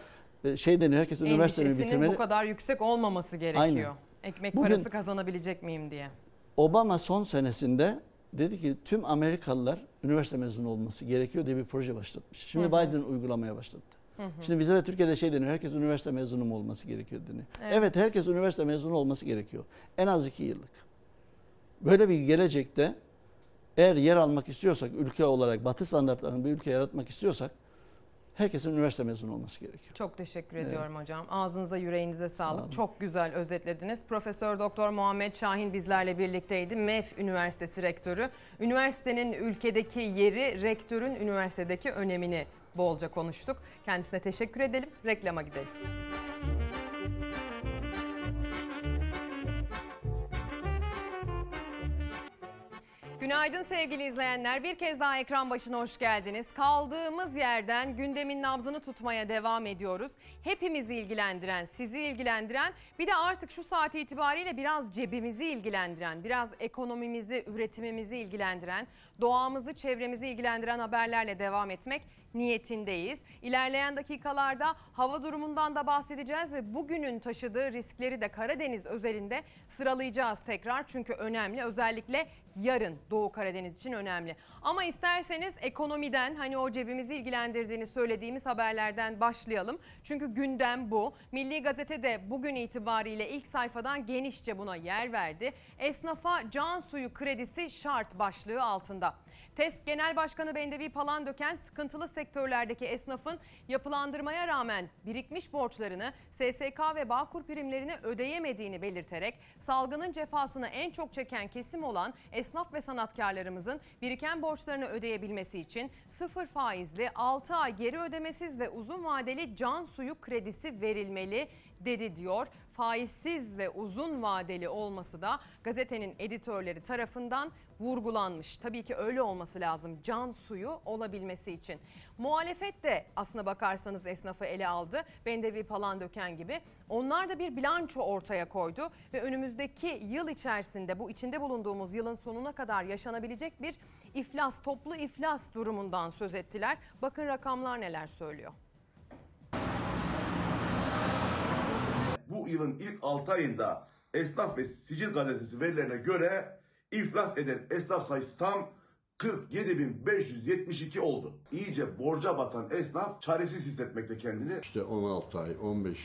e, şey deniyor herkes üniversiteyi bitirmeli. bu kadar yüksek olmaması gerekiyor. Aynen. Ekmek Bugün- parası kazanabilecek miyim diye. Obama son senesinde dedi ki tüm Amerikalılar üniversite mezunu olması gerekiyor diye bir proje başlatmış. Şimdi. Biden uygulamaya başladı. Hı hı. Şimdi bize de Türkiye'de şey deniyor, herkes üniversite mezunu mu olması gerekiyor deniyor. Evet. Evet. herkes üniversite mezunu olması gerekiyor. En az iki yıllık. Böyle bir gelecekte eğer yer almak istiyorsak, ülke olarak batı standartlarının bir ülke yaratmak istiyorsak herkesin üniversite mezunu olması gerekiyor. Çok teşekkür Evet. ediyorum hocam. Ağzınıza yüreğinize sağlık. olun. Çok güzel özetlediniz. Profesör Doktor Muhammed Şahin bizlerle birlikteydi. MEF Üniversitesi rektörü. Üniversitenin ülkedeki yeri, rektörün üniversitedeki önemini bolca konuştuk. Kendisine teşekkür edelim. Reklama gidelim. Günaydın sevgili izleyenler. Bir kez daha ekran başına hoş geldiniz. Kaldığımız yerden gündemin nabzını tutmaya devam ediyoruz. Hepimizi ilgilendiren, sizi ilgilendiren, bir de artık şu saat itibariyle biraz cebimizi ilgilendiren, biraz ekonomimizi, üretimimizi ilgilendiren, doğamızı, çevremizi ilgilendiren haberlerle devam etmek niyetindeyiz. İlerleyen dakikalarda hava durumundan da bahsedeceğiz ve bugünün taşıdığı riskleri de Karadeniz özelinde sıralayacağız tekrar. Çünkü önemli özellikle yarın Doğu Karadeniz için önemli. Ama isterseniz ekonomiden hani o cebimizi ilgilendirdiğini söylediğimiz haberlerden başlayalım. Çünkü gündem bu. Milli Gazete de bugün itibariyle ilk sayfadan genişçe buna yer verdi. Esnafa can suyu kredisi şart başlığı altında. TESK Genel Başkanı Bendevi Palandöken sıkıntılı sektörlerdeki esnafın yapılandırmaya rağmen birikmiş borçlarını SSK ve Bağkur primlerini ödeyemediğini belirterek salgının cefasını en çok çeken kesim olan esnaf ve sanatkarlarımızın biriken borçlarını ödeyebilmesi için sıfır faizli 6 ay geri ödemesiz ve uzun vadeli can suyu kredisi verilmeli dedi diyor. Faizsiz ve uzun vadeli olması da gazetenin editörleri tarafından vurgulanmış. Tabii ki öyle olması lazım can suyu olabilmesi için. Muhalefet de aslına bakarsanız esnafı ele aldı. Bendevi Palandöken gibi. Onlar da bir bilanço ortaya koydu ve önümüzdeki yıl içerisinde bu içinde bulunduğumuz yılın sonuna kadar yaşanabilecek bir iflas, toplu iflas durumundan söz ettiler. Bakın rakamlar neler söylüyor. Bu yılın ilk 6 ayında Esnaf ve Sicil Gazetesi verilerine göre iflas eden esnaf sayısı tam 47.572 oldu. İyice borca batan esnaf çaresiz hissetmekte kendini. İşte 16 ay, 15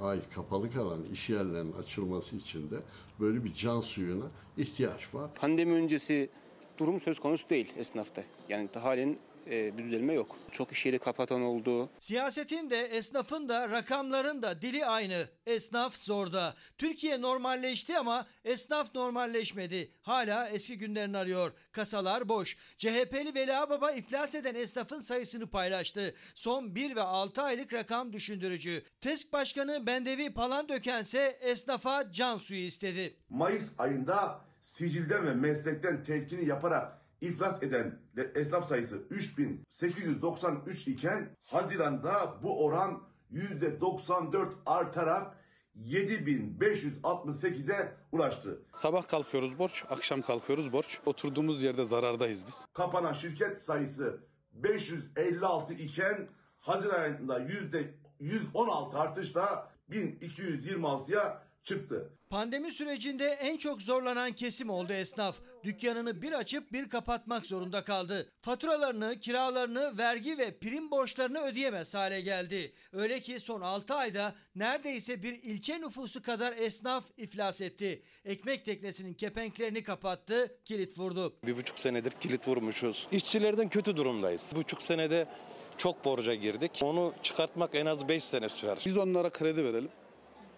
ay kapalı kalan iş yerlerinin açılması için de böyle bir can suyuna ihtiyaç var. Pandemi öncesi durum söz konusu değil esnafta. Yani halen bir düzelme yok. Çok iş yeri kapatan oldu. Siyasetin de esnafın da rakamların da dili aynı. Esnaf zorda. Türkiye normalleşti ama esnaf normalleşmedi. Hala eski günlerini arıyor. Kasalar boş. CHP'li Veli Baba iflas eden esnafın sayısını paylaştı. Son 1 ve 6 aylık rakam düşündürücü. TESK Başkanı Bendevi Palandöken ise esnafa can suyu istedi. Mayıs ayında sicilden ve meslekten telkini yaparak iflas eden esnaf sayısı 3893 iken Haziran'da bu oran %94 artarak 7568'e ulaştı. Sabah kalkıyoruz borç, akşam kalkıyoruz borç. Oturduğumuz yerde zarardayız biz. Kapanan şirket sayısı 556 iken Haziran ayında %116 artışla 1226'ya çıktı. Pandemi sürecinde en çok zorlanan kesim oldu esnaf. Dükkanını bir açıp bir kapatmak zorunda kaldı. Faturalarını, kiralarını, vergi ve prim borçlarını ödeyemez hale geldi. Öyle ki son 6 ayda neredeyse bir ilçe nüfusu kadar esnaf iflas etti. Ekmek teknesinin kepenklerini kapattı, kilit vurdu. Bir buçuk senedir kilit vurmuşuz. İşçilerden kötü durumdayız. Bir buçuk senede çok borca girdik. Onu çıkartmak en az 5 sene sürer. Biz onlara kredi verelim.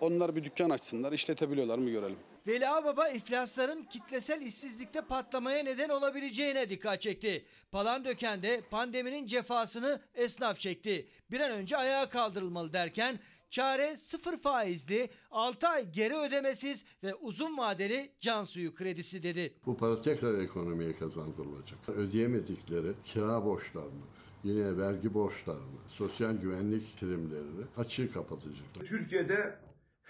Onlar bir dükkan açsınlar, işletebiliyorlar mı görelim. Veli Baba iflasların kitlesel işsizlikte patlamaya neden olabileceğine dikkat çekti. Palandöken de pandeminin cefasını esnaf çekti. Bir an önce ayağa kaldırılmalı derken çare sıfır faizli, 6 ay geri ödemesiz ve uzun vadeli can suyu kredisi dedi. Bu para tekrar ekonomiye kazandırılacak. Ödeyemedikleri kira borçlarını, yine vergi borçlarını, sosyal güvenlik primlerini açığı kapatacak. Türkiye'de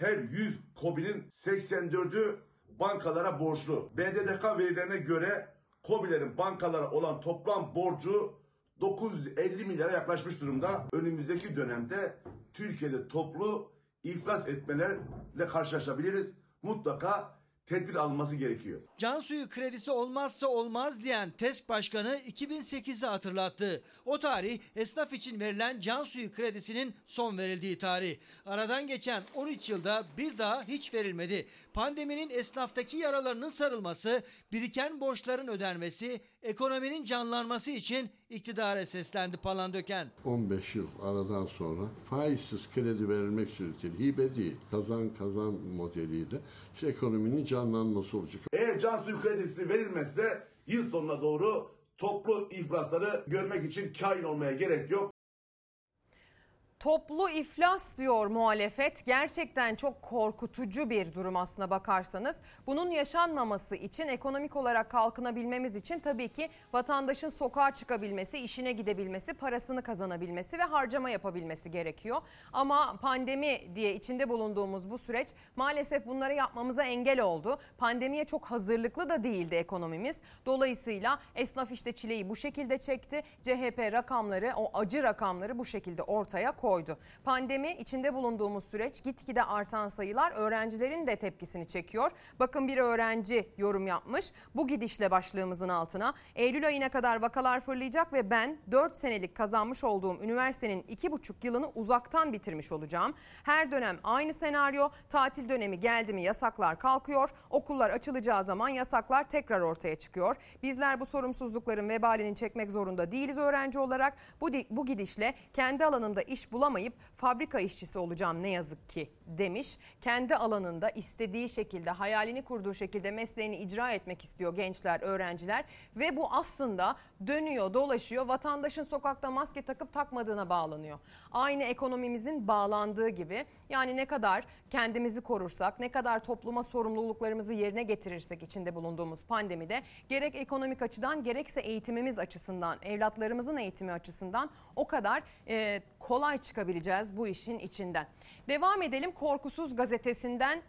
her 100 KOBİ'nin 84'ü bankalara borçlu. BDDK verilerine göre KOBİ'lerin bankalara olan toplam borcu 950 milyara yaklaşmış durumda. Önümüzdeki dönemde Türkiye'de toplu iflas etmelerle karşılaşabiliriz. Mutlaka tedbir alınması gerekiyor. Can suyu kredisi olmazsa olmaz diyen TESK Başkanı 2008'i hatırlattı. O tarih esnaf için verilen can suyu kredisinin son verildiği tarih. Aradan geçen 13 yılda bir daha hiç verilmedi. Pandeminin esnaftaki yaralarının sarılması, biriken borçların ödenmesi, ekonominin canlanması için iktidara seslendi Palandöken. 15 yıl aradan sonra faizsiz kredi verilmek suretiyle hibe değil, kazan kazan modeliyle işte ekonominin canlanması olacak. Eğer can suyu kredisi verilmezse yıl sonuna doğru toplu iflasları görmek için kain olmaya gerek yok. Toplu iflas diyor muhalefet. Gerçekten çok korkutucu bir durum aslına bakarsanız. Bunun yaşanmaması için ekonomik olarak kalkınabilmemiz için tabii ki vatandaşın sokağa çıkabilmesi, işine gidebilmesi, parasını kazanabilmesi ve harcama yapabilmesi gerekiyor. Ama pandemi diye içinde bulunduğumuz bu süreç maalesef bunları yapmamıza engel oldu. Pandemiye çok hazırlıklı da değildi ekonomimiz. Dolayısıyla esnaf işte çileyi bu şekilde çekti. CHP rakamları, o acı rakamları bu şekilde ortaya koydu koydu. Pandemi içinde bulunduğumuz süreç gitgide artan sayılar öğrencilerin de tepkisini çekiyor. Bakın bir öğrenci yorum yapmış. Bu gidişle başlığımızın altına Eylül ayına kadar vakalar fırlayacak ve ben 4 senelik kazanmış olduğum üniversitenin 2,5 yılını uzaktan bitirmiş olacağım. Her dönem aynı senaryo. Tatil dönemi geldi mi yasaklar kalkıyor. Okullar açılacağı zaman yasaklar tekrar ortaya çıkıyor. Bizler bu sorumsuzlukların vebalini çekmek zorunda değiliz öğrenci olarak. Bu, bu gidişle kendi alanımda iş bulamayıp fabrika işçisi olacağım ne yazık ki demiş. Kendi alanında istediği şekilde hayalini kurduğu şekilde mesleğini icra etmek istiyor gençler, öğrenciler ve bu aslında dönüyor, dolaşıyor. Vatandaşın sokakta maske takıp takmadığına bağlanıyor. Aynı ekonomimizin bağlandığı gibi yani ne kadar kendimizi korursak, ne kadar topluma sorumluluklarımızı yerine getirirsek içinde bulunduğumuz pandemide gerek ekonomik açıdan gerekse eğitimimiz açısından, evlatlarımızın eğitimi açısından o kadar e, kolay çıkabileceğiz bu işin içinden. Devam edelim Korkusuz gazetesinden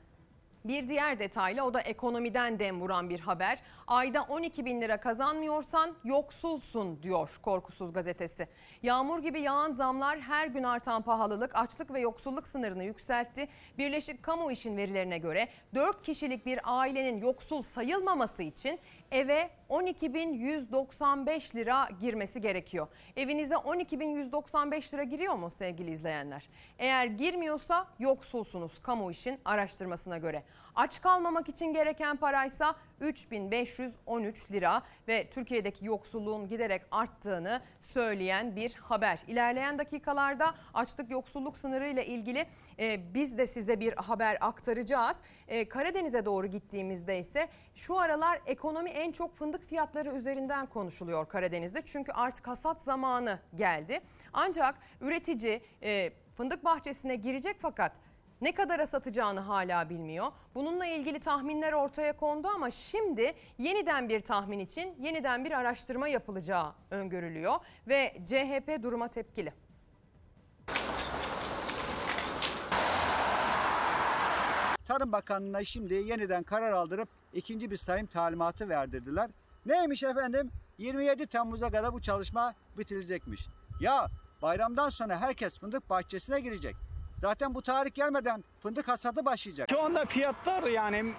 bir diğer detayla o da ekonomiden dem vuran bir haber. Ayda 12 bin lira kazanmıyorsan yoksulsun diyor Korkusuz gazetesi. Yağmur gibi yağan zamlar her gün artan pahalılık açlık ve yoksulluk sınırını yükseltti. Birleşik Kamu İş'in verilerine göre 4 kişilik bir ailenin yoksul sayılmaması için eve 12.195 lira girmesi gerekiyor. Evinize 12.195 lira giriyor mu sevgili izleyenler? Eğer girmiyorsa yoksulsunuz kamu işin araştırmasına göre. Aç kalmamak için gereken paraysa 3513 lira ve Türkiye'deki yoksulluğun giderek arttığını söyleyen bir haber. İlerleyen dakikalarda açlık yoksulluk sınırı ile ilgili e, biz de size bir haber aktaracağız. E, Karadeniz'e doğru gittiğimizde ise şu aralar ekonomi en çok fındık fiyatları üzerinden konuşuluyor Karadeniz'de. Çünkü artık hasat zamanı geldi. Ancak üretici e, fındık bahçesine girecek fakat ne kadara satacağını hala bilmiyor. Bununla ilgili tahminler ortaya kondu ama şimdi yeniden bir tahmin için yeniden bir araştırma yapılacağı öngörülüyor ve CHP duruma tepkili. Tarım Bakanlığı'na şimdi yeniden karar aldırıp ikinci bir sayım talimatı verdirdiler. Neymiş efendim? 27 Temmuz'a kadar bu çalışma bitirilecekmiş. Ya bayramdan sonra herkes fındık bahçesine girecek. Zaten bu tarih gelmeden fındık hasadı başlayacak. Şu anda fiyatlar yani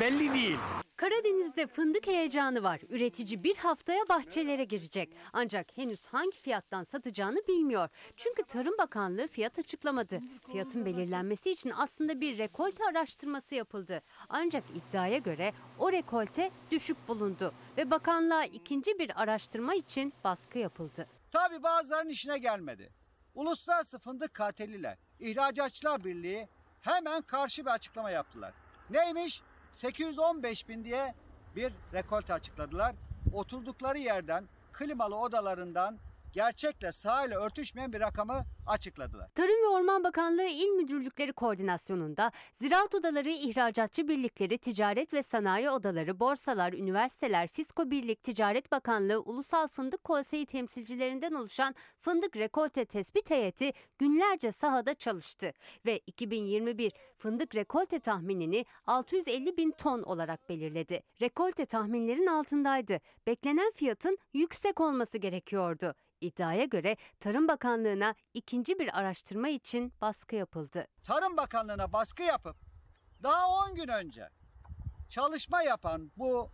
belli değil. Karadeniz'de fındık heyecanı var. Üretici bir haftaya bahçelere girecek. Ancak henüz hangi fiyattan satacağını bilmiyor. Çünkü Tarım Bakanlığı fiyat açıklamadı. Fiyatın belirlenmesi için aslında bir rekolte araştırması yapıldı. Ancak iddiaya göre o rekolte düşük bulundu ve bakanlığa ikinci bir araştırma için baskı yapıldı. Tabi bazılarının işine gelmedi. Uluslararası Fındık Karteliyle İhracatçılar Birliği hemen karşı bir açıklama yaptılar. Neymiş? 815 bin diye bir rekolte açıkladılar. Oturdukları yerden, klimalı odalarından gerçekle sahile örtüşmeyen bir rakamı açıkladılar. Tarım ve Orman Bakanlığı İl Müdürlükleri koordinasyonunda ziraat odaları, ihracatçı birlikleri, ticaret ve sanayi odaları, borsalar, üniversiteler, Fisko Birlik, Ticaret Bakanlığı, Ulusal Fındık Konseyi temsilcilerinden oluşan fındık rekolte tespit heyeti günlerce sahada çalıştı ve 2021 fındık rekolte tahminini 650 bin ton olarak belirledi. Rekolte tahminlerin altındaydı. Beklenen fiyatın yüksek olması gerekiyordu. İddiaya göre Tarım Bakanlığı'na ikinci bir araştırma için baskı yapıldı. Tarım Bakanlığı'na baskı yapıp daha 10 gün önce çalışma yapan bu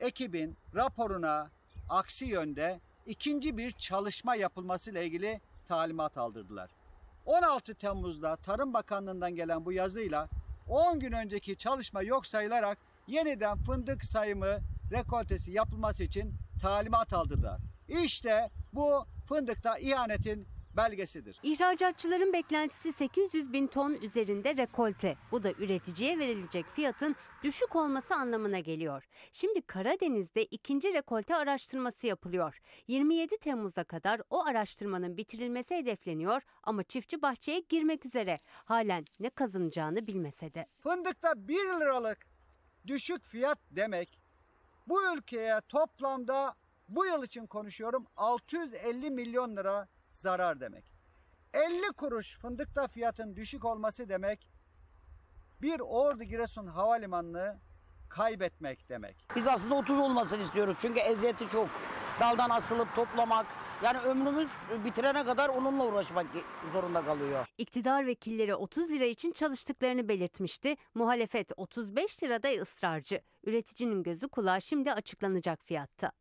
ekibin raporuna aksi yönde ikinci bir çalışma yapılması ile ilgili talimat aldırdılar. 16 Temmuz'da Tarım Bakanlığı'ndan gelen bu yazıyla 10 gün önceki çalışma yok sayılarak yeniden fındık sayımı rekoltesi yapılması için talimat aldırdılar. İşte bu fındıkta ihanetin belgesidir. İhracatçıların beklentisi 800 bin ton üzerinde rekolte. Bu da üreticiye verilecek fiyatın düşük olması anlamına geliyor. Şimdi Karadeniz'de ikinci rekolte araştırması yapılıyor. 27 Temmuz'a kadar o araştırmanın bitirilmesi hedefleniyor ama çiftçi bahçeye girmek üzere. Halen ne kazanacağını bilmese de. Fındıkta 1 liralık düşük fiyat demek bu ülkeye toplamda bu yıl için konuşuyorum 650 milyon lira zarar demek. 50 kuruş fındıkta fiyatın düşük olması demek bir Ordu Giresun Havalimanı'nı kaybetmek demek. Biz aslında 30 olmasını istiyoruz çünkü eziyeti çok. Daldan asılıp toplamak yani ömrümüz bitirene kadar onunla uğraşmak zorunda kalıyor. İktidar vekilleri 30 lira için çalıştıklarını belirtmişti. Muhalefet 35 lirada ısrarcı. Üreticinin gözü kulağı şimdi açıklanacak fiyatta.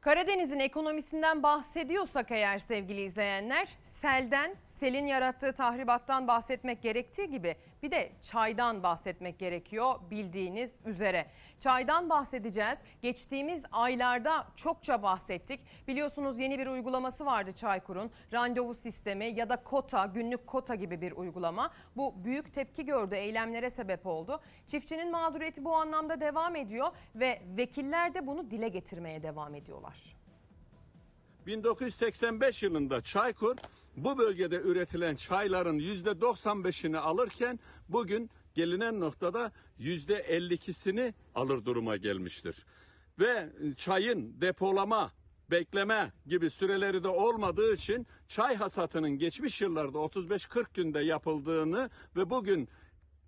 Karadeniz'in ekonomisinden bahsediyorsak eğer sevgili izleyenler selden, selin yarattığı tahribattan bahsetmek gerektiği gibi bir de çaydan bahsetmek gerekiyor bildiğiniz üzere. Çaydan bahsedeceğiz. Geçtiğimiz aylarda çokça bahsettik. Biliyorsunuz yeni bir uygulaması vardı Çaykur'un. Randevu sistemi ya da kota, günlük kota gibi bir uygulama. Bu büyük tepki gördü, eylemlere sebep oldu. Çiftçinin mağduriyeti bu anlamda devam ediyor ve vekiller de bunu dile getirmeye devam ediyorlar. 1985 yılında Çaykur bu bölgede üretilen çayların %95'ini alırken bugün gelinen noktada %52'sini alır duruma gelmiştir. Ve çayın depolama, bekleme gibi süreleri de olmadığı için çay hasatının geçmiş yıllarda 35-40 günde yapıldığını ve bugün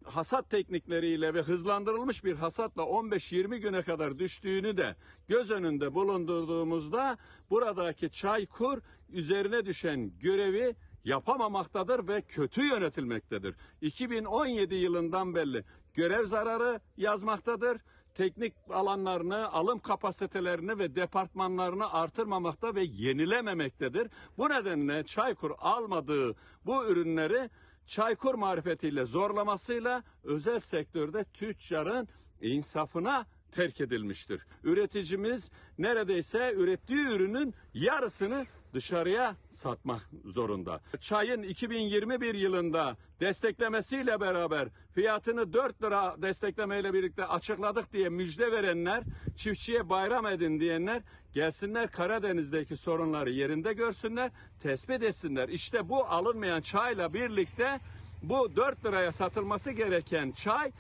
hasat teknikleriyle ve hızlandırılmış bir hasatla 15-20 güne kadar düştüğünü de göz önünde bulundurduğumuzda buradaki Çaykur üzerine düşen görevi yapamamaktadır ve kötü yönetilmektedir. 2017 yılından belli görev zararı yazmaktadır. teknik alanlarını, alım kapasitelerini ve departmanlarını artırmamakta ve yenilememektedir. Bu nedenle Çaykur almadığı bu ürünleri Çaykur marifetiyle zorlamasıyla özel sektörde tüccarın insafına terk edilmiştir. Üreticimiz neredeyse ürettiği ürünün yarısını dışarıya satmak zorunda. Çayın 2021 yılında desteklemesiyle beraber fiyatını 4 lira desteklemeyle birlikte açıkladık diye müjde verenler, çiftçiye bayram edin diyenler gelsinler Karadeniz'deki sorunları yerinde görsünler, tespit etsinler. İşte bu alınmayan çayla birlikte bu 4 liraya satılması gereken çay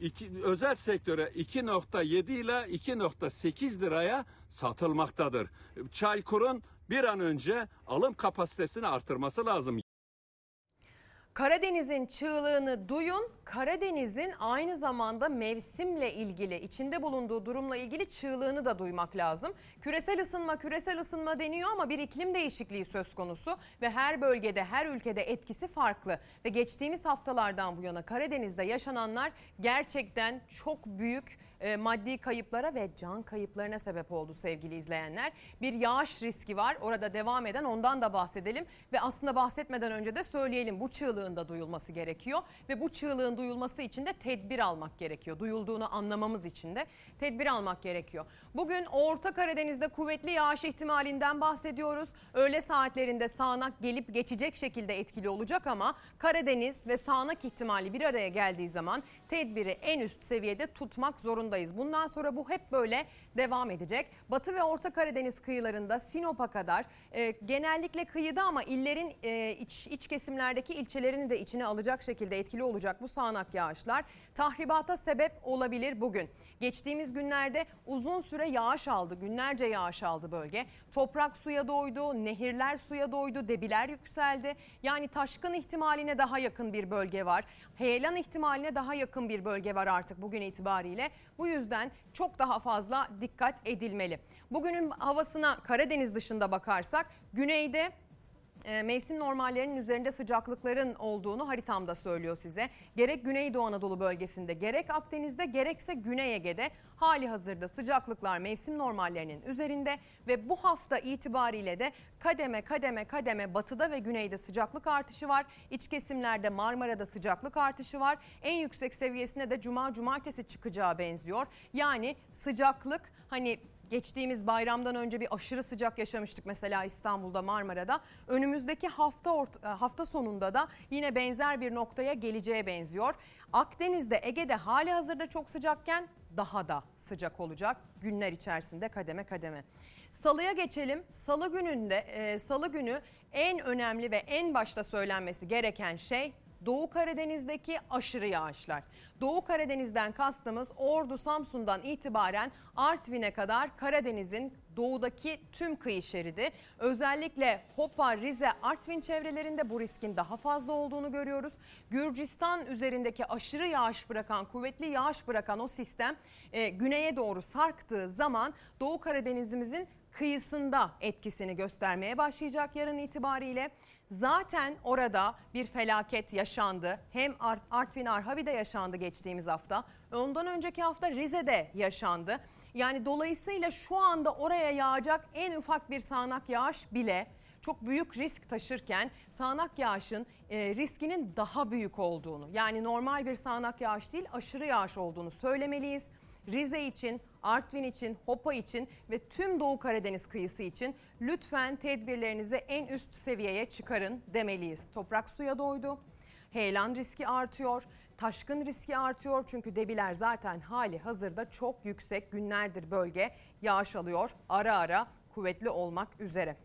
iki, özel sektöre 2.7 ile 2.8 liraya satılmaktadır. Çaykur'un bir an önce alım kapasitesini artırması lazım. Karadeniz'in çığlığını duyun. Karadeniz'in aynı zamanda mevsimle ilgili, içinde bulunduğu durumla ilgili çığlığını da duymak lazım. Küresel ısınma, küresel ısınma deniyor ama bir iklim değişikliği söz konusu ve her bölgede, her ülkede etkisi farklı. Ve geçtiğimiz haftalardan bu yana Karadeniz'de yaşananlar gerçekten çok büyük e, maddi kayıplara ve can kayıplarına sebep oldu sevgili izleyenler. Bir yağış riski var orada devam eden ondan da bahsedelim ve aslında bahsetmeden önce de söyleyelim bu çığlığın da duyulması gerekiyor ve bu çığlığın duyulması için de tedbir almak gerekiyor. Duyulduğunu anlamamız için de tedbir almak gerekiyor. Bugün Orta Karadeniz'de kuvvetli yağış ihtimalinden bahsediyoruz. Öğle saatlerinde sağanak gelip geçecek şekilde etkili olacak ama Karadeniz ve sağanak ihtimali bir araya geldiği zaman tedbiri en üst seviyede tutmak zorundayız. Bundan sonra bu hep böyle devam edecek. Batı ve Orta Karadeniz kıyılarında Sinop'a kadar e, genellikle kıyıda ama illerin e, iç, iç kesimlerdeki ilçelerini de içine alacak şekilde etkili olacak bu sağanak yağışlar tahribata sebep olabilir bugün. Geçtiğimiz günlerde uzun süre yağış aldı, günlerce yağış aldı bölge. Toprak suya doydu, nehirler suya doydu, debiler yükseldi. Yani taşkın ihtimaline daha yakın bir bölge var. Heyelan ihtimaline daha yakın bir bölge var artık bugün itibariyle. Bu yüzden çok daha fazla dikkat edilmeli. Bugünün havasına Karadeniz dışında bakarsak güneyde mevsim normallerinin üzerinde sıcaklıkların olduğunu haritamda söylüyor size. Gerek Güneydoğu Anadolu bölgesinde gerek Akdeniz'de gerekse Güney Ege'de hali hazırda sıcaklıklar mevsim normallerinin üzerinde ve bu hafta itibariyle de kademe kademe kademe batıda ve güneyde sıcaklık artışı var. İç kesimlerde Marmara'da sıcaklık artışı var. En yüksek seviyesine de cuma cumartesi çıkacağı benziyor. Yani sıcaklık hani Geçtiğimiz bayramdan önce bir aşırı sıcak yaşamıştık mesela İstanbul'da Marmara'da. Önümüzdeki hafta orta, hafta sonunda da yine benzer bir noktaya geleceğe benziyor. Akdeniz'de, Ege'de hali hazırda çok sıcakken daha da sıcak olacak günler içerisinde kademe kademe. Salıya geçelim. Salı gününde e, Salı günü en önemli ve en başta söylenmesi gereken şey Doğu Karadeniz'deki aşırı yağışlar. Doğu Karadeniz'den kastımız Ordu, Samsun'dan itibaren Artvin'e kadar Karadeniz'in doğudaki tüm kıyı şeridi. Özellikle Hopa, Rize, Artvin çevrelerinde bu riskin daha fazla olduğunu görüyoruz. Gürcistan üzerindeki aşırı yağış bırakan, kuvvetli yağış bırakan o sistem e, güneye doğru sarktığı zaman Doğu Karadeniz'imizin kıyısında etkisini göstermeye başlayacak yarın itibariyle. Zaten orada bir felaket yaşandı. Hem Artvin Arhavi'de yaşandı geçtiğimiz hafta. Ondan önceki hafta Rize'de yaşandı. Yani dolayısıyla şu anda oraya yağacak en ufak bir sağanak yağış bile çok büyük risk taşırken sağanak yağışın e, riskinin daha büyük olduğunu yani normal bir sağanak yağış değil aşırı yağış olduğunu söylemeliyiz. Rize için, Artvin için, Hopa için ve tüm Doğu Karadeniz kıyısı için lütfen tedbirlerinizi en üst seviyeye çıkarın demeliyiz. Toprak suya doydu. Heyelan riski artıyor. Taşkın riski artıyor çünkü debiler zaten hali hazırda çok yüksek günlerdir bölge yağış alıyor. Ara ara kuvvetli olmak üzere.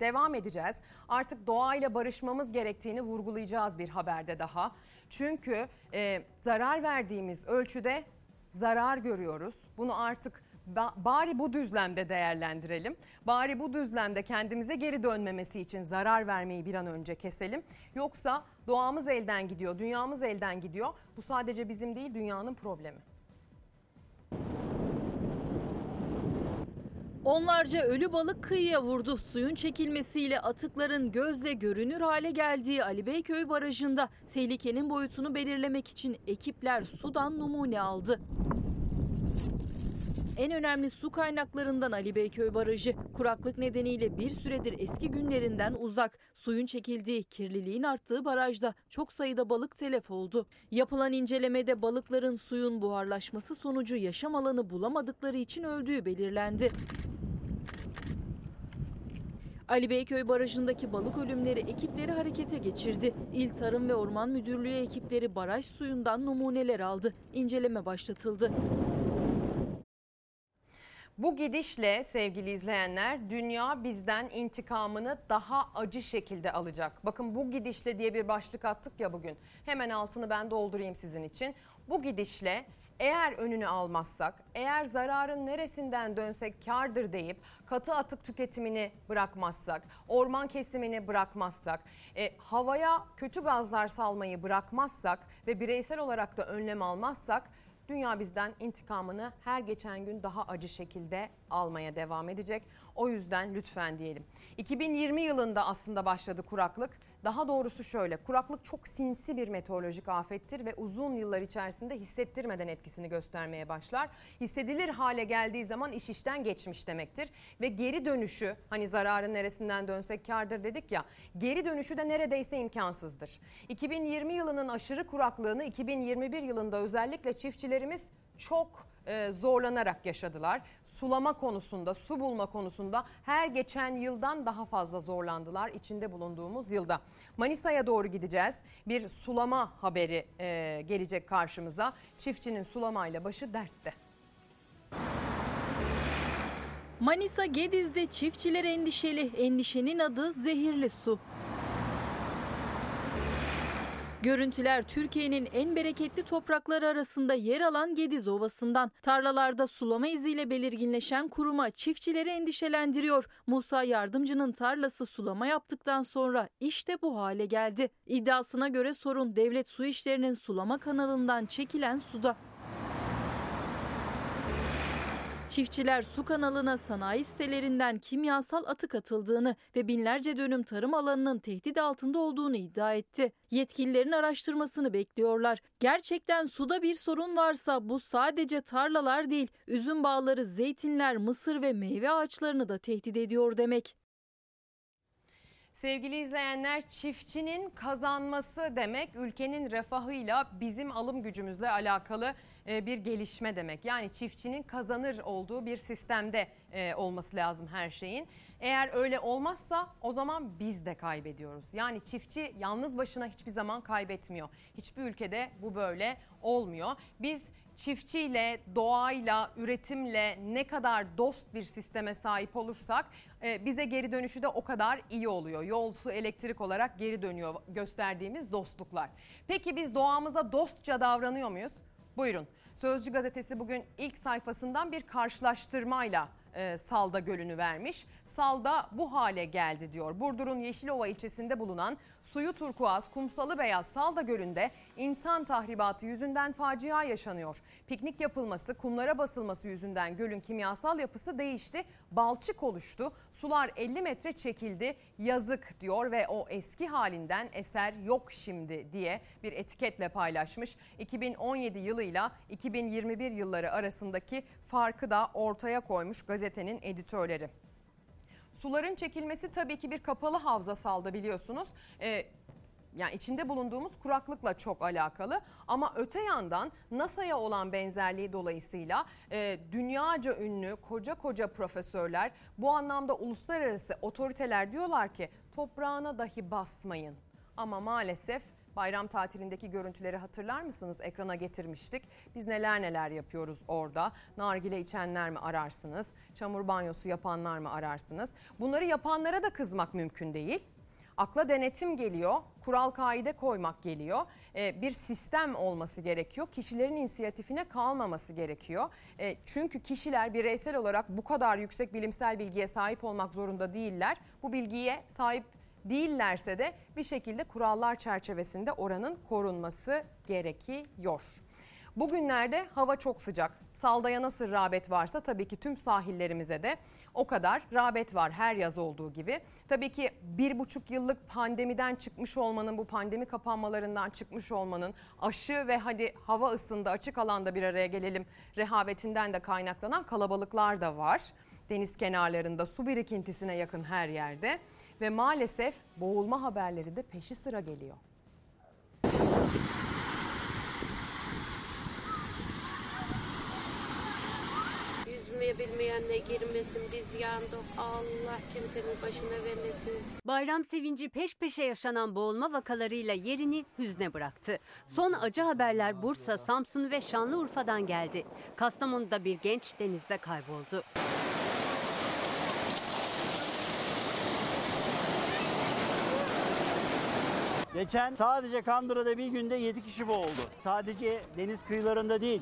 Devam edeceğiz. Artık doğayla barışmamız gerektiğini vurgulayacağız bir haberde daha. Çünkü e, zarar verdiğimiz ölçüde zarar görüyoruz. Bunu artık bari bu düzlemde değerlendirelim. Bari bu düzlemde kendimize geri dönmemesi için zarar vermeyi bir an önce keselim. Yoksa doğamız elden gidiyor, dünyamız elden gidiyor. Bu sadece bizim değil dünyanın problemi. Onlarca ölü balık kıyıya vurdu. Suyun çekilmesiyle atıkların gözle görünür hale geldiği Ali Beyköy Barajı'nda tehlikenin boyutunu belirlemek için ekipler sudan numune aldı. En önemli su kaynaklarından Ali Beyköy Barajı. Kuraklık nedeniyle bir süredir eski günlerinden uzak. Suyun çekildiği, kirliliğin arttığı barajda çok sayıda balık telef oldu. Yapılan incelemede balıkların suyun buharlaşması sonucu yaşam alanı bulamadıkları için öldüğü belirlendi. Ali Beyköy Barajı'ndaki balık ölümleri ekipleri harekete geçirdi. İl Tarım ve Orman Müdürlüğü ekipleri baraj suyundan numuneler aldı. İnceleme başlatıldı. Bu gidişle sevgili izleyenler dünya bizden intikamını daha acı şekilde alacak. Bakın bu gidişle diye bir başlık attık ya bugün. Hemen altını ben doldurayım sizin için. Bu gidişle eğer önünü almazsak, eğer zararın neresinden dönsek kardır deyip katı atık tüketimini bırakmazsak, orman kesimini bırakmazsak, e, havaya kötü gazlar salmayı bırakmazsak ve bireysel olarak da önlem almazsak dünya bizden intikamını her geçen gün daha acı şekilde almaya devam edecek. O yüzden lütfen diyelim. 2020 yılında aslında başladı kuraklık. Daha doğrusu şöyle kuraklık çok sinsi bir meteorolojik afettir ve uzun yıllar içerisinde hissettirmeden etkisini göstermeye başlar. Hissedilir hale geldiği zaman iş işten geçmiş demektir. Ve geri dönüşü hani zararın neresinden dönsek kardır dedik ya geri dönüşü de neredeyse imkansızdır. 2020 yılının aşırı kuraklığını 2021 yılında özellikle çiftçilerimiz çok zorlanarak yaşadılar. Sulama konusunda, su bulma konusunda her geçen yıldan daha fazla zorlandılar içinde bulunduğumuz yılda. Manisa'ya doğru gideceğiz. Bir sulama haberi e, gelecek karşımıza. Çiftçinin sulamayla başı dertte. Manisa Gediz'de çiftçiler endişeli. Endişenin adı zehirli su. Görüntüler Türkiye'nin en bereketli toprakları arasında yer alan Gediz Ovası'ndan. Tarlalarda sulama iziyle belirginleşen kuruma çiftçileri endişelendiriyor. Musa Yardımcı'nın tarlası sulama yaptıktan sonra işte bu hale geldi. İddiasına göre sorun devlet su işlerinin sulama kanalından çekilen suda. Çiftçiler su kanalına sanayi sitelerinden kimyasal atık atıldığını ve binlerce dönüm tarım alanının tehdit altında olduğunu iddia etti. Yetkililerin araştırmasını bekliyorlar. Gerçekten suda bir sorun varsa bu sadece tarlalar değil, üzüm bağları, zeytinler, mısır ve meyve ağaçlarını da tehdit ediyor demek. Sevgili izleyenler çiftçinin kazanması demek ülkenin refahıyla bizim alım gücümüzle alakalı e, bir gelişme demek. Yani çiftçinin kazanır olduğu bir sistemde e, olması lazım her şeyin. Eğer öyle olmazsa o zaman biz de kaybediyoruz. Yani çiftçi yalnız başına hiçbir zaman kaybetmiyor. Hiçbir ülkede bu böyle olmuyor. Biz çiftçiyle, doğayla, üretimle ne kadar dost bir sisteme sahip olursak e, bize geri dönüşü de o kadar iyi oluyor. Yol, su, elektrik olarak geri dönüyor gösterdiğimiz dostluklar. Peki biz doğamıza dostça davranıyor muyuz? Buyurun. Sözcü gazetesi bugün ilk sayfasından bir karşılaştırmayla e, Salda Gölü'nü vermiş. Salda bu hale geldi diyor. Burdur'un Yeşilova ilçesinde bulunan suyu turkuaz, kumsalı beyaz Salda Gölü'nde insan tahribatı yüzünden facia yaşanıyor. Piknik yapılması, kumlara basılması yüzünden gölün kimyasal yapısı değişti. Balçık oluştu. Sular 50 metre çekildi. Yazık diyor ve o eski halinden eser yok şimdi diye bir etiketle paylaşmış. 2017 yılıyla 2021 yılları arasındaki farkı da ortaya koymuş gazetenin editörleri. Suların çekilmesi tabii ki bir kapalı havza saldı biliyorsunuz. Ee, yani içinde bulunduğumuz kuraklıkla çok alakalı ama öte yandan NASA'ya olan benzerliği dolayısıyla e, dünyaca ünlü koca koca profesörler bu anlamda uluslararası otoriteler diyorlar ki toprağına dahi basmayın. Ama maalesef bayram tatilindeki görüntüleri hatırlar mısınız? Ekrana getirmiştik. Biz neler neler yapıyoruz orada. Nargile içenler mi ararsınız? Çamur banyosu yapanlar mı ararsınız? Bunları yapanlara da kızmak mümkün değil. Akla denetim geliyor, kural kaide koymak geliyor. Ee, bir sistem olması gerekiyor. Kişilerin inisiyatifine kalmaması gerekiyor. Ee, çünkü kişiler bireysel olarak bu kadar yüksek bilimsel bilgiye sahip olmak zorunda değiller. Bu bilgiye sahip değillerse de bir şekilde kurallar çerçevesinde oranın korunması gerekiyor. Bugünlerde hava çok sıcak. Saldaya nasıl rağbet varsa tabii ki tüm sahillerimize de o kadar rağbet var her yaz olduğu gibi. Tabii ki bir buçuk yıllık pandemiden çıkmış olmanın, bu pandemi kapanmalarından çıkmış olmanın aşı ve hadi hava ısındı açık alanda bir araya gelelim rehavetinden de kaynaklanan kalabalıklar da var. Deniz kenarlarında su birikintisine yakın her yerde ve maalesef boğulma haberleri de peşi sıra geliyor. Bilmeyenle girmesin biz yandık. Allah kimsenin başına vermesin. Bayram sevinci peş peşe yaşanan boğulma vakalarıyla yerini hüzne bıraktı. Son acı haberler Bursa, Samsun ve Şanlıurfa'dan geldi. Kastamonu'da bir genç denizde kayboldu. Geçen sadece Kandıra'da bir günde 7 kişi boğuldu. Sadece deniz kıyılarında değil,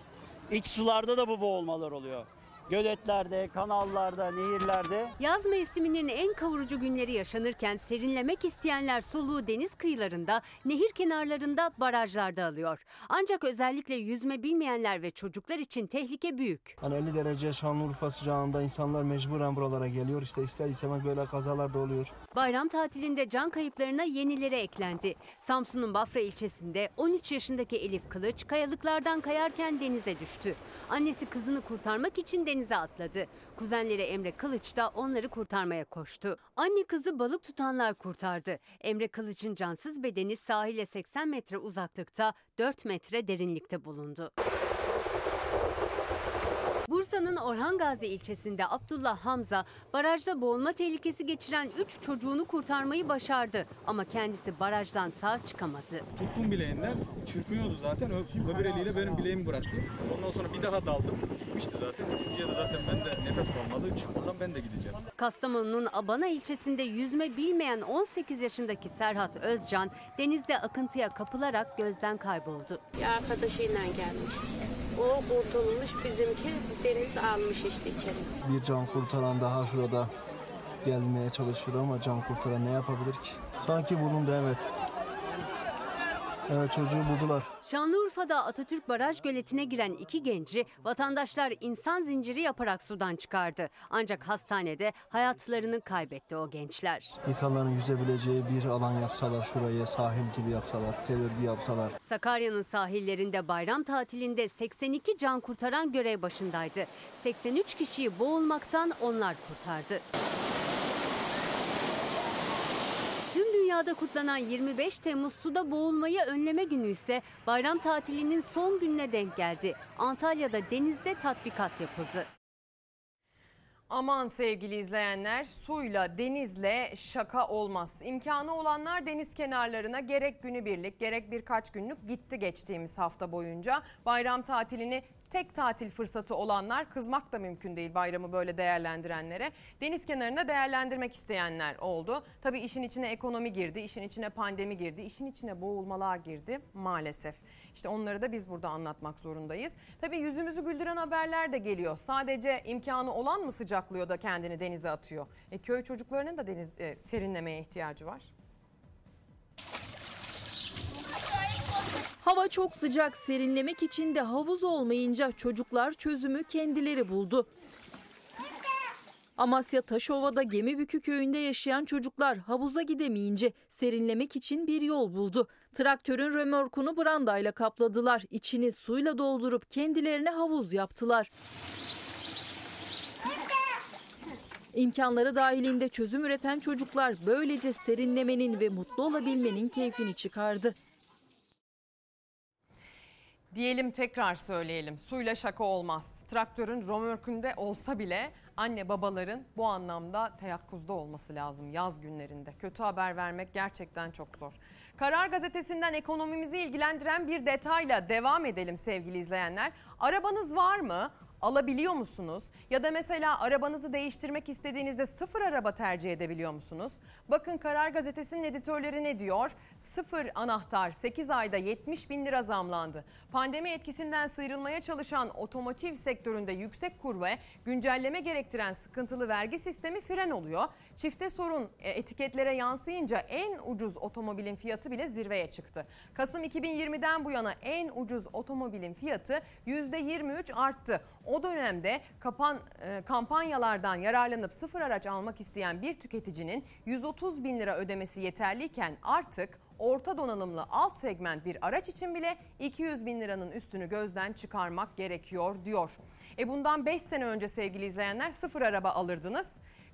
iç sularda da bu boğulmalar oluyor. Göletlerde, kanallarda, nehirlerde. Yaz mevsiminin en kavurucu günleri yaşanırken serinlemek isteyenler soluğu deniz kıyılarında, nehir kenarlarında, barajlarda alıyor. Ancak özellikle yüzme bilmeyenler ve çocuklar için tehlike büyük. Hani 50 derece Şanlıurfa sıcağında insanlar mecburen buralara geliyor. İşte ister istemez böyle kazalar da oluyor. Bayram tatilinde can kayıplarına yenileri eklendi. Samsun'un Bafra ilçesinde 13 yaşındaki Elif Kılıç kayalıklardan kayarken denize düştü. Annesi kızını kurtarmak için denize atladı. Kuzenleri Emre Kılıç da onları kurtarmaya koştu. Anne kızı balık tutanlar kurtardı. Emre Kılıç'ın cansız bedeni sahile 80 metre uzaklıkta 4 metre derinlikte bulundu. Bursa'nın Orhan Gazi ilçesinde Abdullah Hamza barajda boğulma tehlikesi geçiren 3 çocuğunu kurtarmayı başardı ama kendisi barajdan sağ çıkamadı. Tuttum bileğinden çırpıyordu zaten Ö- öbür eliyle benim bileğimi bıraktı. Ondan sonra bir daha daldım gitmişti zaten. Üçüncüye de zaten bende nefes kalmadı çıkmasam ben de gideceğim. Kastamonu'nun Abana ilçesinde yüzme bilmeyen 18 yaşındaki Serhat Özcan denizde akıntıya kapılarak gözden kayboldu. Bir arkadaşıyla gelmiş. O kurtulmuş bizimki deniz almış işte içeri. Bir can kurtaran daha şurada gelmeye çalışıyor ama can kurtaran ne yapabilir ki? Sanki bulundu evet. Evet çocuğu buldular. Şanlıurfa'da Atatürk Baraj Göleti'ne giren iki genci vatandaşlar insan zinciri yaparak sudan çıkardı. Ancak hastanede hayatlarını kaybetti o gençler. İnsanların yüzebileceği bir alan yapsalar şurayı sahil gibi yapsalar, tel örgü yapsalar. Sakarya'nın sahillerinde bayram tatilinde 82 can kurtaran görev başındaydı. 83 kişiyi boğulmaktan onlar kurtardı. Tüm dünyada kutlanan 25 Temmuz suda boğulmayı önleme günü ise bayram tatilinin son gününe denk geldi. Antalya'da denizde tatbikat yapıldı. Aman sevgili izleyenler suyla denizle şaka olmaz. İmkanı olanlar deniz kenarlarına gerek günübirlik gerek birkaç günlük gitti geçtiğimiz hafta boyunca. Bayram tatilini tek tatil fırsatı olanlar kızmak da mümkün değil bayramı böyle değerlendirenlere. Deniz kenarında değerlendirmek isteyenler oldu. Tabii işin içine ekonomi girdi, işin içine pandemi girdi, işin içine boğulmalar girdi maalesef. İşte onları da biz burada anlatmak zorundayız. Tabii yüzümüzü güldüren haberler de geliyor. Sadece imkanı olan mı sıcaklıyor da kendini denize atıyor? E, köy çocuklarının da deniz e, serinlemeye ihtiyacı var. Hava çok sıcak, serinlemek için de havuz olmayınca çocuklar çözümü kendileri buldu. Amasya Taşova'da Gemibükü köyünde yaşayan çocuklar havuza gidemeyince serinlemek için bir yol buldu. Traktörün römorkunu brandayla kapladılar. İçini suyla doldurup kendilerine havuz yaptılar. İmkanları dahilinde çözüm üreten çocuklar böylece serinlemenin ve mutlu olabilmenin keyfini çıkardı. Diyelim tekrar söyleyelim. Suyla şaka olmaz. Traktörün romörkünde olsa bile anne babaların bu anlamda teyakkuzda olması lazım yaz günlerinde. Kötü haber vermek gerçekten çok zor. Karar gazetesinden ekonomimizi ilgilendiren bir detayla devam edelim sevgili izleyenler. Arabanız var mı? Alabiliyor musunuz? Ya da mesela arabanızı değiştirmek istediğinizde sıfır araba tercih edebiliyor musunuz? Bakın Karar Gazetesi'nin editörleri ne diyor? Sıfır anahtar 8 ayda 70 bin lira zamlandı. Pandemi etkisinden sıyrılmaya çalışan otomotiv sektöründe yüksek kur ve güncelleme gerektiren sıkıntılı vergi sistemi fren oluyor. Çifte sorun e, etiketlere yansıyınca en ucuz otomobilin fiyatı bile zirveye çıktı. Kasım 2020'den bu yana en ucuz otomobilin fiyatı %23 arttı. O dönemde kapan, e, kampanyalardan yararlanıp sıfır araç almak isteyen bir tüketicinin 130 bin lira ödemesi yeterliyken artık orta donanımlı alt segment bir araç için bile 200 bin liranın üstünü gözden çıkarmak gerekiyor diyor. E bundan 5 sene önce sevgili izleyenler sıfır araba alırdınız.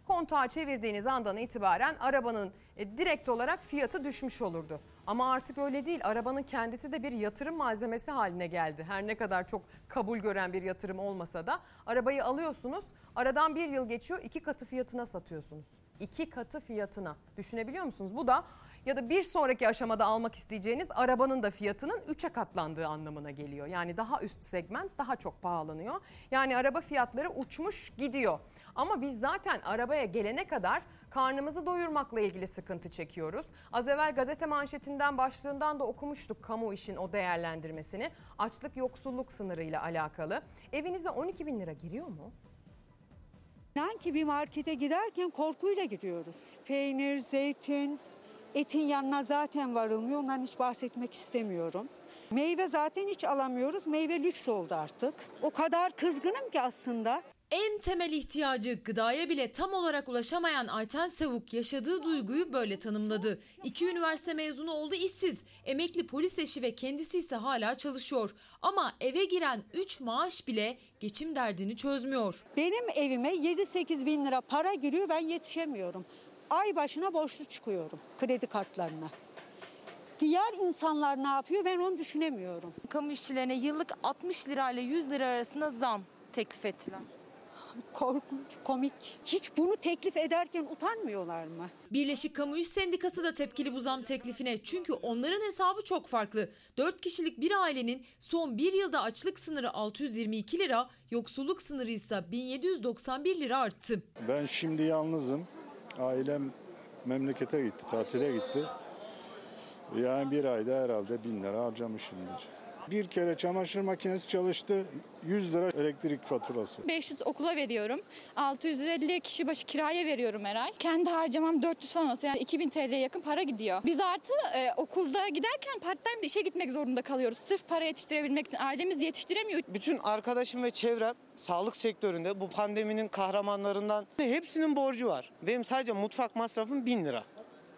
Kontağı çevirdiğiniz andan itibaren arabanın e, direkt olarak fiyatı düşmüş olurdu. Ama artık öyle değil. Arabanın kendisi de bir yatırım malzemesi haline geldi. Her ne kadar çok kabul gören bir yatırım olmasa da arabayı alıyorsunuz. Aradan bir yıl geçiyor iki katı fiyatına satıyorsunuz. İki katı fiyatına düşünebiliyor musunuz? Bu da ya da bir sonraki aşamada almak isteyeceğiniz arabanın da fiyatının 3'e katlandığı anlamına geliyor. Yani daha üst segment daha çok pahalanıyor. Yani araba fiyatları uçmuş gidiyor. Ama biz zaten arabaya gelene kadar karnımızı doyurmakla ilgili sıkıntı çekiyoruz. Az evvel gazete manşetinden başlığından da okumuştuk kamu işin o değerlendirmesini. Açlık yoksulluk sınırıyla alakalı. Evinize 12 bin lira giriyor mu? İnan ki bir markete giderken korkuyla gidiyoruz. Peynir, zeytin, etin yanına zaten varılmıyor. Ondan hiç bahsetmek istemiyorum. Meyve zaten hiç alamıyoruz. Meyve lüks oldu artık. O kadar kızgınım ki aslında. En temel ihtiyacı gıdaya bile tam olarak ulaşamayan Ayten Savuk yaşadığı duyguyu böyle tanımladı. İki üniversite mezunu oldu işsiz. Emekli polis eşi ve kendisi ise hala çalışıyor. Ama eve giren 3 maaş bile geçim derdini çözmüyor. Benim evime 7-8 bin lira para giriyor ben yetişemiyorum. Ay başına borçlu çıkıyorum kredi kartlarına. Diğer insanlar ne yapıyor ben onu düşünemiyorum. Kamu işçilerine yıllık 60 lira ile 100 lira arasında zam teklif ettiler. Korkunç, komik. Hiç bunu teklif ederken utanmıyorlar mı? Birleşik Kamu İş Sendikası da tepkili bu zam teklifine. Çünkü onların hesabı çok farklı. 4 kişilik bir ailenin son bir yılda açlık sınırı 622 lira, yoksulluk sınırı ise 1791 lira arttı. Ben şimdi yalnızım. Ailem memlekete gitti, tatile gitti. Yani bir ayda herhalde bin lira harcamışımdır. Bir kere çamaşır makinesi çalıştı, 100 lira elektrik faturası. 500 okula veriyorum. 650 kişi başı kiraya veriyorum her ay. Kendi harcamam 400 falan olsa yani 2000 TL'ye yakın para gidiyor. Biz artı e, okulda giderken part time de işe gitmek zorunda kalıyoruz. Sırf para yetiştirebilmek için ailemiz yetiştiremiyor. Bütün arkadaşım ve çevrem sağlık sektöründe bu pandeminin kahramanlarından hepsinin borcu var. Benim sadece mutfak masrafım 1000 lira.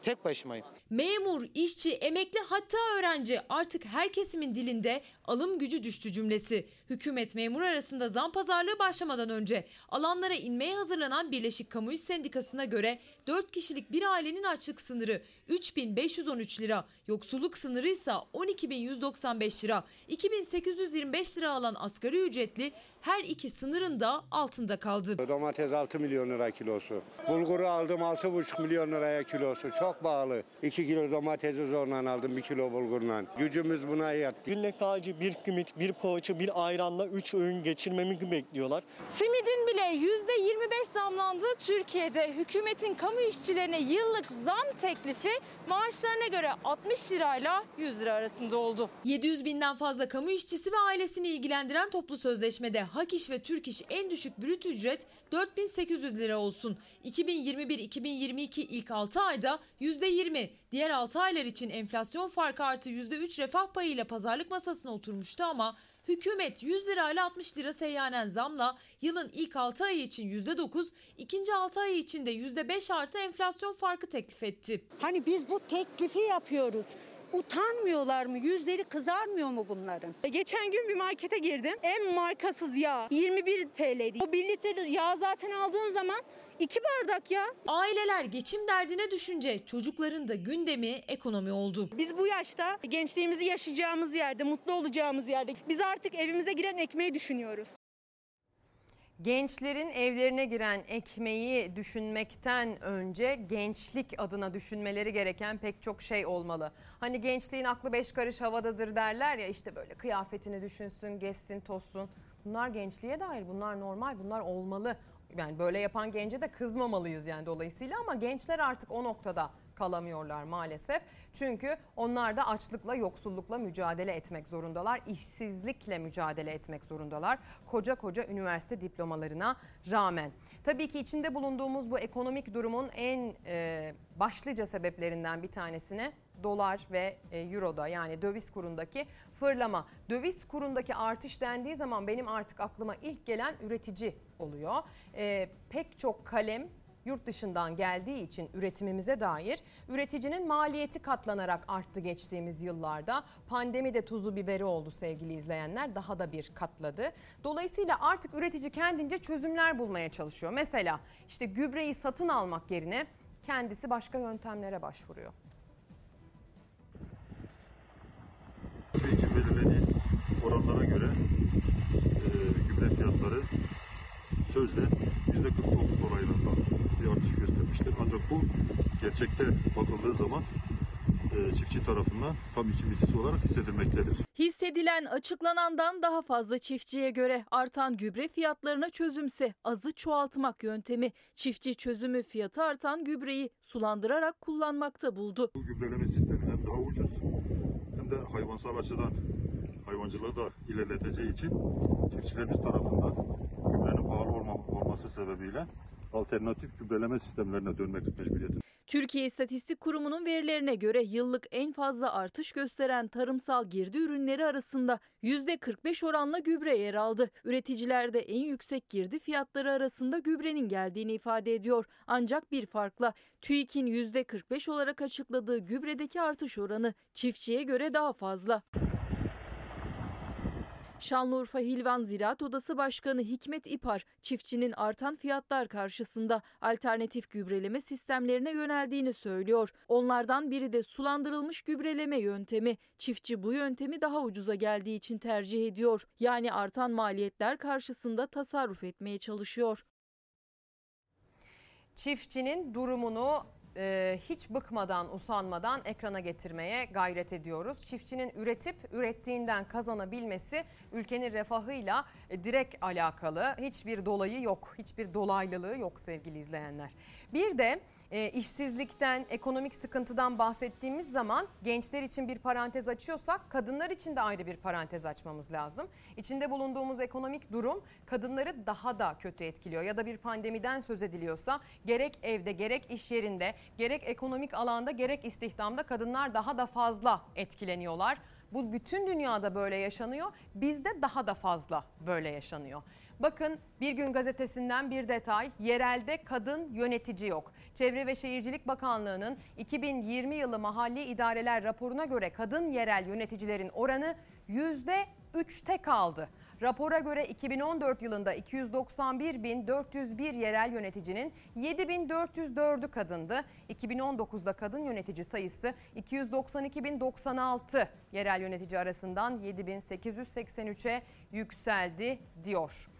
Tek başımayım. Memur, işçi, emekli hatta öğrenci artık her kesimin dilinde alım gücü düştü cümlesi. Hükümet memur arasında zam pazarlığı başlamadan önce alanlara inmeye hazırlanan Birleşik Kamu İş Sendikası'na göre 4 kişilik bir ailenin açlık sınırı 3513 lira, yoksulluk sınırı ise 12195 lira. 2825 lira alan asgari ücretli her iki sınırın da altında kaldı. Domates 6 milyon lira kilosu. Bulguru aldım 6,5 milyon liraya kilosu. Çok pahalı. 2 kilo domatesi zorla aldım 1 kilo bulgurla. Gücümüz buna yattı. Günlük sadece bir simit, bir poğaça, bir ayranla 3 öğün geçirmemi bekliyorlar. Simidin bile %25 zamlandığı Türkiye'de hükümetin kamu işçilerine yıllık zam teklifi maaşlarına göre 60 lirayla 100 lira arasında oldu. 700 binden fazla kamu işçisi ve ailesini ilgilendiren toplu sözleşmede Hak İş ve Türk İş en düşük brüt ücret 4800 lira olsun. 2021-2022 ilk 6 ayda %20, diğer 6 aylar için enflasyon farkı artı %3 refah payıyla pazarlık masasına oturmuştu ama Hükümet 100 lirayla 60 lira seyyanen zamla yılın ilk 6 ayı için %9, ikinci 6 ayı için de %5 artı enflasyon farkı teklif etti. Hani biz bu teklifi yapıyoruz. Utanmıyorlar mı? Yüzleri kızarmıyor mu bunların? E, Geçen gün bir markete girdim. En markasız yağ 21 TL'ydi. O 1 litre yağ zaten aldığın zaman iki bardak ya. Aileler geçim derdine düşünce çocukların da gündemi ekonomi oldu. Biz bu yaşta gençliğimizi yaşayacağımız yerde, mutlu olacağımız yerde biz artık evimize giren ekmeği düşünüyoruz. Gençlerin evlerine giren ekmeği düşünmekten önce gençlik adına düşünmeleri gereken pek çok şey olmalı. Hani gençliğin aklı beş karış havadadır derler ya işte böyle kıyafetini düşünsün, gezsin, tozsun. Bunlar gençliğe dair, bunlar normal, bunlar olmalı. Yani böyle yapan gence de kızmamalıyız yani dolayısıyla ama gençler artık o noktada kalamıyorlar maalesef. Çünkü onlar da açlıkla, yoksullukla mücadele etmek zorundalar. işsizlikle mücadele etmek zorundalar. Koca koca üniversite diplomalarına rağmen. Tabii ki içinde bulunduğumuz bu ekonomik durumun en e, başlıca sebeplerinden bir tanesine dolar ve e, euroda yani döviz kurundaki fırlama. Döviz kurundaki artış dendiği zaman benim artık aklıma ilk gelen üretici oluyor. E, pek çok kalem yurt dışından geldiği için üretimimize dair üreticinin maliyeti katlanarak arttı geçtiğimiz yıllarda. Pandemi de tuzu biberi oldu sevgili izleyenler daha da bir katladı. Dolayısıyla artık üretici kendince çözümler bulmaya çalışıyor. Mesela işte gübreyi satın almak yerine kendisi başka yöntemlere başvuruyor. TÜİK'in belirlediği oranlara göre e, gübre fiyatları sözde %49 oranında bir artış göstermiştir. Ancak bu gerçekte bakıldığı zaman e, çiftçi tarafından tam iki mislisi olarak hissedilmektedir. Hissedilen açıklanandan daha fazla çiftçiye göre artan gübre fiyatlarına çözümse azı çoğaltmak yöntemi. Çiftçi çözümü fiyatı artan gübreyi sulandırarak kullanmakta buldu. Bu gübreleme sistemi hem daha ucuz hem de hayvansal açıdan hayvancılığı da ilerleteceği için çiftçilerimiz tarafından pahalı olma, olması sebebiyle alternatif gübreleme sistemlerine dönmek mecburiyetinde. Türkiye İstatistik Kurumu'nun verilerine göre yıllık en fazla artış gösteren tarımsal girdi ürünleri arasında %45 oranla gübre yer aldı. Üreticiler de en yüksek girdi fiyatları arasında gübrenin geldiğini ifade ediyor. Ancak bir farkla TÜİK'in %45 olarak açıkladığı gübredeki artış oranı çiftçiye göre daha fazla. Şanlıurfa Hilvan Ziraat Odası Başkanı Hikmet İpar, çiftçinin artan fiyatlar karşısında alternatif gübreleme sistemlerine yöneldiğini söylüyor. Onlardan biri de sulandırılmış gübreleme yöntemi. Çiftçi bu yöntemi daha ucuza geldiği için tercih ediyor. Yani artan maliyetler karşısında tasarruf etmeye çalışıyor. Çiftçinin durumunu e, hiç bıkmadan, usanmadan ekrana getirmeye gayret ediyoruz. Çiftçinin üretip ürettiğinden kazanabilmesi ülkenin refahıyla e, direkt alakalı. Hiçbir dolayı yok, hiçbir dolaylılığı yok sevgili izleyenler. Bir de e, işsizlikten, ekonomik sıkıntıdan bahsettiğimiz zaman gençler için bir parantez açıyorsak kadınlar için de ayrı bir parantez açmamız lazım. İçinde bulunduğumuz ekonomik durum kadınları daha da kötü etkiliyor ya da bir pandemiden söz ediliyorsa gerek evde gerek iş yerinde gerek ekonomik alanda gerek istihdamda kadınlar daha da fazla etkileniyorlar. Bu bütün dünyada böyle yaşanıyor. Bizde daha da fazla böyle yaşanıyor. Bakın Bir Gün Gazetesi'nden bir detay. Yerelde kadın yönetici yok. Çevre ve Şehircilik Bakanlığı'nın 2020 yılı mahalli idareler raporuna göre kadın yerel yöneticilerin oranı %3'te kaldı. Rapora göre 2014 yılında 291.401 yerel yöneticinin 7.404'ü kadındı. 2019'da kadın yönetici sayısı 292.096 yerel yönetici arasından 7.883'e yükseldi diyor.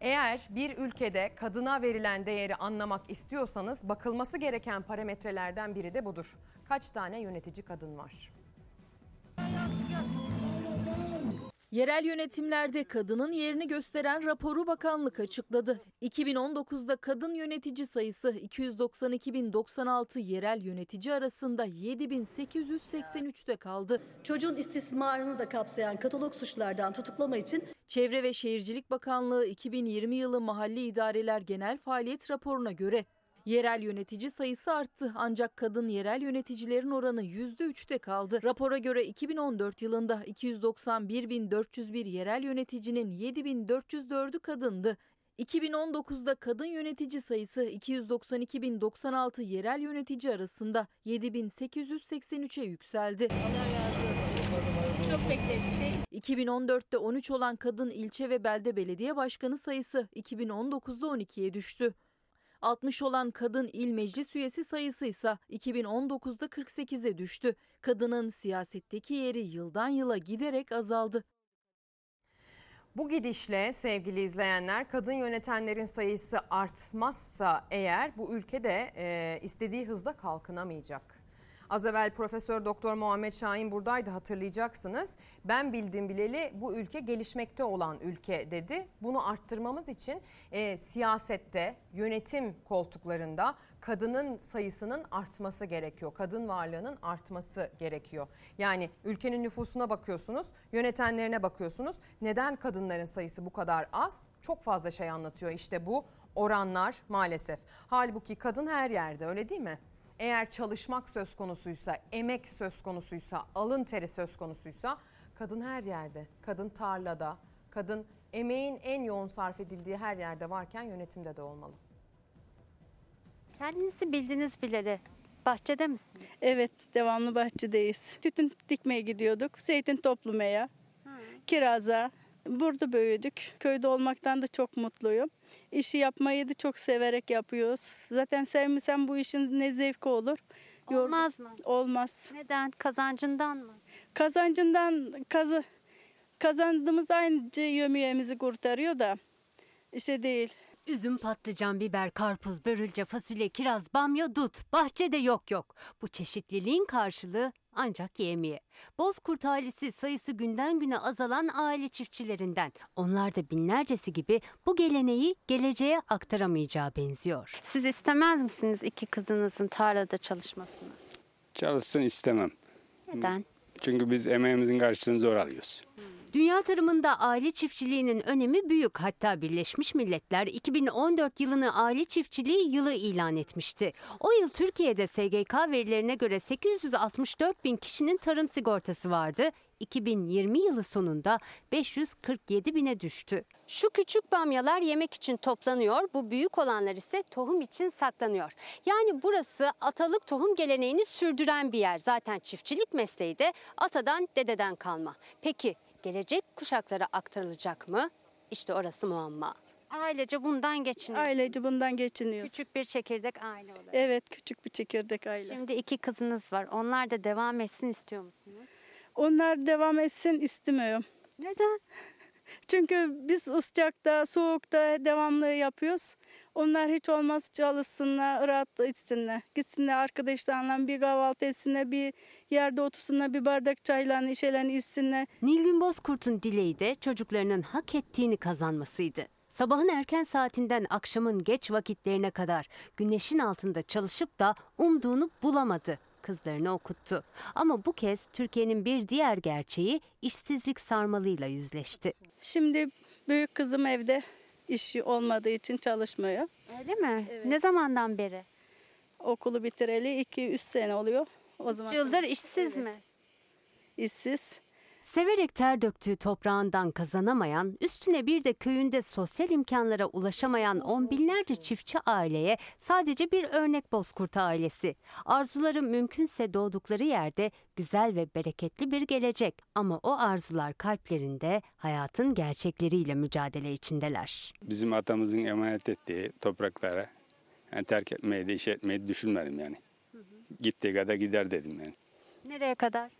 Eğer bir ülkede kadına verilen değeri anlamak istiyorsanız bakılması gereken parametrelerden biri de budur. Kaç tane yönetici kadın var? Yerel yönetimlerde kadının yerini gösteren raporu bakanlık açıkladı. 2019'da kadın yönetici sayısı 292.096 yerel yönetici arasında 7.883'te kaldı. Çocuğun istismarını da kapsayan katalog suçlardan tutuklama için Çevre ve Şehircilik Bakanlığı 2020 yılı Mahalli İdareler Genel Faaliyet raporuna göre Yerel yönetici sayısı arttı ancak kadın yerel yöneticilerin oranı %3'te kaldı. Rapora göre 2014 yılında 291.401 yerel yöneticinin 7.404'ü kadındı. 2019'da kadın yönetici sayısı 292.096 yerel yönetici arasında 7.883'e yükseldi. çok beklettik. 2014'te 13 olan kadın ilçe ve belde belediye başkanı sayısı 2019'da 12'ye düştü. 60 olan kadın il meclis üyesi sayısı ise 2019'da 48'e düştü. Kadının siyasetteki yeri yıldan yıla giderek azaldı. Bu gidişle sevgili izleyenler kadın yönetenlerin sayısı artmazsa eğer bu ülkede e, istediği hızda kalkınamayacak. Az evvel Profesör Doktor Muhammed Şahin buradaydı hatırlayacaksınız. Ben bildiğim bileli bu ülke gelişmekte olan ülke dedi. Bunu arttırmamız için e, siyasette, yönetim koltuklarında kadının sayısının artması gerekiyor. Kadın varlığının artması gerekiyor. Yani ülkenin nüfusuna bakıyorsunuz, yönetenlerine bakıyorsunuz. Neden kadınların sayısı bu kadar az? Çok fazla şey anlatıyor işte bu oranlar maalesef. Halbuki kadın her yerde öyle değil mi? Eğer çalışmak söz konusuysa, emek söz konusuysa, alın teri söz konusuysa kadın her yerde. Kadın tarlada, kadın emeğin en yoğun sarf edildiği her yerde varken yönetimde de olmalı. Kendinizi bildiniz bileli bahçede misiniz? Evet, devamlı bahçedeyiz. Tütün dikmeye gidiyorduk, zeytin toplamaya, kiraza. Burada büyüdük. Köyde olmaktan da çok mutluyum. İşi yapmayı da çok severek yapıyoruz. Zaten sevmesem bu işin ne zevki olur. Olmaz mı? Olmaz. Neden? Kazancından mı? Kazancından kazı kazandığımız aynı yömiyemizi kurtarıyor da işte değil. Üzüm, patlıcan, biber, karpuz, börülce, fasulye, kiraz, bamya, dut. Bahçede yok yok. Bu çeşitliliğin karşılığı ancak yemiye. Bozkurt ailesi sayısı günden güne azalan aile çiftçilerinden. Onlar da binlercesi gibi bu geleneği geleceğe aktaramayacağı benziyor. Siz istemez misiniz iki kızınızın tarlada çalışmasını? Çalışsın istemem. Neden? Çünkü biz emeğimizin karşılığını zor alıyoruz. Dünya tarımında aile çiftçiliğinin önemi büyük. Hatta Birleşmiş Milletler 2014 yılını aile çiftçiliği yılı ilan etmişti. O yıl Türkiye'de SGK verilerine göre 864 bin kişinin tarım sigortası vardı. 2020 yılı sonunda 547 bine düştü. Şu küçük bamyalar yemek için toplanıyor, bu büyük olanlar ise tohum için saklanıyor. Yani burası atalık tohum geleneğini sürdüren bir yer. Zaten çiftçilik mesleği de atadan dededen kalma. Peki gelecek kuşaklara aktarılacak mı? İşte orası muamma. Ailece bundan geçiniyor. Ailece bundan geçiniyoruz. Küçük bir çekirdek aile olarak. Evet, küçük bir çekirdek aile. Şimdi iki kızınız var. Onlar da devam etsin istiyor musunuz? Onlar devam etsin istemiyorum. Neden? Çünkü biz sıcakta, soğukta devamlı yapıyoruz. Onlar hiç olmaz çalışsınlar, rahat etsinler. Gitsinler arkadaşlarla bir kahvaltı etsinler, bir yerde otursunlar, bir bardak çayla işelen içsinler. Nilgün Bozkurt'un dileği de çocuklarının hak ettiğini kazanmasıydı. Sabahın erken saatinden akşamın geç vakitlerine kadar güneşin altında çalışıp da umduğunu bulamadı. Kızlarını okuttu. Ama bu kez Türkiye'nin bir diğer gerçeği işsizlik sarmalıyla yüzleşti. Şimdi büyük kızım evde işi olmadığı için çalışmıyor. Öyle mi? Ne zamandan beri? Okulu bitireli 2-3 sene oluyor. O zaman yıldır işsiz mi? İşsiz. Severek ter döktüğü toprağından kazanamayan, üstüne bir de köyünde sosyal imkanlara ulaşamayan on binlerce çiftçi aileye sadece bir örnek Bozkurt ailesi. Arzuları mümkünse doğdukları yerde güzel ve bereketli bir gelecek. Ama o arzular kalplerinde hayatın gerçekleriyle mücadele içindeler. Bizim atamızın emanet ettiği topraklara yani terk etmeyi de iş etmeyi düşünmedim yani. Gittiği kadar gider dedim yani. Nereye kadar?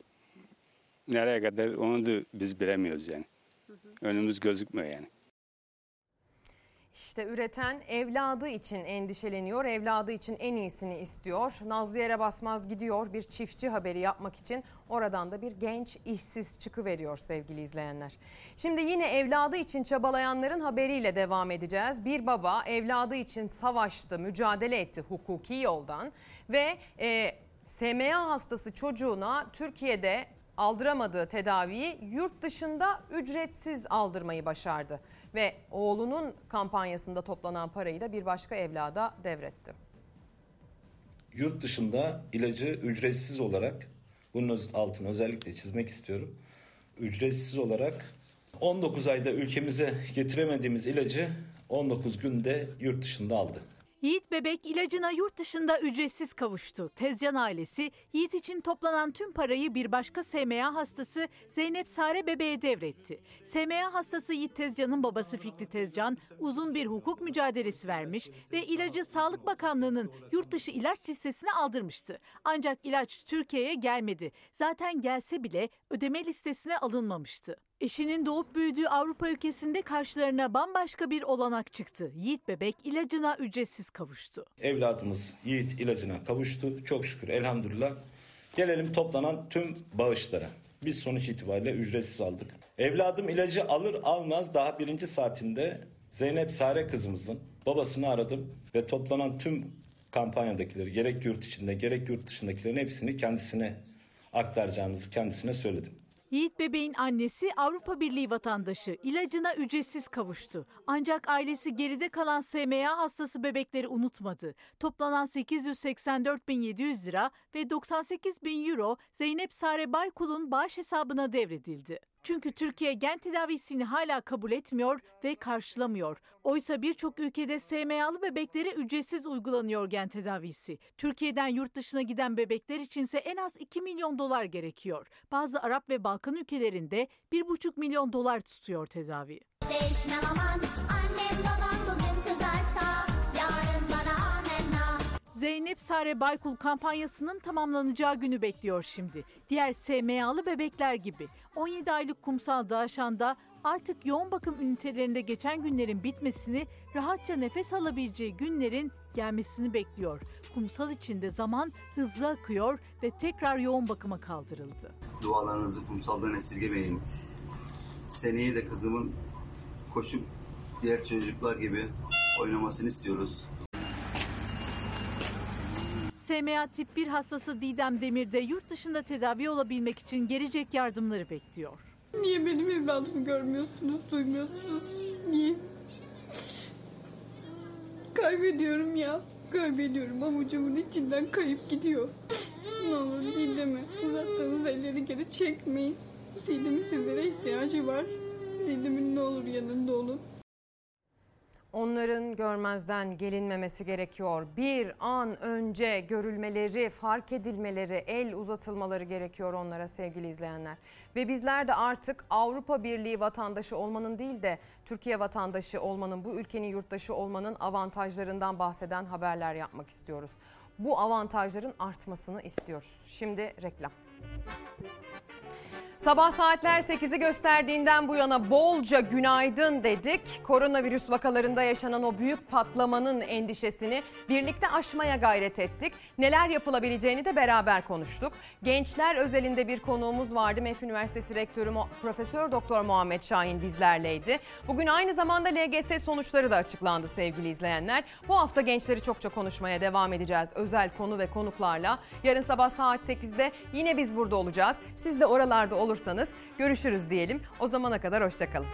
Nereye kadar onu da biz bilemiyoruz yani. Önümüz gözükmüyor yani. İşte üreten evladı için endişeleniyor, evladı için en iyisini istiyor. Nazlı yere basmaz gidiyor bir çiftçi haberi yapmak için oradan da bir genç işsiz çıkıveriyor sevgili izleyenler. Şimdi yine evladı için çabalayanların haberiyle devam edeceğiz. Bir baba evladı için savaştı, mücadele etti hukuki yoldan ve e, SMA hastası çocuğuna Türkiye'de aldıramadığı tedaviyi yurt dışında ücretsiz aldırmayı başardı. Ve oğlunun kampanyasında toplanan parayı da bir başka evlada devretti. Yurt dışında ilacı ücretsiz olarak bunun altını özellikle çizmek istiyorum. Ücretsiz olarak 19 ayda ülkemize getiremediğimiz ilacı 19 günde yurt dışında aldı. Yiğit bebek ilacına yurt dışında ücretsiz kavuştu. Tezcan ailesi Yiğit için toplanan tüm parayı bir başka SMA hastası Zeynep Sare bebeğe devretti. SMA hastası Yiğit Tezcan'ın babası Fikri Tezcan uzun bir hukuk mücadelesi vermiş ve ilacı Sağlık Bakanlığı'nın yurt dışı ilaç listesine aldırmıştı. Ancak ilaç Türkiye'ye gelmedi. Zaten gelse bile ödeme listesine alınmamıştı. Eşinin doğup büyüdüğü Avrupa ülkesinde karşılarına bambaşka bir olanak çıktı. Yiğit bebek ilacına ücretsiz kavuştu. Evladımız Yiğit ilacına kavuştu. Çok şükür elhamdülillah Gelelim toplanan tüm bağışlara. Biz sonuç itibariyle ücretsiz aldık. Evladım ilacı alır almaz daha birinci saatinde Zeynep Sare kızımızın babasını aradım ve toplanan tüm kampanyadakileri gerek yurt içinde gerek yurt dışındakilerin hepsini kendisine aktaracağımızı kendisine söyledim. Yiğit bebeğin annesi Avrupa Birliği vatandaşı ilacına ücretsiz kavuştu. Ancak ailesi geride kalan SMA hastası bebekleri unutmadı. Toplanan 884.700 lira ve 98 bin euro Zeynep Sare Baykul'un bağış hesabına devredildi. Çünkü Türkiye gen tedavisini hala kabul etmiyor ve karşılamıyor. Oysa birçok ülkede SMA'lı bebeklere ücretsiz uygulanıyor gen tedavisi. Türkiye'den yurt dışına giden bebekler içinse en az 2 milyon dolar gerekiyor. Bazı Arap ve Balkan ülkelerinde 1,5 milyon dolar tutuyor tedavi. Değişmem aman annem babam Zeynep Sare Baykul kampanyasının tamamlanacağı günü bekliyor şimdi. Diğer SMA'lı bebekler gibi 17 aylık kumsal Dağışan'da artık yoğun bakım ünitelerinde geçen günlerin bitmesini, rahatça nefes alabileceği günlerin gelmesini bekliyor. Kumsal içinde zaman hızlı akıyor ve tekrar yoğun bakıma kaldırıldı. Dualarınızı kumsaldan esirgemeyin. Seneye de kızımın koşup diğer çocuklar gibi oynamasını istiyoruz. SMA tip 1 hastası Didem Demir de yurt dışında tedavi olabilmek için gelecek yardımları bekliyor. Niye benim evladımı görmüyorsunuz, duymuyorsunuz? Niye? Kaybediyorum ya. Kaybediyorum. Avucumun içinden kayıp gidiyor. Ne olur Didem'e uzattığınız elleri geri çekmeyin. Didem'in sizlere ihtiyacı var. Didem'in ne olur yanında olun. Onların görmezden gelinmemesi gerekiyor. Bir an önce görülmeleri, fark edilmeleri, el uzatılmaları gerekiyor onlara sevgili izleyenler. Ve bizler de artık Avrupa Birliği vatandaşı olmanın değil de Türkiye vatandaşı olmanın, bu ülkenin yurttaşı olmanın avantajlarından bahseden haberler yapmak istiyoruz. Bu avantajların artmasını istiyoruz. Şimdi reklam. Sabah saatler 8'i gösterdiğinden bu yana bolca günaydın dedik. Koronavirüs vakalarında yaşanan o büyük patlamanın endişesini birlikte aşmaya gayret ettik. Neler yapılabileceğini de beraber konuştuk. Gençler özelinde bir konuğumuz vardı. MEF Üniversitesi Rektörü Profesör Doktor Muhammed Şahin bizlerleydi. Bugün aynı zamanda LGS sonuçları da açıklandı sevgili izleyenler. Bu hafta gençleri çokça konuşmaya devam edeceğiz özel konu ve konuklarla. Yarın sabah saat 8'de yine biz burada olacağız. Siz de oralarda olursanız görüşürüz diyelim. O zamana kadar hoşçakalın.